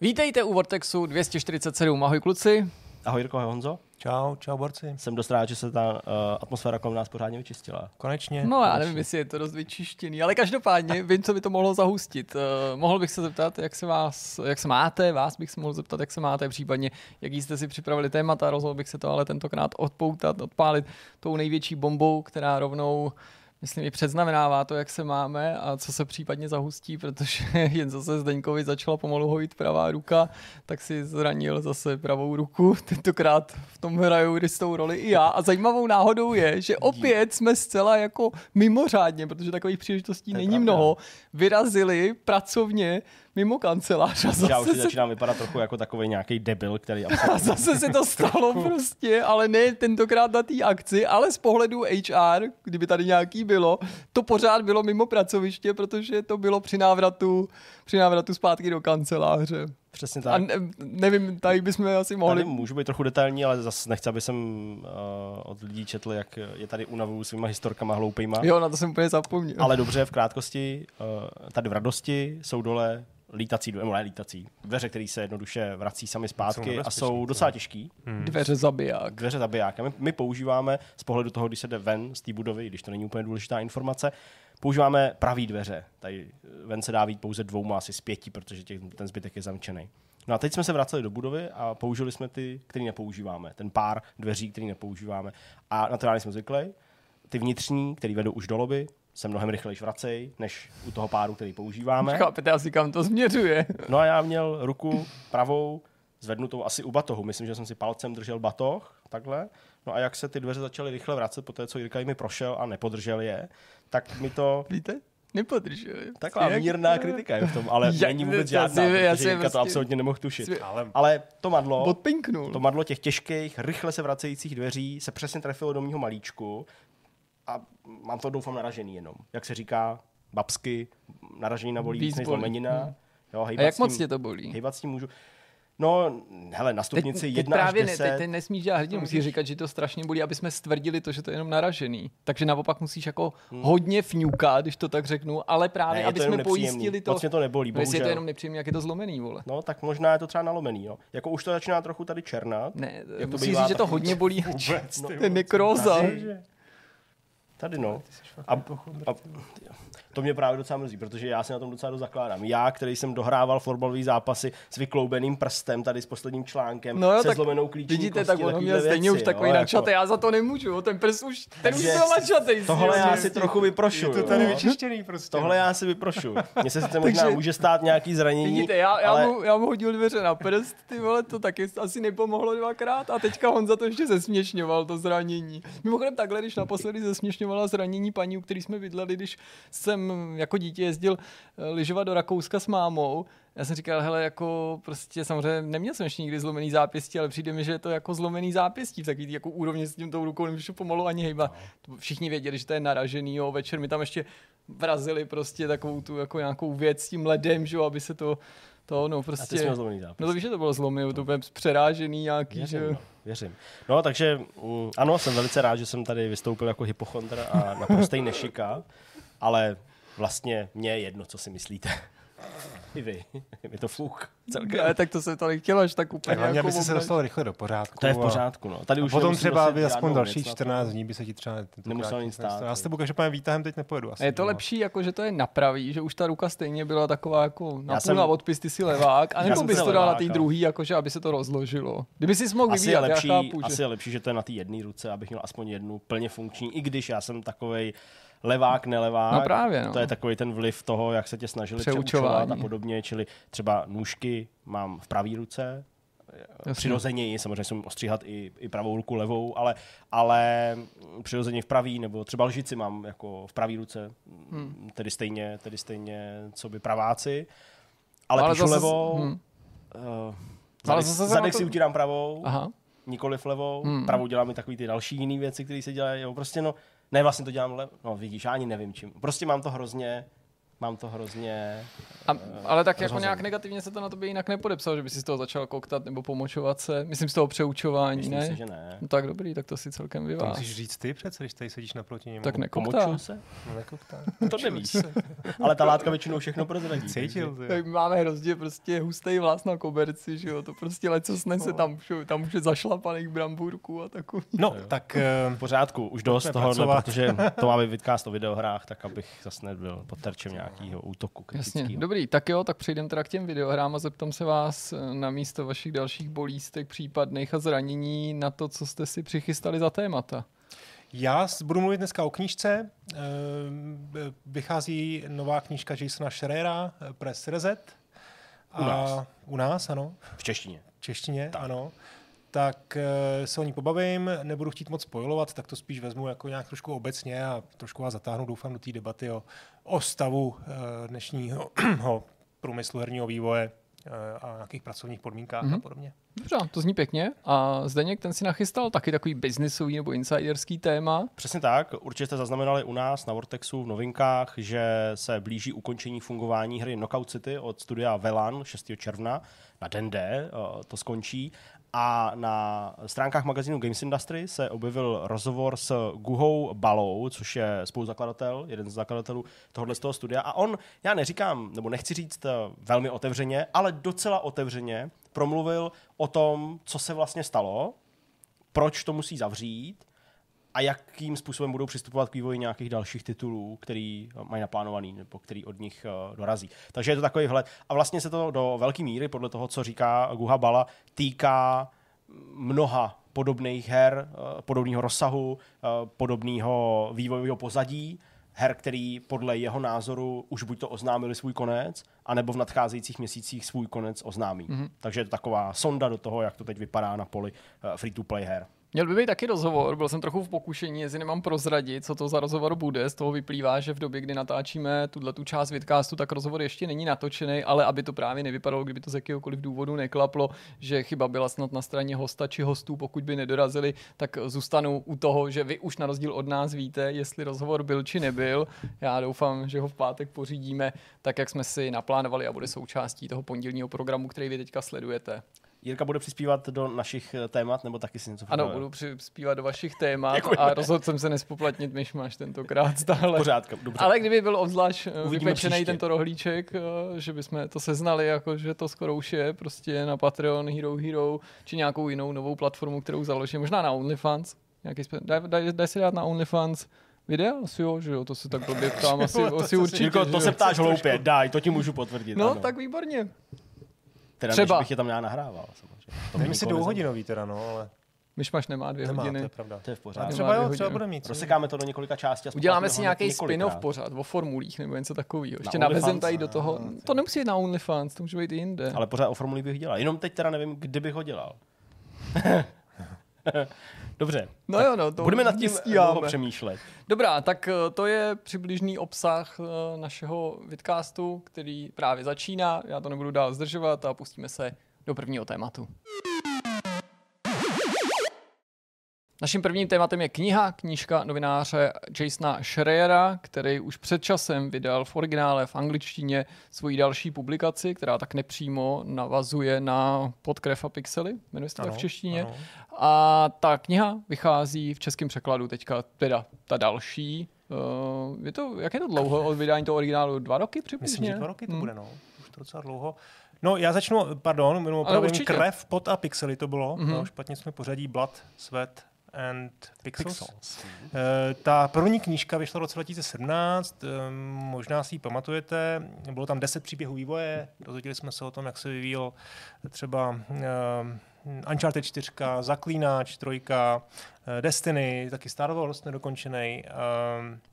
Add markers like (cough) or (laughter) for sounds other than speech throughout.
Vítejte u Vortexu 247. Ahoj kluci. Ahoj Jirko, ahoj Honzo. Čau, čau borci. Jsem dost rád, že se ta uh, atmosféra kolem nás pořádně vyčistila. Konečně. No já nevím, jestli je to dost vyčištěný, ale každopádně (laughs) vím, co by to mohlo zahustit. Uh, mohl bych se zeptat, jak se, vás, jak se máte, vás bych se mohl zeptat, jak se máte, případně jaký jste si připravili témata, rozhodl bych se to ale tentokrát odpoutat, odpálit tou největší bombou, která rovnou myslím, i předznamenává to, jak se máme a co se případně zahustí, protože (laughs) jen zase Zdeňkovi začala pomalu hojit pravá ruka, tak si zranil zase pravou ruku. (laughs) Tentokrát v tom hraju jistou roli i já. A zajímavou náhodou je, že opět jsme zcela jako mimořádně, protože takových příležitostí není pravda. mnoho, vyrazili pracovně mimo kancelář a Já už zase, se, začínám vypadat trochu jako takový nějaký debil, který (laughs) a zase se to stalo prostě, ale ne tentokrát na té akci, ale z pohledu HR, kdyby tady nějaký bylo, to pořád bylo mimo pracoviště, protože to bylo při návratu, při návratu zpátky do kanceláře. Přesně A tak. ne, nevím, tady bychom asi mohli... Tady můžu být trochu detailní, ale zase nechci, aby jsem uh, od lidí četl, jak je tady unavuju svýma historkama hloupejma. Jo, na to jsem úplně zapomněl. Ale dobře, v krátkosti, uh, tady v radosti jsou dole lítací, nebo ne lítací, dveře, které se jednoduše vrací sami zpátky a nebezpečný, jsou docela těžký. Dveře zabiják. dveře zabijáka. My, my používáme z pohledu toho, když se jde ven z té budovy, když to není úplně důležitá informace, používáme pravý dveře. Tady ven se dá vít pouze dvouma, asi z pěti, protože těch, ten zbytek je zamčený. No a teď jsme se vraceli do budovy a použili jsme ty, který nepoužíváme. Ten pár dveří, který nepoužíváme. A na to jsme zvyklí. Ty vnitřní, který vedou už do lobby, se mnohem rychleji vracejí, než u toho páru, který používáme. Chápete asi, kam to směřuje. No a já měl ruku pravou zvednutou asi u batohu. Myslím, že jsem si palcem držel batoh, takhle. No a jak se ty dveře začaly rychle vracet po té, co Jirka mi prošel a nepodržel je, tak mi to Víte? Nepodrželi. Taková Jak- mírná kritika je v tom, ale (laughs) Jak- není vůbec já žádná, si- já protože si Jirka to prostě- absolutně nemohl tušit. si- Ale Ale to madlo, Odpinknul. to madlo těch těžkých, rychle se vracejících dveří se přesně trefilo do mýho malíčku a mám to doufám naražený jenom. Jak se říká, babsky, naražený na bolí Víc než zlomenina. Hmm. Jo, A jak moc tě to bolí? Hejbat s tím můžu. No, hele, na Teď, stupnici teď 1 až právě 10. ne, teď, teď nesmíš dělat hrdinu, musíš říkat, že to strašně bolí, aby jsme stvrdili to, že to je jenom naražený. Takže naopak musíš jako hodně fňukat, když to tak řeknu, ale právě, Hmm. Ne, aby to jsme pojistili to. Moc mě to nebolí, no, jestli je to bohužel. jenom nepříjemný, jak je to zlomený, vole. No, tak možná je to třeba nalomený, jo. Jako už to začíná trochu tady černat. Ne, Jak to musíš bývá říct, že to hodně bolí. vůbec, To ty je vole, nekróza. Tady, tady no. A, a, to mě právě docela mrzí, protože já si na tom docela dost zakládám. Já, který jsem dohrával florbalové zápasy s vykloubeným prstem, tady s posledním článkem, No jo, se tak zlomenou klíční vidíte, kosti, tak ono takovýhle měl stejně věci, už takový jo, načatý, jako- já za to nemůžu, ten prs už, ten už byl načatý. Tohle já si trochu vyprošuju. Je to tady vyčištěný prostě. Tohle já si vyprošu. Mně se sice (laughs) možná může stát nějaký zranění, Vidíte, já, já, ale mu, já mu hodil dveře na prst, ty vole, to taky asi nepomohlo dvakrát a teďka on za to ještě zesměšňoval to zranění. Mimochodem takhle, když naposledy zesměšňovala zranění paní, u který jsme bydleli, když jsem jako dítě jezdil eh, lyžovat do Rakouska s mámou, já jsem říkal, hele, jako prostě samozřejmě neměl jsem ještě nikdy zlomený zápěstí, ale přijde mi, že je to jako zlomený zápěstí v takový jako úrovni s tím tou rukou, nemůžu pomalu ani hejbat. To Všichni věděli, že to je naražený, jo, večer mi tam ještě vrazili prostě takovou tu jako nějakou věc s tím ledem, že jo, aby se to, to no a ty jsi prostě... měl zlomený zápas. No to víš, že to bylo zlomy, to bylo přerážený nějaký, že Věřím, no, věřím. No, takže mm, ano, jsem velice rád, že jsem tady vystoupil jako hypochondr a naprostej nešika, ale vlastně mě je jedno, co si myslíte. (laughs) I vy. Je to fuk. Celkem. Ne, tak to se to nechtělo až tak úplně hlavně, jako aby se obnažit. dostal rychle do pořádku. To je v a- pořádku. No. Tady A už potom třeba by aspoň to. 14 dní by se ti třeba tentokrát Nemusel nic stát, Já s tebou každopádně výtahem teď nepojedu. Asi, A je to no. lepší, jako že to je napravý, že už ta ruka stejně byla taková jako na jsem- na odpis, ty si levák, anebo jsem bys se to dal na té druhý, jakože aby se to rozložilo. Kdyby si mohl Asi je, vyvíjet, lepší, já chápu, asi že... je lepší, že to je na té jedné ruce, abych měl aspoň jednu plně funkční, i když já jsem takovej levák, nelevák. No právě, no. To je takový ten vliv toho, jak se tě snažili přeučovat a podobně, čili třeba nůžky mám v pravé ruce, Jasně. přirozeně, samozřejmě jsem ostříhat i, i pravou ruku levou, ale, ale přirozeně v pravý, nebo třeba lžici mám jako v pravý ruce, hmm. tedy stejně, tedy stejně, co by praváci, ale, Ale ale píšu zase- levou, hmm. uh, Ale zadek, zadek to- si utírám pravou, Aha. nikoliv levou, hmm. pravou dělám i takový ty další jiné věci, které se dělají, jo, prostě no, ne, vlastně to dělám lev, no vidíš, já ani nevím čím, prostě mám to hrozně, mám to hrozně A, ale tak jako rozhozený. nějak negativně se to na tobě jinak nepodepsal, že by si z toho začal koktat nebo pomočovat se. Myslím z toho přeučování, Myslím ne? si, že ne. No tak dobrý, tak to si celkem To vyvá. musíš říct ty přece, když tady sedíš naproti němu. Tak nekoktá. Se? No, nekoktá. To nevíš. Ale ta látka většinou všechno prozradí. Cítil. Tak máme hrozně prostě hustý vlás na koberci, že jo, to prostě leco snese tam, už- tam už je zašlapaných bramburků a takový. No, tak eh, V pořádku, už dost tohohle, pracovat. protože to máme vidcast o videohrách, tak abych zase nebyl pod terčem nějakého útoku Jasně, kritického. dobrý, tak jo, tak přejdeme teda k těm videohrám a zeptám se vás eh, na místo vašich dalších bolístek, případných a zranění na to, co jste si přichystali za témata. já budu mluvit dneska o knížce. Eh, Vychází nová knížka Jasona Schreera, eh, Press Reset. U nás. A u nás, ano. V češtině. v češtině, tak. ano, tak eh, se o ní pobavím, nebudu chtít moc spojovat, tak to spíš vezmu jako nějak trošku obecně a trošku vás zatáhnu, doufám, do té debaty o, o stavu eh, dnešního (clears throat) ho průmyslu herního vývoje eh, a nějakých pracovních podmínkách mm-hmm. a podobně. Dobře, to zní pěkně. A Zdeněk, ten si nachystal taky takový biznisový nebo insiderský téma. Přesně tak, určitě jste zaznamenali u nás na Vortexu v novinkách, že se blíží ukončení fungování hry Knockout City od studia Velan 6. června. Na den D to skončí. A na stránkách magazínu Games Industry se objevil rozhovor s Guhou Balou, což je spoluzakladatel, jeden z zakladatelů tohohle z toho studia. A on, já neříkám, nebo nechci říct eh, velmi otevřeně, ale docela otevřeně promluvil o tom, co se vlastně stalo, proč to musí zavřít a jakým způsobem budou přistupovat k vývoji nějakých dalších titulů, který eh, mají naplánovaný nebo který od nich uh, dorazí. Takže je to takový vhled. A vlastně se to do velké míry, podle toho, co říká Guha Bala, týká mnoha podobných her, uh, podobného rozsahu, podobného vývojového pozadí, her, který podle jeho názoru už buď to oznámili svůj konec, anebo v nadcházejících měsících svůj konec oznámí. Mm-hmm. Takže je to taková sonda do toho, jak to teď vypadá na poli free-to-play her. Měl by být taky rozhovor, byl jsem trochu v pokušení, jestli nemám prozradit, co to za rozhovor bude. Z toho vyplývá, že v době, kdy natáčíme tuhle tu část vidcastu, tak rozhovor ještě není natočený, ale aby to právě nevypadalo, kdyby to z jakéhokoliv důvodu neklaplo, že chyba byla snad na straně hosta či hostů, pokud by nedorazili, tak zůstanu u toho, že vy už na rozdíl od nás víte, jestli rozhovor byl či nebyl. Já doufám, že ho v pátek pořídíme tak, jak jsme si naplánovali a bude součástí toho pondělního programu, který vy teďka sledujete. Jirka bude přispívat do našich eh, témat, nebo taky si něco Ano, připravil? budu přispívat do vašich témat Děkujeme. a rozhodl jsem se nespoplatnit myšmaš tentokrát (laughs) stále. Pořádka, dobře. Ale kdyby byl obzvlášť eh, vypečený tento rohlíček, eh, že bychom to seznali, jako že to skoro už je prostě na Patreon, Hero Hero, či nějakou jinou novou platformu, kterou založím, možná na OnlyFans. Nějaký spe- daj, daj, daj, si dát na OnlyFans videa? Asi jo, že jo, to se tak blbě ptám, (laughs) asi, To, asi si- určitě. Jirko, to se ptáš hloupě, daj, to ti můžu potvrdit. No, ano. tak výborně. Teda třeba. než bych je tam já nahrával. Samozřejmě. To Nevím, nikoho dvouhodinový teda, no, ale Myšmaš nemá dvě nemá, to hodiny. je pravda. To je v A pořádku. třeba jo, třeba bude mít. Rozsekáme to do několika částí. a Uděláme si nějaký spin-off pořád o formulích nebo něco takového. Ještě Na navezem tady do toho. Ah, To nemusí jít na OnlyFans, to může být i jinde. Ale pořád o formuli bych dělal. Jenom teď teda nevím, kdy bych ho dělal. (laughs) Dobře. No jo, no, to Budeme nad tím dlouho přemýšlet. Dobrá, tak eh, to je přibližný obsah eh, našeho vidcastu, který právě začíná. Já to nebudu dál zdržovat a pustíme se do prvního tématu. Naším prvním tématem je kniha, knížka novináře Jasona Schreiera, který už před časem vydal v originále v angličtině svoji další publikaci, která tak nepřímo navazuje na Podkrev a pixely, jmenuje se to v češtině. ano. A ta kniha vychází v českém překladu teďka, teda ta další. Uh, je to, jak je to dlouho od vydání toho originálu? Dva roky přibližně? Myslím, že dva roky to Hmm. bude, no. Už to docela dlouho. No, já začnu, pardon, jenom určitě. krev, pot a pixely to bylo. Mhm. Mm-hmm. No, špatně jsme pořadí Blood, Sweat and Pixels. Pixels. Eh, Ta první knížka vyšla v roce 2017, eh, možná si ji pamatujete, bylo tam 10 příběhů vývoje, dozvěděli jsme se o tom, jak se vyvíjel třeba eh, Uncharted 4, Zaklínač 3, eh, Destiny, taky Star Wars nedokončený.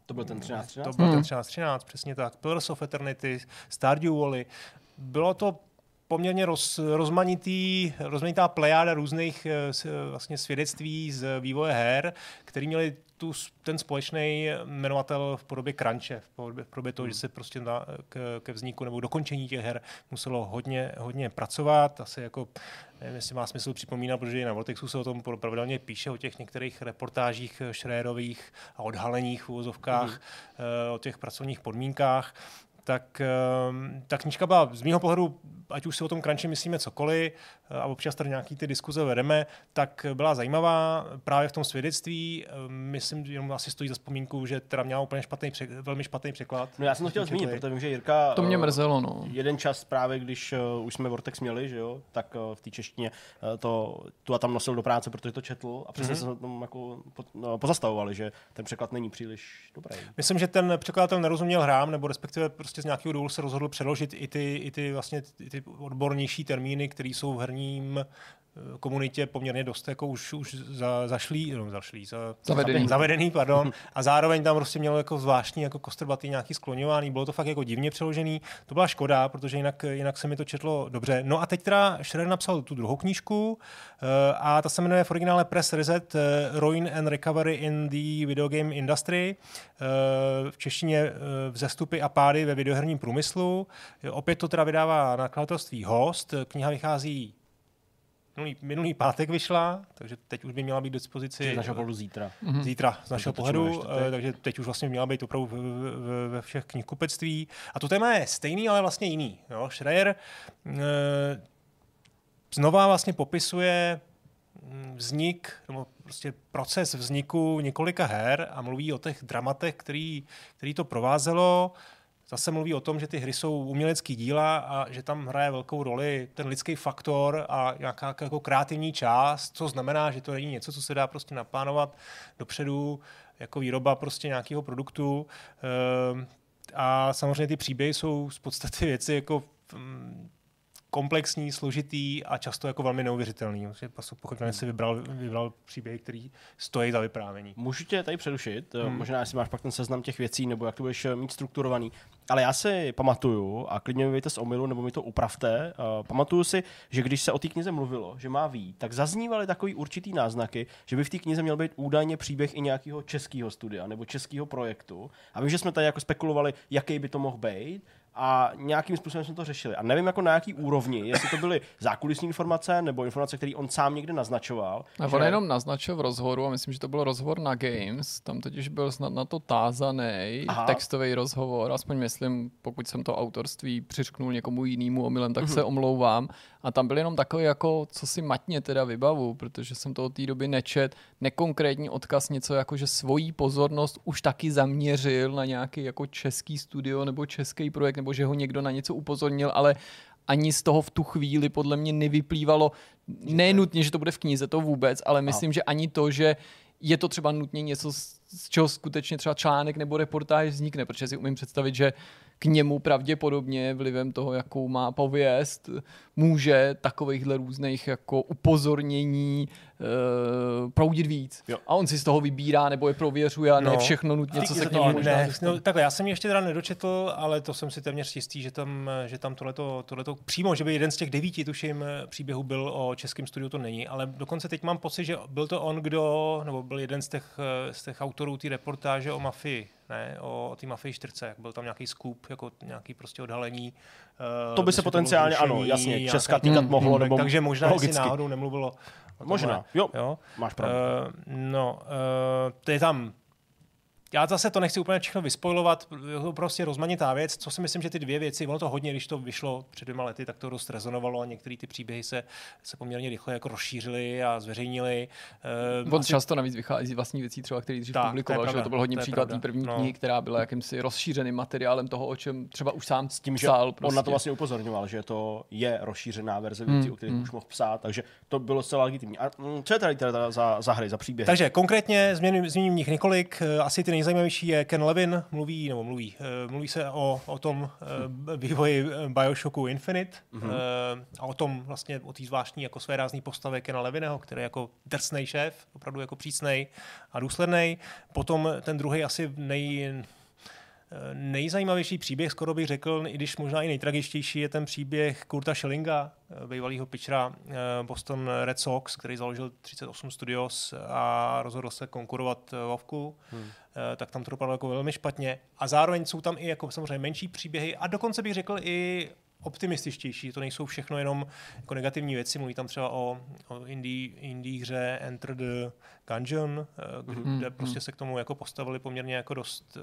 To byl ten 13-13? To byl Hmm. ten 13, přesně tak. Pillars of Eternity, Stardew Valley. Bylo to poměrně roz, rozmanitý, rozmanitá plejáda různých eh, s- vlastně svědectví z vývoje her, který měli tu, ten společný jmenovatel v podobě crunche, v podobě, v podobě toho, že se prostě na, k, ke vzniku nebo dokončení těch her muselo hodně, hodně pracovat. Asi jako, nevím, jestli má smysl připomínat, protože i na Vortexu se o tom pravidelně píše, o těch některých reportážích Schreerových a odhaleních v úvozovkách, mm. o těch pracovních podmínkách tak ehm, ta knížka byla z mého pohledu, ať už si o tom crunchi myslíme cokoliv, eh, a občas tady nějaký ty diskuze vedeme, tak byla zajímavá právě v tom svědectví. Ehm, myslím, jenom asi stojí za vzpomínku, že teda měla úplně špatný, velmi špatný překlad. No já jsem to chtěl zmínit, protože vím, že Jirka... To mě mrzelo, no. Jeden čas právě, když uh, už jsme Vortex měli, že jo, tak v té češtině to tu a tam nosil do práce, protože to četl a přesně mm-hmm. se tam jako no, pozastavovali, že ten překlad není příliš dobrý. Myslím, že ten překladatel nerozuměl hrám, nebo respektive prostě z nějakého důvodu se rozhodl přeložit i ty, i ty, vlastně, ty odbornější termíny, které jsou v herním komunitě poměrně dost jako už, už za, zašlý, no, zašlý, za, zavedený. zavedený pardon, a zároveň tam prostě mělo jako zvláštní jako kostrbatý nějaký skloňování, bylo to fakt jako divně přeložený, to byla škoda, protože jinak, jinak se mi to četlo dobře. No a teď teda Schroeder napsal tu druhou knížku uh, a ta se jmenuje v originále Press Reset uh, Ruin and Recovery in the Video Game Industry, uh, v češtině vzestupy a pády ve videoherním průmyslu. Opět to teda vydává nakladatelství Host, kniha vychází minulý, minulý pátek vyšla, takže teď už by měla být k dispozici. Z našeho pohledu zítra. Mm-hmm. Zítra, z našeho pohledu, eh, takže teď už vlastně měla být opravdu ve všech knihkupectví. A to téma je stejný, ale vlastně jiný. Jo? Schreier e, znova vlastně popisuje hm, vznik, nebo prostě proces vzniku několika her a mluví o těch dramatech, který, který to provázelo zase mluví o tom, že ty hry jsou umělecký díla a že tam hraje velkou roli ten lidský faktor a nějaká jako kreativní část, co znamená, že to není něco, co se dá prostě naplánovat dopředu jako výroba prostě nějakého produktu. Ehm, a samozřejmě ty příběhy jsou z podstaty věci jako mm, komplexní, složitý a často jako velmi neuvěřitelný. Pochopitelně si vybral, vybral příběh, který stojí za vyprávění. Můžu tě tady přerušit, hmm. možná jestli máš pak ten seznam těch věcí, nebo jak to budeš mít strukturovaný. Ale já si pamatuju, a klidně mi vyjte z omilu, nebo mi to upravte, uh, pamatuju si, že když se o té knize mluvilo, že má ví, tak zaznívaly takový určitý náznaky, že by v té knize měl být údajně příběh i nějakého českého studia nebo českého projektu. A vím, že jsme tady jako spekulovali, jaký by to mohl být a nějakým způsobem jsme to řešili. A nevím, jako na jaký úrovni, jestli to byly zákulisní informace nebo informace, které on sám někde naznačoval. A že... on jenom naznačil v rozhovoru, a myslím, že to byl rozhovor na Games, tam totiž byl snad na to tázaný textový rozhovor, aspoň myslím, pokud jsem to autorství přiřknul někomu jinému omylem, tak uh-huh. se omlouvám. A tam byl jenom takový, jako, co si matně teda vybavu, protože jsem to od té doby nečet, nekonkrétní odkaz, něco jako, že svoji pozornost už taky zaměřil na nějaký jako český studio nebo český projekt, nebo že ho někdo na něco upozornil, ale ani z toho v tu chvíli podle mě nevyplývalo, nenutně, že to bude v knize, to vůbec, ale myslím, že ani to, že je to třeba nutně něco, z čeho skutečně třeba článek nebo reportáž vznikne, protože si umím představit, že k němu pravděpodobně vlivem toho, jakou má pověst, může takovýchhle různých jako upozornění uh, proudit víc. Jo. A on si z toho vybírá nebo je prověřuje a no. ne všechno nutně, co se k němu možná ne, no, Takhle, já jsem ještě teda nedočetl, ale to jsem si téměř jistý, že tam, že tam tohleto, tohleto přímo, že by jeden z těch devíti, tuším, příběhů byl o českém studiu, to není, ale dokonce teď mám pocit, že byl to on, kdo, nebo byl jeden z těch, z těch autorů té reportáže o mafii, ne, o, o té mafii 4, jak byl tam nějaký scoop, jako nějaký prostě odhalení. To by se potenciálně, ano, jasně, Česká týkat hmm, mohlo, nebo Takže možná, logicky. jestli náhodou nemluvilo Možná, jo, jo, máš pravdu. Uh, no, uh, to je tam já zase to nechci úplně všechno vyspojovat, je to prostě rozmanitá věc, co si myslím, že ty dvě věci, ono to hodně, když to vyšlo před dvěma lety, tak to dost rezonovalo a některé ty příběhy se, se poměrně rychle jako rozšířily a zveřejnili. Uh, On asi... často navíc vychází z vlastní věcí, třeba, který dřív tak, publikoval, to, že to byl hodně to příklad té první no. knihy, která byla jakýmsi rozšířeným materiálem toho, o čem třeba už sám s tím, psal. Prostě. On na to prostě. vlastně upozorňoval, že to je rozšířená verze věcí, hmm, o kterých hmm. už mohl psát, takže to bylo zcela legitimní. A mm, co je tady teda za, za hry, za příběhy? Takže konkrétně změním, změním nich několik. Eh, asi ty nejzajímavější je Ken Levin mluví, nebo mluví, uh, mluví se o, o tom uh, vývoji Bioshocku Infinite mm-hmm. a o tom vlastně, o té zvláštní jako své rázný postavě Kena Levineho, který je jako drsný šéf, opravdu jako přísnej a důsledný. Potom ten druhý asi nej, Nejzajímavější příběh, skoro bych řekl, i když možná i nejtragičtější, je ten příběh Kurta Schillinga, bývalého pitchera Boston Red Sox, který založil 38 Studios a rozhodl se konkurovat Vovku. Hmm. Eh, tak tam to dopadlo jako velmi špatně. A zároveň jsou tam i jako samozřejmě menší příběhy a dokonce bych řekl i optimističtější. To nejsou všechno jenom jako negativní věci. Mluví tam třeba o, o indie, indie hře Enter the Gungeon, eh, kde mm-hmm. prostě se k tomu jako postavili poměrně jako dost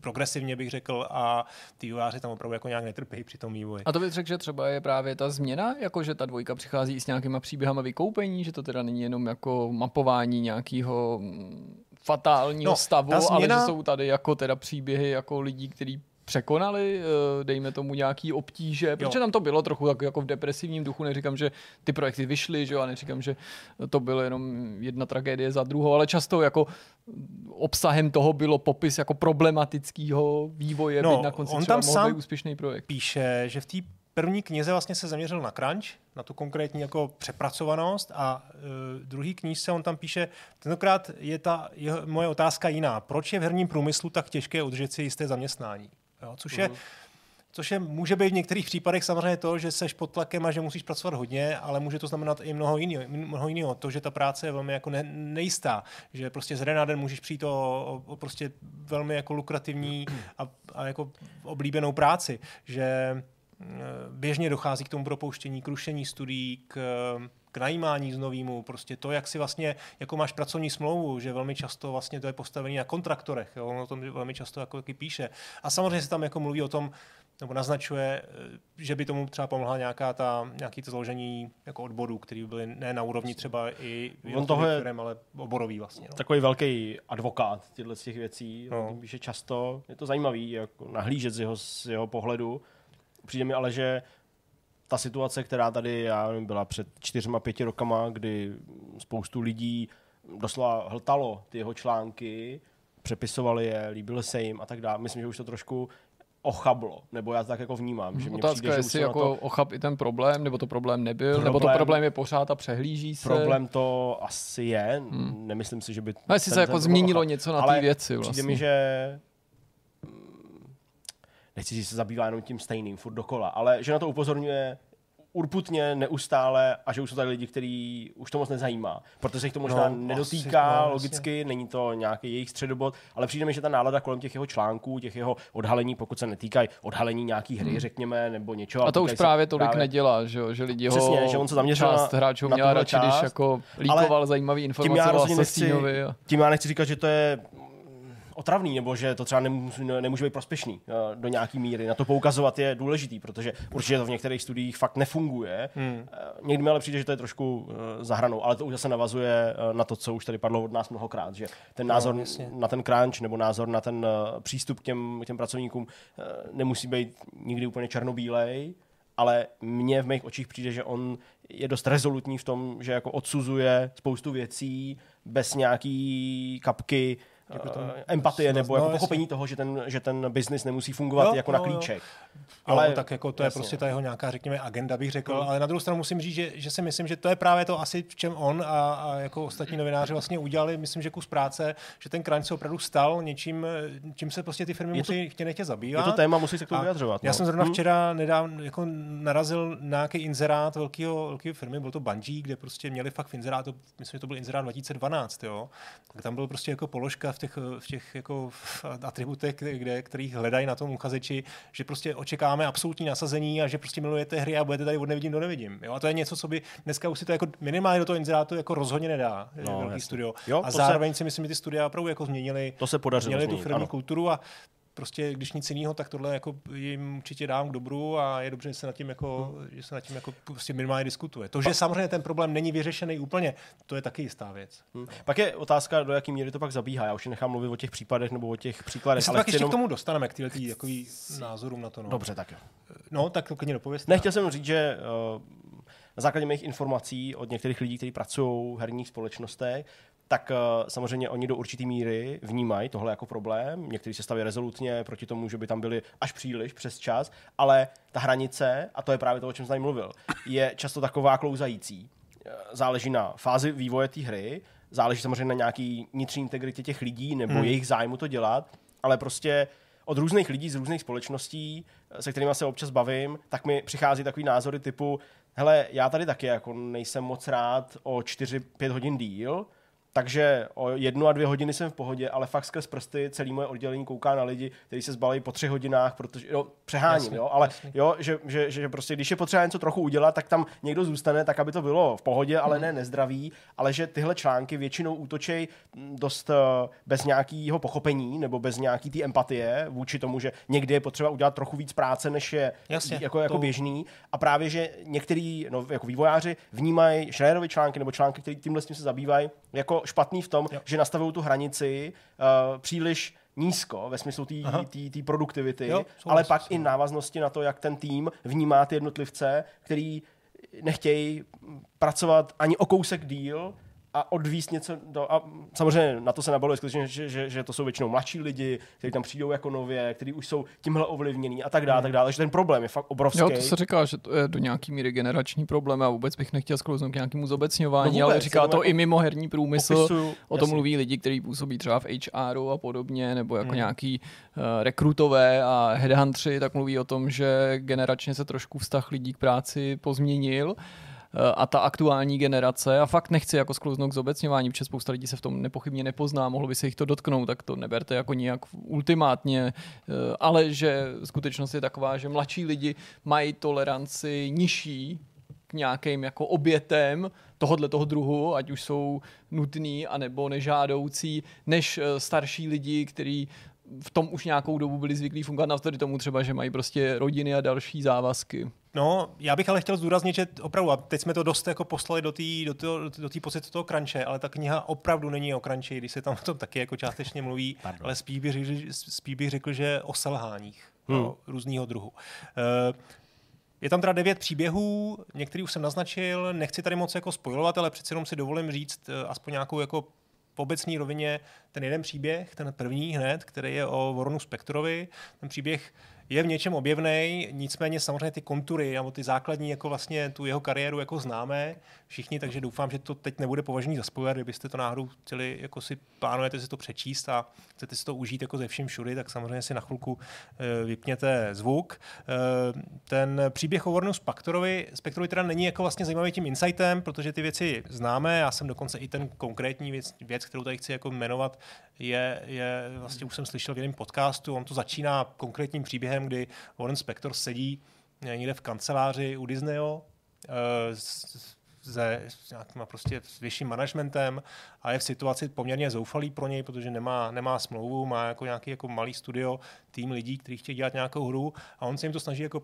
progresivně bych řekl a ty vývojáři tam opravdu jako nějak netrpí při tom vývoji. A to bych řekl, že třeba je právě ta změna, jako že ta dvojka přichází s nějakýma příběhama vykoupení, že to teda není jenom jako mapování nějakého mm, fatálního No, stavu, ta ale změna- že jsou tady jako teda příběhy jako lidí, kteří překonali, eh, dejme tomu nějaký obtíže, protože tam to bylo trochu tak jako v depresivním duchu, neříkám, že ty projekty vyšly, že jo, a neříkám, že to bylo jenom jedna tragédie za druhou, ale často jako obsahem toho bylo popis jako problematického vývoje, No, na konci on tam sám úspěšný projekt. píše, že v té první knize vlastně se zaměřil na crunch, na tu konkrétní jako přepracovanost a uh, druhý knížce on tam píše, tentokrát je ta jeho, moje otázka jiná. Proč je v herním průmyslu tak těžké udržet si jisté zaměstnání? Jo, což je Což je, může být v některých případech samozřejmě to, že seš pod tlakem a že musíš pracovat hodně, ale může to znamenat i mnoho jiného. Mnoho jiného. To, že ta práce je velmi jako ne, nejistá, že prostě z den na den můžeš přijít o, o, o prostě velmi jako lukrativní a, a jako oblíbenou práci, že běžně dochází k tomu propouštění, k rušení studií, k, k najímání z novýmu, prostě to, jak si vlastně, jako máš pracovní smlouvu, že velmi často vlastně to je postavené na kontraktorech, jo, on o tom velmi často jako taky píše. A samozřejmě se tam jako mluví o tom, nebo naznačuje, eh, že by tomu třeba pomohla nějaká ta, nějaký to založení jako odborů, který by byly ne na úrovni třeba i On toho je- firm, ale oborový vlastně. No. Takový velký advokát těchto těch věcí, no. píše často, je to zajímavý, jako nahlížet z jeho, z jeho pohledu. Přijde mi ale, že ta situace, která tady já nevím, byla před čtyřma, pěti rokama, kdy spoustu lidí doslova hltalo ty jeho články, přepisovali je, líbily se jim a tak dále. Myslím, že už to trošku ochablo, nebo já to tak jako vnímám. Že mně Otázka přijde, je, že jestli jako to ochap i ten problém, nebo to problém nebyl, problém, nebo to Problém- je pořád a přehlíží se. Problém to asi je, hmm. nemyslím si, že by... No, jestli se jako změnilo ochrana- něco na té věci Přijde vlastně. mi, že mm, nechci říct, že se zabývá jenom tím stejným, furt dokola, ale že na to upozorňuje urputně, neustále a že už jsou tady lidi, kteří už to moc nezajímá, protože se jich to možná No, nedotýká asi, no, logicky, není to nějaký jejich středobod, ale přijde mi, že ta nálada kolem těch jeho článků, těch jeho odhalení, pokud se netýkají odhalení nějaký hry, řekněme, nebo něčeho. Hmm. A to už právě tolik nedělá, že, jo? že lidi ho Přesně, že on se zaměřil část na- hráčů měla radši, když jako líkoval zajímavý tím informace já o nechci. A... tím já nechci říkat, že to je otravný, nebo že to třeba nemůže, nemůže být prospěšný eh, do nějaký míry. Na to poukazovat je důležitý, protože určitě to v některých studiích fakt nefunguje. Hmm. Někdy mi ale přijde, že to je trošku eh, za hranou, ale to už zase navazuje eh, na to, co už tady padlo od nás mnohokrát, že ten názor jasně. na ten crunch nebo názor na ten eh, přístup k těm, k těm pracovníkům eh, nemusí být nikdy úplně černobílej, ale mně v mých očích přijde, že on je dost rezolutní v tom, že jako odsuzuje spoustu věcí bez nějaký kapky Jako tam- eh, empatie no, nebo jako no, jasně. pochopení toho, že ten, že ten biznis nemusí fungovat Jo, jako jo, na jo. Ale Ale tak jako to je jasně. prostě ta jeho nějaká, řekněme, agenda, bych řekl. Hmm. Ale na druhou stranu musím říct, že, že si myslím, že to je právě to asi, v čem on a, a jako ostatní novináři vlastně udělali, myslím, že kus práce, že ten crunch se opravdu stal něčím, čím se prostě ty firmy Je musí chtě nechtě zabývat. Je to téma, musí se k tomu vyjadřovat. Já no. jsem zrovna Hm? včera nedávno jako narazil na nějaký inzerát velkého, velkého firmy, byl to Bungie, kde prostě měli fakt v inzerátu, myslím, že to byl inzerát 2012, jo. Tak tam byl prostě jako položka v těch, v těch jako atributech, kde, kterých hledají na tom uchazeči, že prostě očekáváme absolutní nasazení a že prostě milujete hry a budete tady od nevidím do nevidím. Jo? A to je něco, co by dneska už si to jako minimálně do toho inzerátu jako rozhodně nedá, No, velký studio. Jo, a to se- zároveň si myslím, že ty studia opravdu jako změnili To se podařilo měli tu firmní kulturu a prostě když nic jiného, tak tohle jako jim určitě dám k dobru a je dobře, že se nad tím jako, Hmm. že se nad tím jako prostě minimálně diskutuje. To, že samozřejmě ten problém není vyřešený úplně, to je taky jistá věc. Hm. Pak je otázka, do jaký míry to pak zabíhá. Já už nechám mluvit o těch případech nebo o těch My příkladech. se ale pak chci ještě jenom... k tomu dostaneme, k tyhle takový názorům na to. No. Dobře, tak jo. no tak to klidně dopovězte. Nechtěl jsem říct, že uh, na základě mých informací od některých lidí, kteří pracují v herních společnostech, tak uh, samozřejmě oni do určité míry vnímají tohle jako problém. Někteří se staví rezolutně proti tomu, že by tam byli až příliš přes čas, ale ta hranice, a to je právě to, o čem jsem tady mluvil, je často taková klouzající. Eh, Záleží na fázi vývoje té hry, záleží samozřejmě na nějaký vnitřní integritě těch lidí nebo hmm. jejich zájmu to dělat, ale prostě od různých lidí z různých společností, se kterými se občas bavím, tak mi přichází takový názory typu, hele, já tady taky jako nejsem moc rád o 4-5 hodin díl, takže o jednu a dvě hodiny jsem v pohodě, ale fakt skrz prsty celý moje oddělení kouká na lidi, kteří se zbalí po tři hodinách, protože jo, přeháním, Jasně, jo, ale jasně. jo, že, že, že, prostě když je potřeba něco trochu udělat, tak tam někdo zůstane, tak aby to bylo v pohodě, ale ne nezdravý, ale že tyhle články většinou útočej dost eh, bez nějakého pochopení nebo bez nějaký té empatie vůči tomu, že někdy je potřeba udělat trochu víc práce, než je Jasně, jako, jako to- běžný. A právě, že některý no, jako vývojáři vnímají Schreierovy články nebo články, které tímhle s tím se zabývají, jako špatný v tom, Jo. že nastavují tu hranici uh, příliš nízko ve smyslu té produktivity, Jo, ale souhlasím, pak i návaznosti na to, jak ten tým vnímá ty jednotlivce, který nechtějí pracovat ani o kousek díl a odvíst něco do... A samozřejmě na to se nabaluje skutečně, že, že, že to jsou většinou mladší lidi, kteří tam přijdou jako nově, kteří už jsou tímhle ovlivnění a tak dále, tak dále. Takže ten problém je fakt obrovský. Jo, to se říká, že to je do nějaký míry generační problém a vůbec bych nechtěl sklouznout k nějakému zobecňování, No ale vůbec, říká jenom to jako i mimo herní průmysl. popisuju, O tom jasně. mluví lidi, kteří působí třeba v HRu a podobně, nebo jako Hmm. nějaký uh, rekrutové a headhuntři, tak mluví o tom, že generačně se trošku vztah lidí k práci pozměnil a ta aktuální generace, a fakt nechci jako sklouznout k zobecňování, protože spousta lidí se v tom nepochybně nepozná, mohlo by se jich to dotknout, tak to neberte jako nijak ultimátně, eh, ale že skutečnost je taková, že mladší lidi mají toleranci nižší k nějakým jako obětem tohohle toho druhu, ať už jsou nutný anebo nežádoucí, než eh, starší lidi, kteří v tom už nějakou dobu byli zvyklí fungovat navzdory tomu třeba, že mají prostě rodiny a další závazky. No, já bych ale chtěl zdůraznit, že opravdu, a teď jsme to dost jako poslali do té do toho, do té pocitu toho crunche, ale ta kniha opravdu není o crunchi, když se tam o tom taky jako částečně mluví, Pardon. ale spíš bych, řekl, spíš bych řekl, že o selháních Hmm. no, různého druhu. Eh, Je tam teda devět příběhů, některý už jsem naznačil, nechci tady moc jako spojovat, ale přece jenom si dovolím říct eh, aspoň nějakou jako v obecné rovině ten jeden příběh, ten první hned, který je o Voronu Spektorovi. Ten příběh je v něčem objevný, nicméně samozřejmě ty kontury nebo ty základní jako vlastně tu jeho kariéru jako známe všichni, takže doufám, že to teď nebude považený za spoiler, kdybyste to náhodou chtěli, jako si plánujete si to přečíst a chcete si to užít jako ze vším všudy, tak samozřejmě si na chvilku eh, vypněte zvuk. Eh, Ten příběh o Warnu Spektorovi, Spektorovi teda není jako vlastně zajímavý tím insightem, protože ty věci známe, já jsem dokonce i ten konkrétní věc, věc kterou tady chci jako jmenovat, je, je, vlastně už jsem slyšel v jiném podcastu, on to začíná konkrétním příběhem, kdy Warren Spector sedí eh, někde v kanceláři u Disneyho, eh, se nějakým prostě s vyšším managementem a je v situaci poměrně zoufalý pro něj, protože nemá, nemá smlouvu, má jako nějaký jako malý studio, tým lidí, kteří chtějí dělat nějakou hru a on se jim to snaží jako,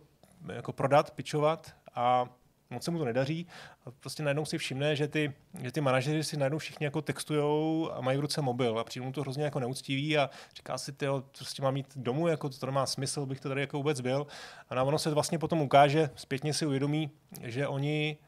jako prodat, pitchovat a moc se mu to nedaří. A prostě najednou si všimne, že ty, že ty manažeři si najednou všichni jako textujou a mají v ruce mobil a přijde mu to hrozně jako neúctivý a říká si, ty prostě mám jít domů, jako to nemá smysl, bych to tady jako vůbec byl. A na ono se vlastně potom ukáže, zpětně si uvědomí, že oni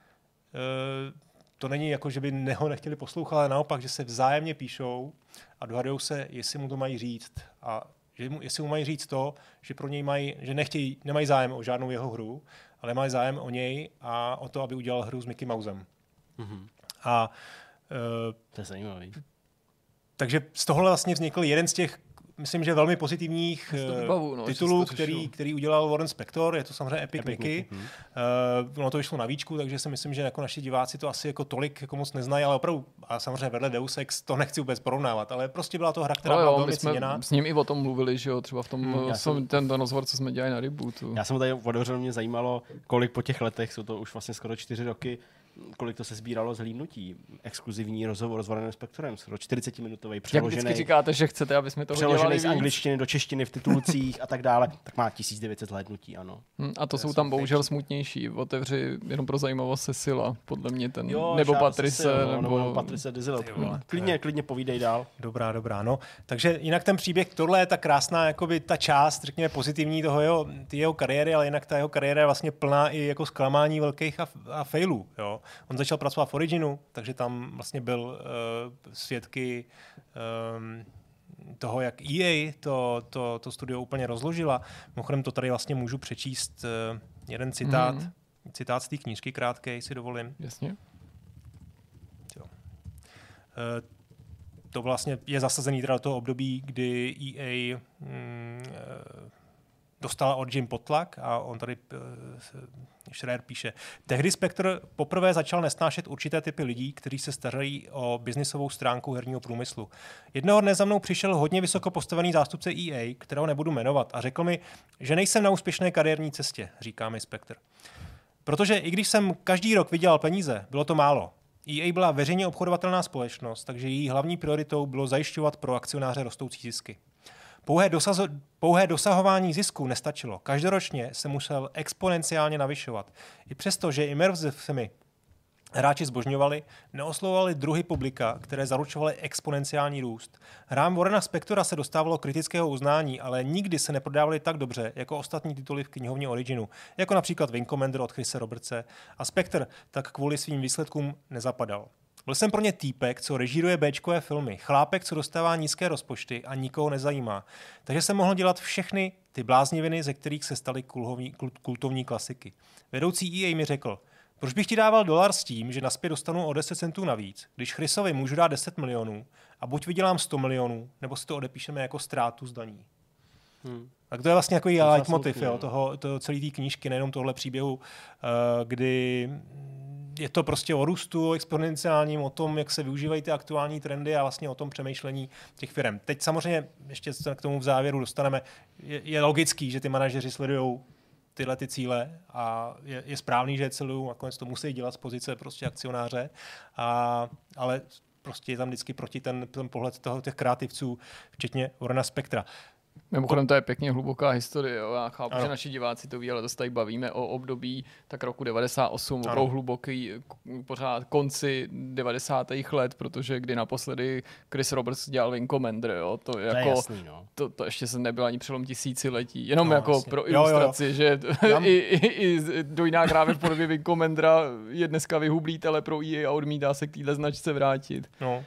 eh, to není jako, že by neho nechtěli poslouchat, ale naopak, že se vzájemně píšou a dohadují se, jestli mu to mají říct. A že mu, jestli mu mají říct to, že pro něj mají, že nechtějí, nemají zájem o žádnou jeho hru, ale mají zájem o něj a o to, aby udělal hru s Mickey Mousem. Mhm. A eh, To je zajímavý. takže z tohohle vlastně vznikl jeden z těch, myslím, že velmi pozitivních eh, vybavu, no, titulů, který, který udělal Warren Spector, je to samozřejmě Epic, Epic Mickey. Mickey, hm. Uh, ono to vyšlo na víčku, takže si myslím, že jako naši diváci to asi jako tolik jako moc neznají, ale opravdu, a samozřejmě vedle Deus Ex to nechci vůbec porovnávat, ale prostě byla to hra, která byla jo, velmi my jsme ceněná. s ním i o tom mluvili, že jo, třeba v tom, Hmm, já jsem, ten, ten rozhovor, co jsme dělali na rebootu. Já jsem tady otevřel, mě zajímalo, kolik po těch letech, jsou to už vlastně skoro čtyři roky, kolik to se sbíralo z hlídnutí. Exkluzivní rozhovor s Warrenem Spektorem, skoro 40-minutový, Jak vždycky přeložený, říkáte, že chcete, aby jsme to dělali přeložený z angličtiny do češtiny v titulcích a tak dále, tak má 1900 hlédnutí, ano. Hm, A to To jsou tam bohužel fake. smutnější. Otevři jenom pro zajímavost Cecila, podle mě ten, Jo, nebo Patrice, Cecil, no, nebo... nebo Patrice je- Klidně, klidně povídej dál. Dobrá, dobrá, no. Takže jinak ten příběh, tohle je ta krásná, jakoby ta část, řekněme, pozitivní toho jeho, ty jeho kariéry, ale jinak ta jeho kariéra je vlastně plná i jako zklamání velkých a, a failů, jo. On začal pracovat v Originu, takže tam vlastně byl uh, svědky um, toho, jak EA to, to, to studio úplně rozložila. Mimochodem to tady vlastně můžu přečíst uh, jeden citát, Mhm. citát z té knížky krátkej, si dovolím. Jasně. Eh, to vlastně je zasazený teda do toho období, kdy EA mm, dostala od Jim potlak a on tady uh, Schreier píše, tehdy Spectre poprvé začal nesnášet určité typy lidí, kteří se starají o biznisovou stránku herního průmyslu. Jednoho dne za mnou přišel hodně vysoko postavený zástupce EA, kterého nebudu jmenovat, a řekl mi, že nejsem na úspěšné kariérní cestě, říká mi Spectre. Protože i když jsem každý rok vydělal peníze, bylo to málo. EA byla veřejně obchodovatelná společnost, takže její hlavní prioritou bylo zajišťovat pro akcionáře rostoucí zisky. Pouhé, dosazo, pouhé dosahování zisku nestačilo. Každoročně se musel exponenciálně navyšovat. I přesto, že immersivemi hráči zbožňovali, neoslovovali druhy publika, které zaručovaly exponenciální růst. Hrám Warrena Spectora se dostávalo kritického uznání, ale nikdy se neprodávali tak dobře jako ostatní tituly v knihovně Originu, jako například Wing Commander od Chrise Robertse a Spectre tak kvůli svým výsledkům nezapadal. Byl jsem pro ně týpek, co režíruje Bčkové filmy, chlápek, co dostává nízké rozpočty a nikoho nezajímá. Takže jsem mohl dělat všechny ty blázniviny, ze kterých se staly kulhovní, kultovní klasiky. Vedoucí EA mi řekl, proč bych ti dával dolar s tím, že naspět dostanu o 10 centů navíc, když Chrisovi můžu dát 10 milionů a buď vydělám 100 milionů, nebo si to odepíšeme jako ztrátu z daní. Hmm. Tak to je vlastně jako leitmotiv jo, no. toho, toho celé té knížky, nejenom tohle příběhu, uh, kdy je to prostě o růstu exponenciálním, o tom, jak se využívají ty aktuální trendy a vlastně o tom přemýšlení těch firm. Teď samozřejmě, ještě se k tomu v závěru dostaneme, je, je logický, že ty manažeři sledují tyhle ty cíle a je, je správný, že je celou, nakonec to musí dělat z pozice prostě akcionáře, a, ale prostě je tam vždycky proti ten, ten pohled toho, těch kreativců, včetně Warrena Spectra. Mimochodem to je pěkně hluboká historie. Jo. Já chápu, ano. že naši diváci to ví, ale tady bavíme o období tak roku 98, ano. o hluboký pořád konci 90. let, protože kdy naposledy Chris Roberts dělal Wing Commander, jo. To, je jako, jasný, no. to, to, ještě se nebyl ani přelom tisíciletí. Jenom no, jako jasně. pro ilustraci, jo, jo, jo. že Tam... (laughs) i, i, i dojná hráve v podobě Wing Commandera je dneska vyhublý, ale pro EA a odmítá se k téhle značce vrátit. No.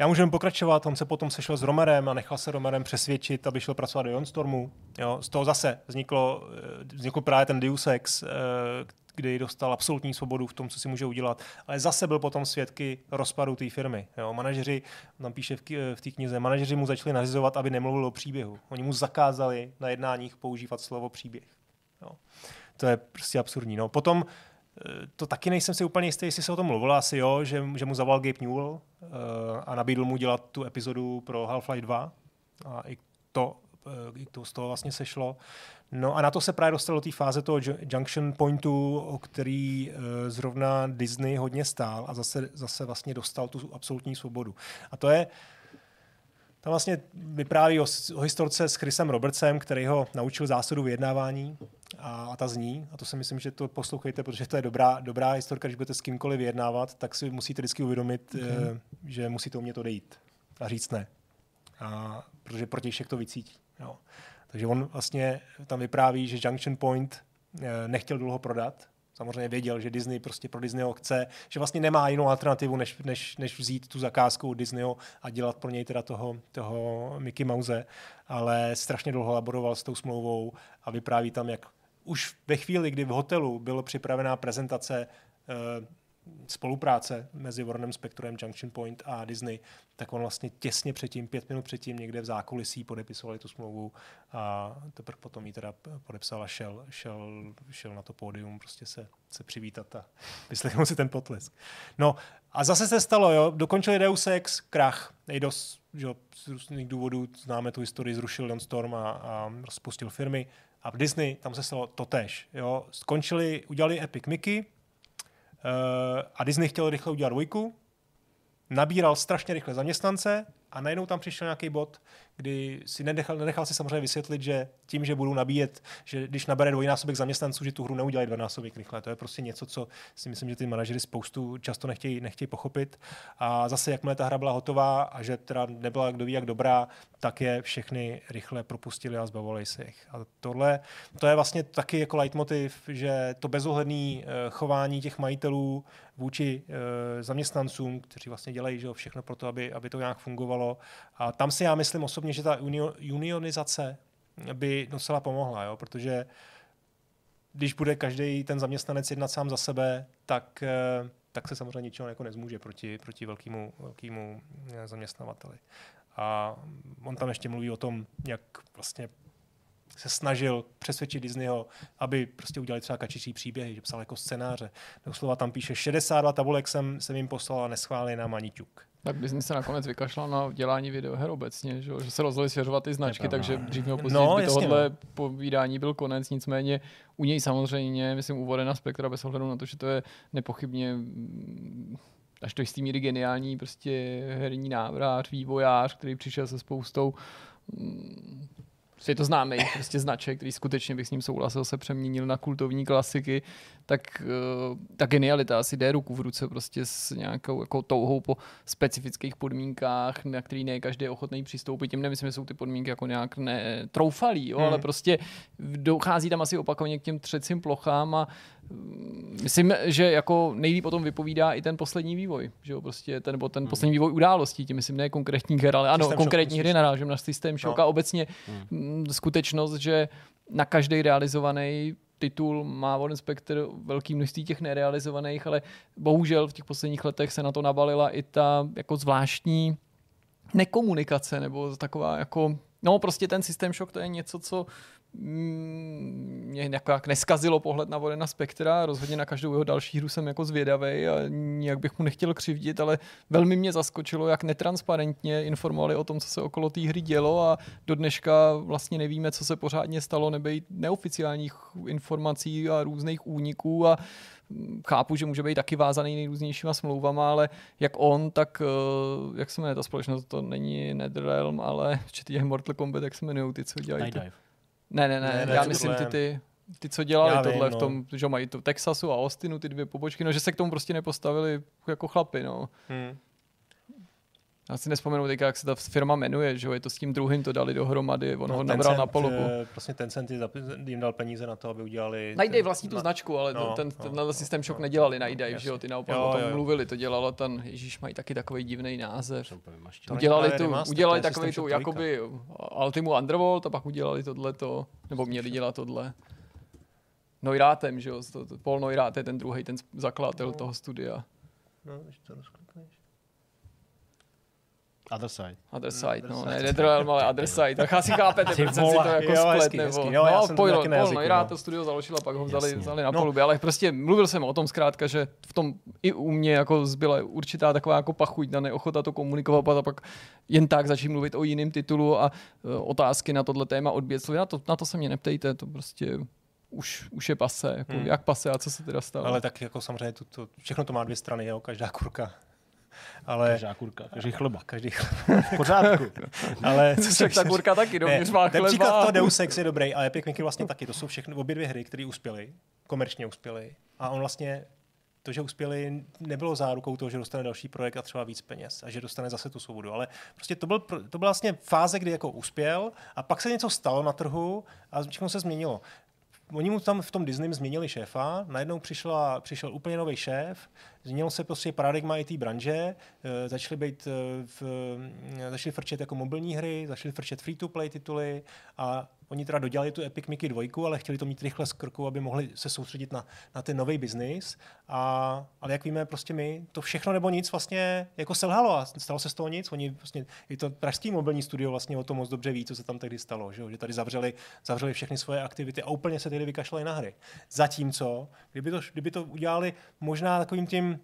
Já můžeme pokračovat, on se potom sešel s Romerem a nechal se Romerem přesvědčit, aby šel pracovat do Stormu. Jo, z toho zase vzniklo, eh, vznikl právě ten Deus Ex, eh, kdy dostal absolutní svobodu v tom, co si může udělat. Ale zase byl potom svědky rozpadu té firmy. Jo, manažeři, tam píše v, v té knize, manažeři mu začali nařizovat, aby nemluvil o příběhu. Oni mu zakázali na jednáních používat slovo příběh. Jo. To je prostě absurdní. No. Potom to taky nejsem si úplně jistý, jestli se o tom mluvilo, asi jo, že, že mu zavolal Gabe Newell uh, a nabídl mu dělat tu epizodu pro Half-Life 2 a i to, uh, i to z toho vlastně sešlo. No a na to se právě dostalo do té fáze toho junction pointu, o který uh, zrovna Disney hodně stál a zase, zase vlastně dostal tu absolutní svobodu. A to je, tam vlastně vypráví o, o historce s Chrisem Robertsem, který ho naučil zásadu vyjednávání a, a ta zní. A to si myslím, že to poslouchejte, protože to je dobrá, dobrá historka, když budete s kýmkoliv vyjednávat, tak si musíte vždycky uvědomit, okay. eh, že musíte umět odejít a říct ne. A, protože protějšek to vycítí. Jo. Takže on vlastně tam vypráví, že Junction Point eh, nechtěl dlouho prodat, samozřejmě věděl, že Disney prostě pro Disneyho chce, že vlastně nemá jinou alternativu, než, než, než vzít tu zakázku od Disneyho a dělat pro něj teda toho, toho Mickey Mouse, ale strašně dlouho laboroval s tou smlouvou a vypráví tam, jak už ve chvíli, kdy v hotelu byla připravená prezentace uh, spolupráce mezi Warnerem Spectrem, Junction Point a Disney, tak on vlastně těsně předtím, pět minut předtím, někde v zákulisí podepisovali tu smlouvu a teprve potom ji teda podepsal a šel, šel, šel na to pódium prostě se, se přivítat a (laughs) vyslechnout si ten potlesk. No a zase se stalo, jo, dokončili Deus Ex, krach, Eidos, že z různých důvodů známe tu historii, zrušil Don Storm a, a rozpustil firmy a v Disney tam se stalo totéž, jo, skončili, udělali Epic Mickey, a Disney chtěl rychle udělat dvojku, nabíral strašně rychle zaměstnance a najednou tam přišel nějaký bod, kdy si nenechal, nenechal si samozřejmě vysvětlit, že tím, že budou nabíjet, že když nabere dvojnásobek zaměstnanců, že tu hru neudělají dvojnásobek rychle. To je prostě něco, co si myslím, že ty manažery spoustu často nechtějí, nechtějí pochopit. A zase, jakmile ta hra byla hotová a že teda nebyla kdo ví jak dobrá, tak je všechny rychle propustili a zbavovali se jich. A tohle, to je vlastně taky jako leitmotiv, že to bezohledné eh, chování těch majitelů vůči e, zaměstnancům, kteří vlastně dělají že všechno pro to, aby, aby to nějak fungovalo. A tam si já myslím osobně, že ta unionizace by docela pomohla, jo? protože když bude každý ten zaměstnanec jednat sám za sebe, tak, e, tak se samozřejmě ničeho jako nezmůže proti, proti velkému, velkému zaměstnavateli. A on tam ještě mluví o tom, jak vlastně se snažil přesvědčit Disneyho, aby prostě udělali třeba kačičí příběhy, že psal jako scénáře. Doslova tam píše 62 tabulek jsem, jsem jim poslal a neschválili nám ani ťuk. Tak Disney se nakonec vykašlal na dělání videoher obecně, že, že se rozhodli svěřovat ty značky, takže dřív nebo později no, by tohohle no. povídání byl konec, nicméně u něj samozřejmě, myslím, úvody na Spektra bez ohledu na to, že to je nepochybně mm, až to jistý míry geniální prostě herní návrář, vývojář, který přišel se spoustou mm, je to známý prostě značek, který skutečně bych s ním souhlasil, se přeměnil na kultovní klasiky, tak uh, ta genialita asi jde ruku v ruce prostě s nějakou jako touhou po specifických podmínkách, na který ne každý je ochotný přistoupit. Tím nemyslím, že jsou ty podmínky jako nějak netroufalý, jo, hmm. ale prostě dochází tam asi opakovaně k těm třecím plochám a myslím, že jako nejlíp o tom vypovídá i ten poslední vývoj, že jo, prostě ten, nebo ten hmm. poslední vývoj událostí, tím myslím ne konkrétní her, ale ano, konkrétní hry narážím na systém šok no. obecně hmm. Skutečnost, že na každý realizovaný titul má Warren Spector velký množství těch nerealizovaných, ale bohužel v těch posledních letech se na to nabalila i ta jako zvláštní nekomunikace, nebo taková jako No prostě ten systém šok to je něco, co mě nějak neskazilo pohled na Vorena Spektra, rozhodně na každou jeho další hru jsem jako zvědavý a nijak bych mu nechtěl křivdit, ale velmi mě zaskočilo, jak netransparentně informovali o tom, co se okolo té hry dělo a do dneška vlastně nevíme, co se pořádně stalo, nebejt neoficiálních informací a různých úniků a mm, chápu, že může být taky vázaný nejrůznějšíma smlouvama, ale jak on, tak eh, jak se jmenuje ta společnost, to není NetherRealm, ale (laughs) je Mortal Kombat, jak se jmenují ty, co dělají. Night Dive. Ne, ne, ne, ne já myslím ty, ty, ty, co dělali já tohle vím, v tom, no. že mají to Texasu a Austinu, ty dvě pobočky, no, že se k tomu prostě nepostavili jako chlapi, no. Hmm. Já si nespomenu teďka, jak se ta firma jmenuje, že je to s tím druhým, to dali dohromady, on no, ho nabral na polobu. Eh, prostě ten cent jim dal peníze na to, aby udělali... Najdej vlastní tu na... značku, ale no, ten, ten, no, ten systém šok no, nedělali no, Najdej, že jo, ty naopak jo, o tom jo, mluvili, to dělalo ten, Ježíš, mají taky takový divný název. Udělali, tu, udělali takový tu, jakoby Ultimu Underworld a pak udělali tohleto, nebo měli dělat tohle. Noirátem, že jo, Paul Neurát je ten druhý, ten zakladatel toho studia. No, to Other Side. Other Side, no, ne Netherrealm, ale Other Side. Tak asi chápete, proč jsem si to jako jo, splet, nebo... Jo, no, Paul, Paul Neurát to studio založil a pak ho vzali, vzali na no. polubě, ale prostě mluvil jsem o tom zkrátka, že v tom i u mě jako zbyla určitá taková jako pachuť na neochota to komunikovat a pak jen tak začít mluvit o jiném titulu a uh, otázky na tohle téma odbět. Na to, na to se mě neptejte, to prostě už, už je pase, jako hmm. jak pase a co se teda stalo. Ale tak jako samozřejmě to, to, všechno to má dvě strany, jo, každá kurka ale... Každá kurka, každý chleba. Každý chleba. V pořádku. (laughs) ale co se ta kurka taky dovnitř má chleba. příklad toho Deus Ex je dobrý a Epic Mickey vlastně taky. To jsou všechny obě dvě hry, které uspěly, komerčně uspěly. A on vlastně to, že uspěli, nebylo zárukou toho, že dostane další projekt a třeba víc peněz a že dostane zase tu svobodu. Ale prostě to, byl, to byla vlastně fáze, kdy jako uspěl a pak se něco stalo na trhu a všechno se změnilo oni mu tam v tom Disney změnili šéfa, najednou přišla, přišel úplně nový šéf, změnil se prostě paradigma i té branže, e, začaly být e, v, začaly frčet jako mobilní hry, začaly frčet free-to-play tituly a Oni teda dodělali tu Epic Mickey 2, ale chtěli to mít rychle z krku, aby mohli se soustředit na, na ten nový biznis. A, ale jak víme, prostě my to všechno nebo nic vlastně jako selhalo a stalo se z toho nic. Oni vlastně, i to pražský mobilní studio vlastně o tom moc dobře ví, co se tam tehdy stalo, že, že tady zavřeli, zavřeli všechny svoje aktivity a úplně se tehdy vykašlali na hry. Zatímco, kdyby to, kdyby to udělali možná takovým tím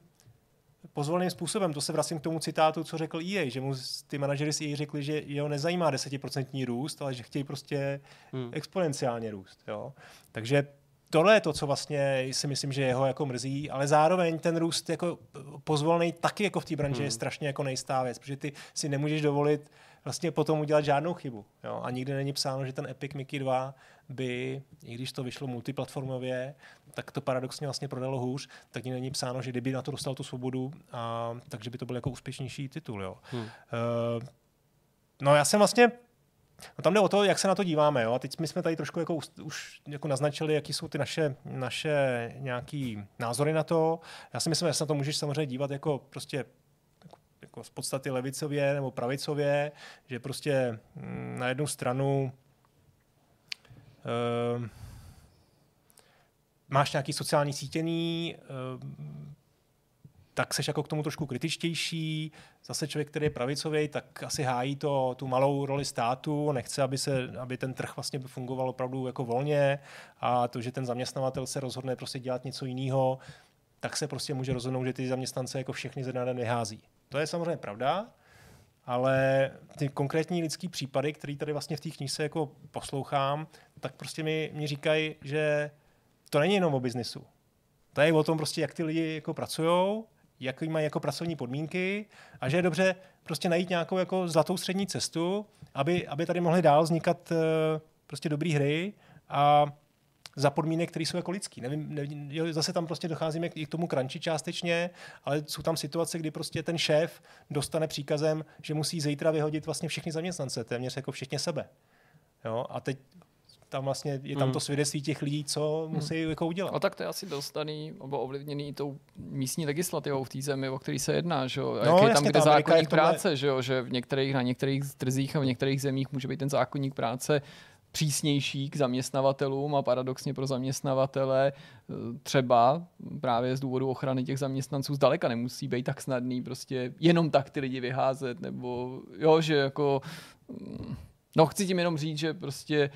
pozvolným způsobem. To se vracím k tomu citátu, co řekl EA, že mu ty manažery z EA řekli, že jeho nezajímá desetiprocentní růst, ale že chtějí prostě hmm. exponenciálně růst. Jo? Takže tohle je to, co vlastně si myslím, že jeho jako mrzí, ale zároveň ten růst jako pozvolný taky jako v té branži hmm. je strašně jako nejistá věc, protože ty si nemůžeš dovolit vlastně potom udělat žádnou chybu. Jo? A nikdy není psáno, že ten Epic Mickey 2 by, i když to vyšlo multiplatformově, tak to paradoxně vlastně prodalo hůř, tak není psáno, že kdyby na to dostal tu svobodu, a, takže by to byl jako úspěšnější titul. Jo. Hmm. Uh, no já jsem vlastně No tam jde o to, jak se na to díváme. Jo? A teď my jsme tady trošku jako už jako naznačili, jaký jsou ty naše, naše nějaký názory na to. Já si myslím, že se na to můžeš samozřejmě dívat jako prostě jako, z podstaty levicově nebo pravicově, že prostě mm, na jednu stranu uh, máš nějaký sociální sítěný, uh, tak seš jako k tomu trošku kritičtější. Zase člověk, který je pravicový, tak asi hájí to, tu malou roli státu, nechce, aby, se, aby ten trh vlastně fungoval opravdu jako volně a to, že ten zaměstnavatel se rozhodne prostě dělat něco jiného, tak se prostě může rozhodnout, že ty zaměstnance jako všechny ze den vyhází. To je samozřejmě pravda, ale ty konkrétní lidský případy, které tady vlastně v té knize jako poslouchám, tak prostě mi, mi říkají, že to není jenom o biznisu. To je o tom prostě, jak ty lidi jako pracují, jak mají jako pracovní podmínky a že je dobře prostě najít nějakou jako zlatou střední cestu, aby, aby tady mohly dál vznikat uh, prostě dobré hry a za podmínek, které jsou jako lidský. Nevím, nevím, zase tam prostě docházíme i k tomu crunchi částečně, ale jsou tam situace, kdy prostě ten šéf dostane příkazem, že musí zítra vyhodit vlastně všechny zaměstnance, téměř jako všichni sebe. Jo? A teď tam vlastně je tam to hmm. svědectví těch lidí, co hmm. musí jako udělat. A tak to je asi dostaný nebo ovlivněný tou místní legislativou v té zemi, o který se jedná, že jo? A no, je tam, kde zákonník práce, že jo? Že v některých, na některých trzích a v některých zemích může být ten zákonník práce přísnější k zaměstnavatelům a paradoxně pro zaměstnavatele eh, třeba právě z důvodu ochrany těch zaměstnanců zdaleka nemusí být tak snadný prostě jenom tak ty lidi vyházet, nebo jo, že jako mm, no chci tím jenom říct, že prostě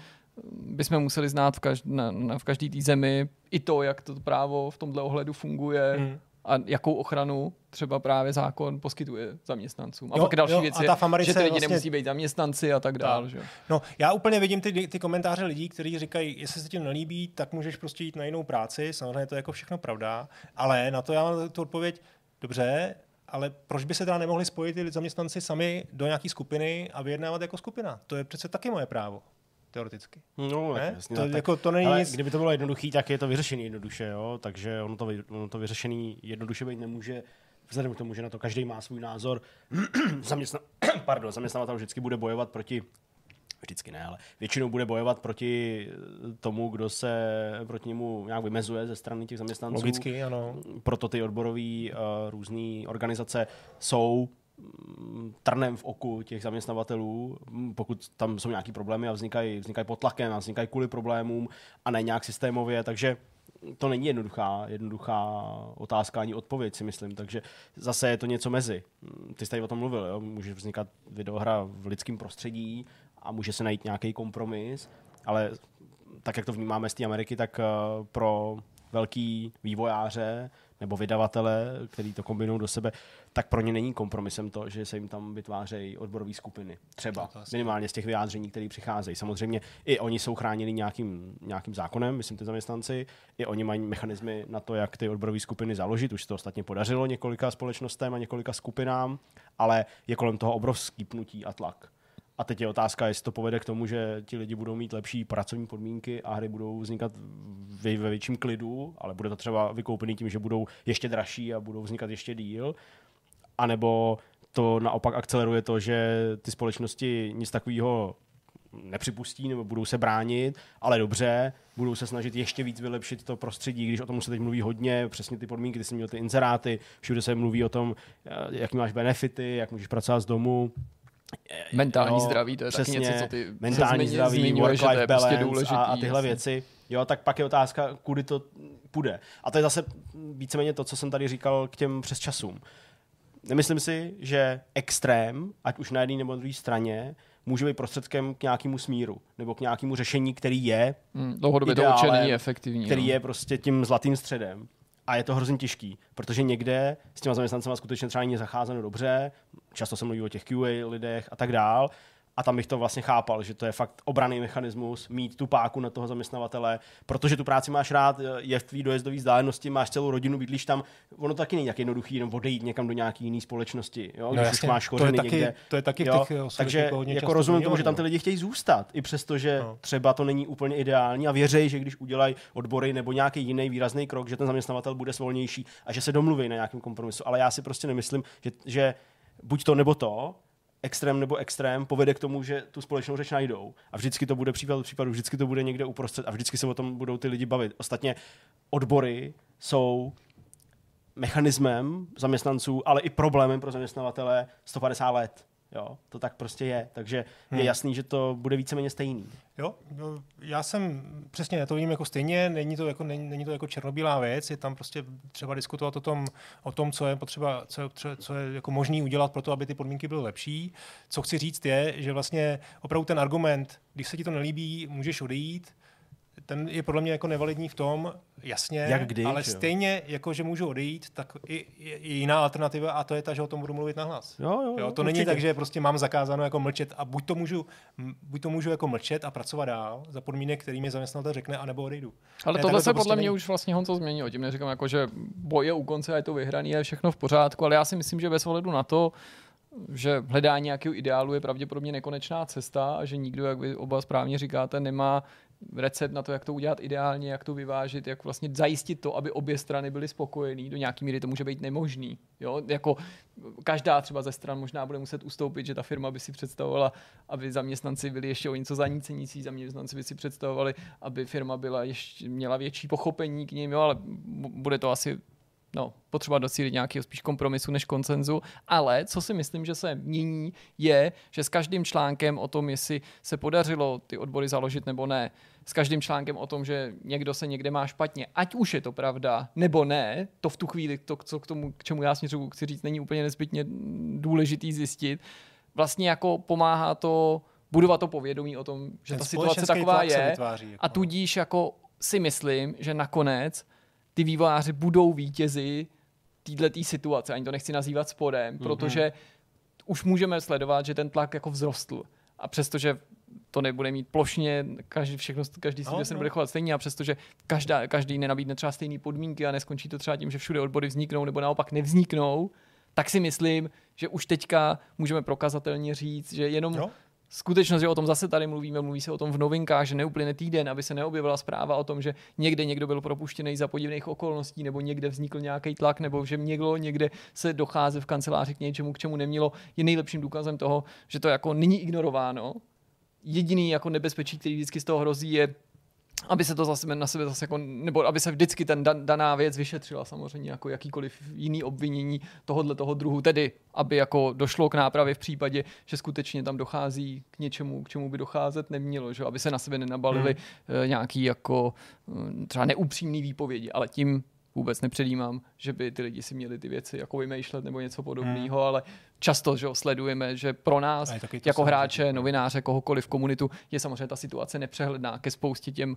bychom museli znát v, každ- na, na, v každé té zemi i to, jak to právo v tomhle ohledu funguje mm. A jakou ochranu třeba právě zákon poskytuje zaměstnancům. A jo, pak další jo, věc je, že ty lidi vlastně... nemusí být zaměstnanci a tak dále. No, já úplně vidím ty, ty komentáře lidí, kteří říkají, jestli se ti nelíbí, tak můžeš prostě jít na jinou práci. Samozřejmě to je jako všechno pravda. Ale na to já mám tu odpověď, dobře, ale proč by se teda nemohli spojit ty zaměstnanci sami do nějaké skupiny a vyjednávat jako skupina? To je přece taky moje právo teoreticky. No, ne? jasně, to, tak, jako, to není ale nic... kdyby to bylo jednoduché, tak je to vyřešený jednoduše, jo? takže ono to, ono to vyřešený jednoduše být nemůže, vzhledem k tomu, že na to každý má svůj názor. (clears throat) Zaměstna... (clears throat) Pardon, zaměstnavatel vždycky bude bojovat proti vždycky ne, ale většinou bude bojovat proti tomu, kdo se proti němu nějak vymezuje ze strany těch zaměstnanců. Logicky, ano. Proto ty odborové uh, různé organizace jsou trnem v oku těch zaměstnavatelů, pokud tam jsou nějaký problémy a vznikají, vznikají pod tlakem a vznikají kvůli problémům a ne nějak systémově, takže to není jednoduchá, jednoduchá otázka ani odpověď, si myslím. Takže zase je to něco mezi. Ty jsi tady o tom mluvil, jo? může vznikat videohra v lidském prostředí a může se najít nějaký kompromis, ale tak, jak to vnímáme z té Ameriky, tak eh, pro velký vývojáře nebo vydavatele, který to kombinují do sebe, tak pro ně není kompromisem to, že se jim tam vytvářejí odborové skupiny. Třeba minimálně z těch vyjádření, které přicházejí. Samozřejmě i oni jsou chráněni nějakým, nějakým zákonem, myslím ty zaměstnanci, i oni mají mechanismy na to, jak ty odborové skupiny založit. Už se to ostatně podařilo několika společnostem a několika skupinám, ale je kolem toho obrovský pnutí a tlak. A teď je otázka, jestli to povede k tomu, že ti lidi budou mít lepší pracovní podmínky a hry budou vznikat ve, ve větším klidu, ale bude to třeba vykoupený tím, že budou ještě dražší a budou vznikat ještě díl. A nebo to naopak akceleruje to, že ty společnosti nic takového nepřipustí nebo budou se bránit, ale dobře, budou se snažit ještě víc vylepšit to prostředí, když o tom se teď mluví hodně, přesně ty podmínky, ty jsi měl ty inzeráty, všude se mluví o tom, eh, jaký máš benefity, jak můžeš pracovat z domu, Mentální jo, zdraví, to je přesně, taky něco, co ty mentální zdraví, work-life balance prostě důležitý, a, a tyhle jasný. věci. Jo, tak pak je otázka, kudy to půjde. A to je zase víceméně to, co jsem tady říkal k těm přesčasům. Nemyslím si, že extrém, ať už na jedné nebo na druhé straně, může být prostředkem k nějakému smíru nebo k nějakému řešení, který je hmm, dlouhodobě ideálem, to určitě není efektivní. Který no. je prostě tím zlatým středem a je to hrozně těžký, protože někde s těma zaměstnancema skutečně třeba není zacházeno dobře, často se mluví o těch QA lidech a tak dál, a tam bych to vlastně chápal, že to je fakt obraný mechanismus, mít tu páku na toho zaměstnavatele, protože tu práci máš rád, je v tvý dojezdové vzdálenosti, máš celou rodinu, bydlíš tam, ono taky není tak jednoduchý jenom odejít někam do nějaké jiné společnosti, jo? No, když jasně, už máš kořeny to je taky, někde. To je taky jo? těch Takže jako, rozumím tomu, že tam ty lidi chtějí zůstat, i přesto, že no. třeba to není úplně ideální a věří, že když udělají odbory nebo nějaký jiný výrazný krok, že ten zaměstnavatel bude svolnější a že se domluví na nějakém kompromisu. Ale já si prostě nemyslím, že, že buď to nebo to, extrém nebo extrém povede k tomu, že tu společnou řeč najdou. A vždycky to bude případ případu, vždycky to bude někde uprostřed a vždycky se o tom budou ty lidi bavit. Ostatně odbory jsou mechanismem zaměstnanců, ale i problémem pro zaměstnavatele 150 let. Jo, to tak prostě je. Takže je Hmm. jasný, že to bude víceméně stejný. Jo, no, já jsem přesně, já to vidím jako stejně, není to jako, není, není to jako černobílá věc, je tam prostě třeba diskutovat o tom, o tom co je potřeba, co je, co je jako možný udělat pro to, aby ty podmínky byly lepší. Co chci říct je, že vlastně opravdu ten argument, když se ti to nelíbí, můžeš odejít, ten je podle mě jako nevalidní v tom, jasně, Jak kdy, ale že stejně jako, že můžu odejít, tak i, je, jiná alternativa a to je ta, že o tom budu mluvit nahlas. Jo, jo, Jo, to není tak, že prostě mám zakázáno jako mlčet a buď to můžu, buď to můžu jako mlčet a pracovat dál za podmínek, který mi zaměstnatel řekne, anebo odejdu. Ale Ne, tohle se to podle prostě mě není. už vlastně Honzo změnilo. Tím neříkám, jako, že boj je u konce a je to vyhraný a je všechno v pořádku, ale já si myslím, že bez ohledu na to, že hledání nějakého ideálu je pravděpodobně nekonečná cesta a že nikdo, jak vy oba správně říkáte, nemá recept na to, jak to udělat ideálně, jak to vyvážit, jak vlastně zajistit to, aby obě strany byly spokojený. Do nějaký míry to může být nemožný. Jo? Jako každá třeba ze stran možná bude muset ustoupit, že ta firma by si představovala, aby zaměstnanci byli ještě o něco zanícenější, zaměstnanci by si představovali, aby firma byla ještě, měla větší pochopení k ním, jo, ale bu- bude to asi no, potřeba docílit nějakého spíš kompromisu než koncenzu, ale co si myslím, že se mění, je, že s každým článkem o tom, jestli se podařilo ty odbory založit nebo ne, s každým článkem o tom, že někdo se někde má špatně, ať už je to pravda, nebo ne, to v tu chvíli, to, co k tomu, k čemu já směřuju, chci říct, není úplně nezbytně důležitý zjistit, vlastně jako pomáhá to budovat to povědomí o tom, že Ten ta situace taková je vytváří, jako, a tudíž jako si myslím, že nakonec ty vývojáři budou vítězi této situace. Ani to nechci nazývat sporem, Mhm. protože už můžeme sledovat, že ten tlak jako vzrostl. A přestože to nebude mít plošně, každý, všechno, každý No, se no. nebude chovat stejně a přestože každá, každý nenabídne třeba stejné podmínky a neskončí to třeba tím, že všude odbory vzniknou nebo naopak nevzniknou, tak si myslím, že už teďka můžeme prokazatelně říct, že jenom Jo? skutečnost, že o tom zase tady mluvíme, mluví se o tom v novinkách, že neuplyne týden, aby se neobjevila zpráva o tom, že někde někdo byl propuštěný za podivných okolností, nebo někde vznikl nějaký tlak, nebo že někdo někde se dochází v kanceláři k něčemu, k čemu nemělo, je nejlepším důkazem toho, že to jako není ignorováno. Jediný jako nebezpečí, který vždycky z toho hrozí, je aby se to zase na sebe zase jako, nebo aby se vždycky ten dan, daná věc vyšetřila samozřejmě jako jakýkoliv jiný obvinění tohohle toho druhu, tedy aby jako došlo k nápravě v případě, že skutečně tam dochází k něčemu, k čemu by docházet nemělo, že aby se na sebe nenabalili hmm. nějaký jako eh, třeba neupřímný výpovědi, ale tím vůbec nepředjímám, že by ty lidi si měli ty věci jako vymýšlet nebo něco podobného, hmm. ale často že sledujeme, že pro nás jako hráče, novináře, kohokoliv v komunitu je samozřejmě ta situace nepřehledná ke spoustě těm uh,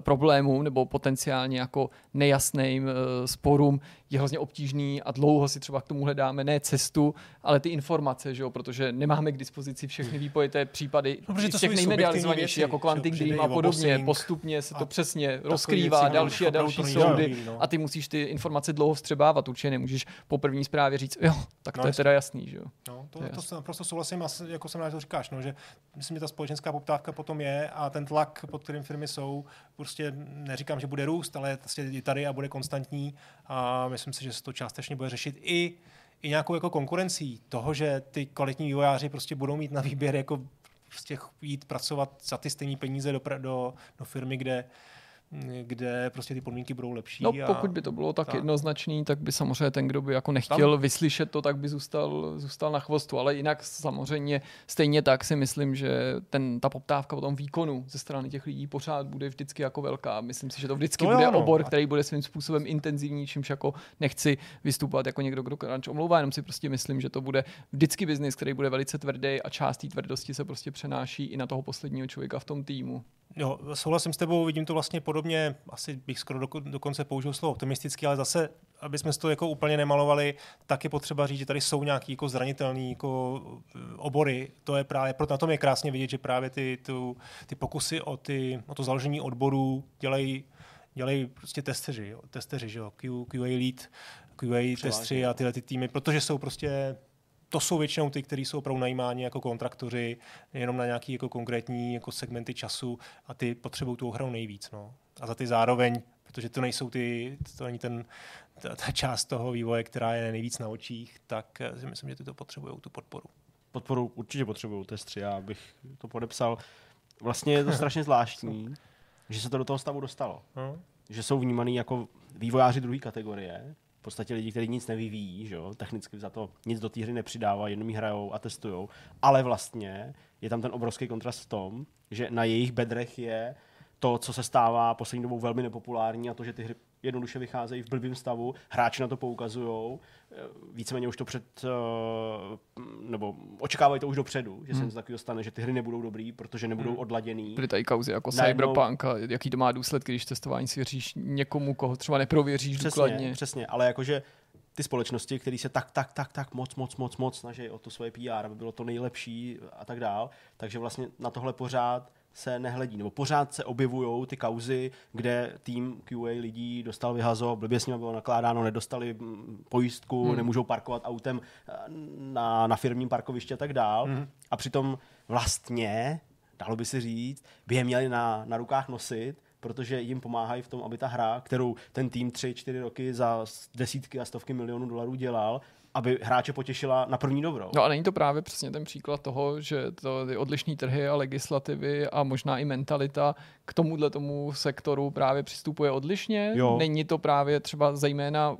problémům nebo potenciálně jako nejasným uh, sporům. Je hrozně obtížný a dlouho si třeba k tomu hledáme ne cestu, ale ty informace, že jo, protože nemáme k dispozici všechny výpojité případy No, to těch nejmedializovanějších, jako Quantic že Dream a podobně. Postupně se to přesně rozkrývá no, další a opravdu další soudy no. a ty musíš ty informace dlouho vstřebávat. Určitě nemůžeš po první zprávě říct, jo, tak to No, je teda jasný, že jo. No, to, To to, to naprosto souhlasím, jako jsem rád, že to říkáš, no, že myslím, že ta společenská poptávka potom je a ten tlak, pod kterým firmy jsou, prostě neříkám, že bude růst, ale prostě je tady a bude konstantní a myslím si, že se to částečně bude řešit i, i nějakou jako konkurencí toho, že ty kvalitní vývojáři prostě budou mít na výběr jako prostě jít pracovat za ty stejné peníze do, do, do firmy, kde kde prostě ty podmínky budou lepší. No a, pokud by to bylo tak, tak. jednoznačný, tak by samozřejmě ten, kdo by jako nechtěl vyslyšet to, tak by zůstal, zůstal na chvostu. Ale jinak samozřejmě stejně tak si myslím, že ten, ta poptávka po tom výkonu ze strany těch lidí pořád bude vždycky jako velká. Myslím si, že to vždycky To bude jo, no. obor, který bude svým způsobem intenzivní, čímž jako nechci vystupovat jako někdo, kdo crunch omlouvá, jenom si prostě myslím, že to bude vždycky biznis, který bude velice tvrdý a část té tvrdosti se prostě přenáší i na toho posledního člověka v tom týmu. Jo, souhlasím s tebou, vidím to vlastně podobně, asi bych skoro doko, dokonce použil slovo optimisticky, ale zase, aby jsme to jako úplně nemalovali, tak je potřeba říct, že tady jsou nějaký jako zranitelný jako eh, obory. To je právě, proto na tom je krásně vidět, že právě ty, tu, ty pokusy o, ty, o to založení odborů dělají dělají prostě testeři, jo, testeři, že jo, Q, QA lead, QA testři a tyhle ty týmy, protože jsou prostě to jsou většinou ty, kteří jsou opravdu najímáni jako kontraktoři, jenom na nějaký jako konkrétní jako segmenty času a ty potřebují tu ochranu nejvíc. No. A za ty zároveň, protože to nejsou ty, to není ten, ta, ta část toho vývoje, která je nejvíc na očích, tak eh, si myslím, že ty to potřebují tu podporu. Podporu určitě potřebují testři, já bych to podepsal. Vlastně je to strašně zvláštní, (laughs) že se to do toho stavu dostalo. No. Že jsou vnímaný jako vývojáři druhé kategorie, podstatě lidi, kteří nic nevyvíjí, že jo? technicky za to nic do té hry nepřidávají, jenom ji hrajou a testují, ale vlastně je tam ten obrovský kontrast v tom, že na jejich bedrech je to, co se stává poslední dobou velmi nepopulární a to, že ty hry jednoduše vycházejí v blbým stavu, hráči na to poukazují, víceméně už to před, eh, nebo očekávají to už dopředu, že se hmm. něco takového stane, že ty hry nebudou dobrý, protože nebudou hmm. odladěný. Byly tady kauzy jako Najednou... Cyberpunk a jaký to má důsledky, když testování si věříš někomu, koho třeba neprověříš přesně, důkladně. Přesně, ale jakože ty společnosti, které se tak, tak, tak, tak moc, moc, moc, moc snaží o to svoje PR, aby bylo to nejlepší a tak dál. Takže vlastně na tohle pořád se nehledí, nebo pořád se objevují ty kauzy, kde tým QA lidí dostal vyhazo, blbě s nimi bylo nakládáno, nedostali mm, pojistku, hmm. nemůžou parkovat autem eh, na, na firmním parkovišti a tak dál. Hmm. A přitom vlastně, dalo by se říct, by je měli na, na rukách nosit, protože jim pomáhají v tom, aby ta hra, kterou ten tým tři, čtyři roky za desítky a stovky milionů dolarů dělal, aby hráče potěšila na první dobrou. No a není to právě přesně ten příklad toho, že to ty odlišné trhy a legislativy a možná i mentalita k tomuhle tomu sektoru právě přistupuje odlišně? Jo. Není to právě třeba zejména,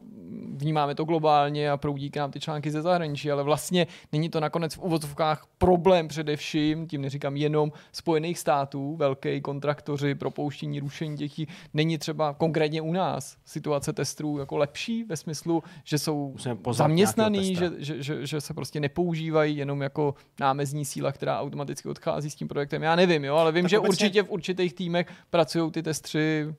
vnímáme to globálně a proudí k nám ty články ze zahraničí, ale vlastně není to nakonec v uvozovkách problém především, tím neříkám jenom Spojených států, velké kontraktoři, propouštění, rušení dětí, není třeba konkrétně u nás situace testů jako lepší ve smyslu, že jsou zaměstnaný, že, že, že, že se prostě nepoužívají jenom jako námezní síla, která automaticky odchází s tím projektem. Já nevím, jo, ale vím, tak že obecně... určitě v určitých týmech pracují ty testři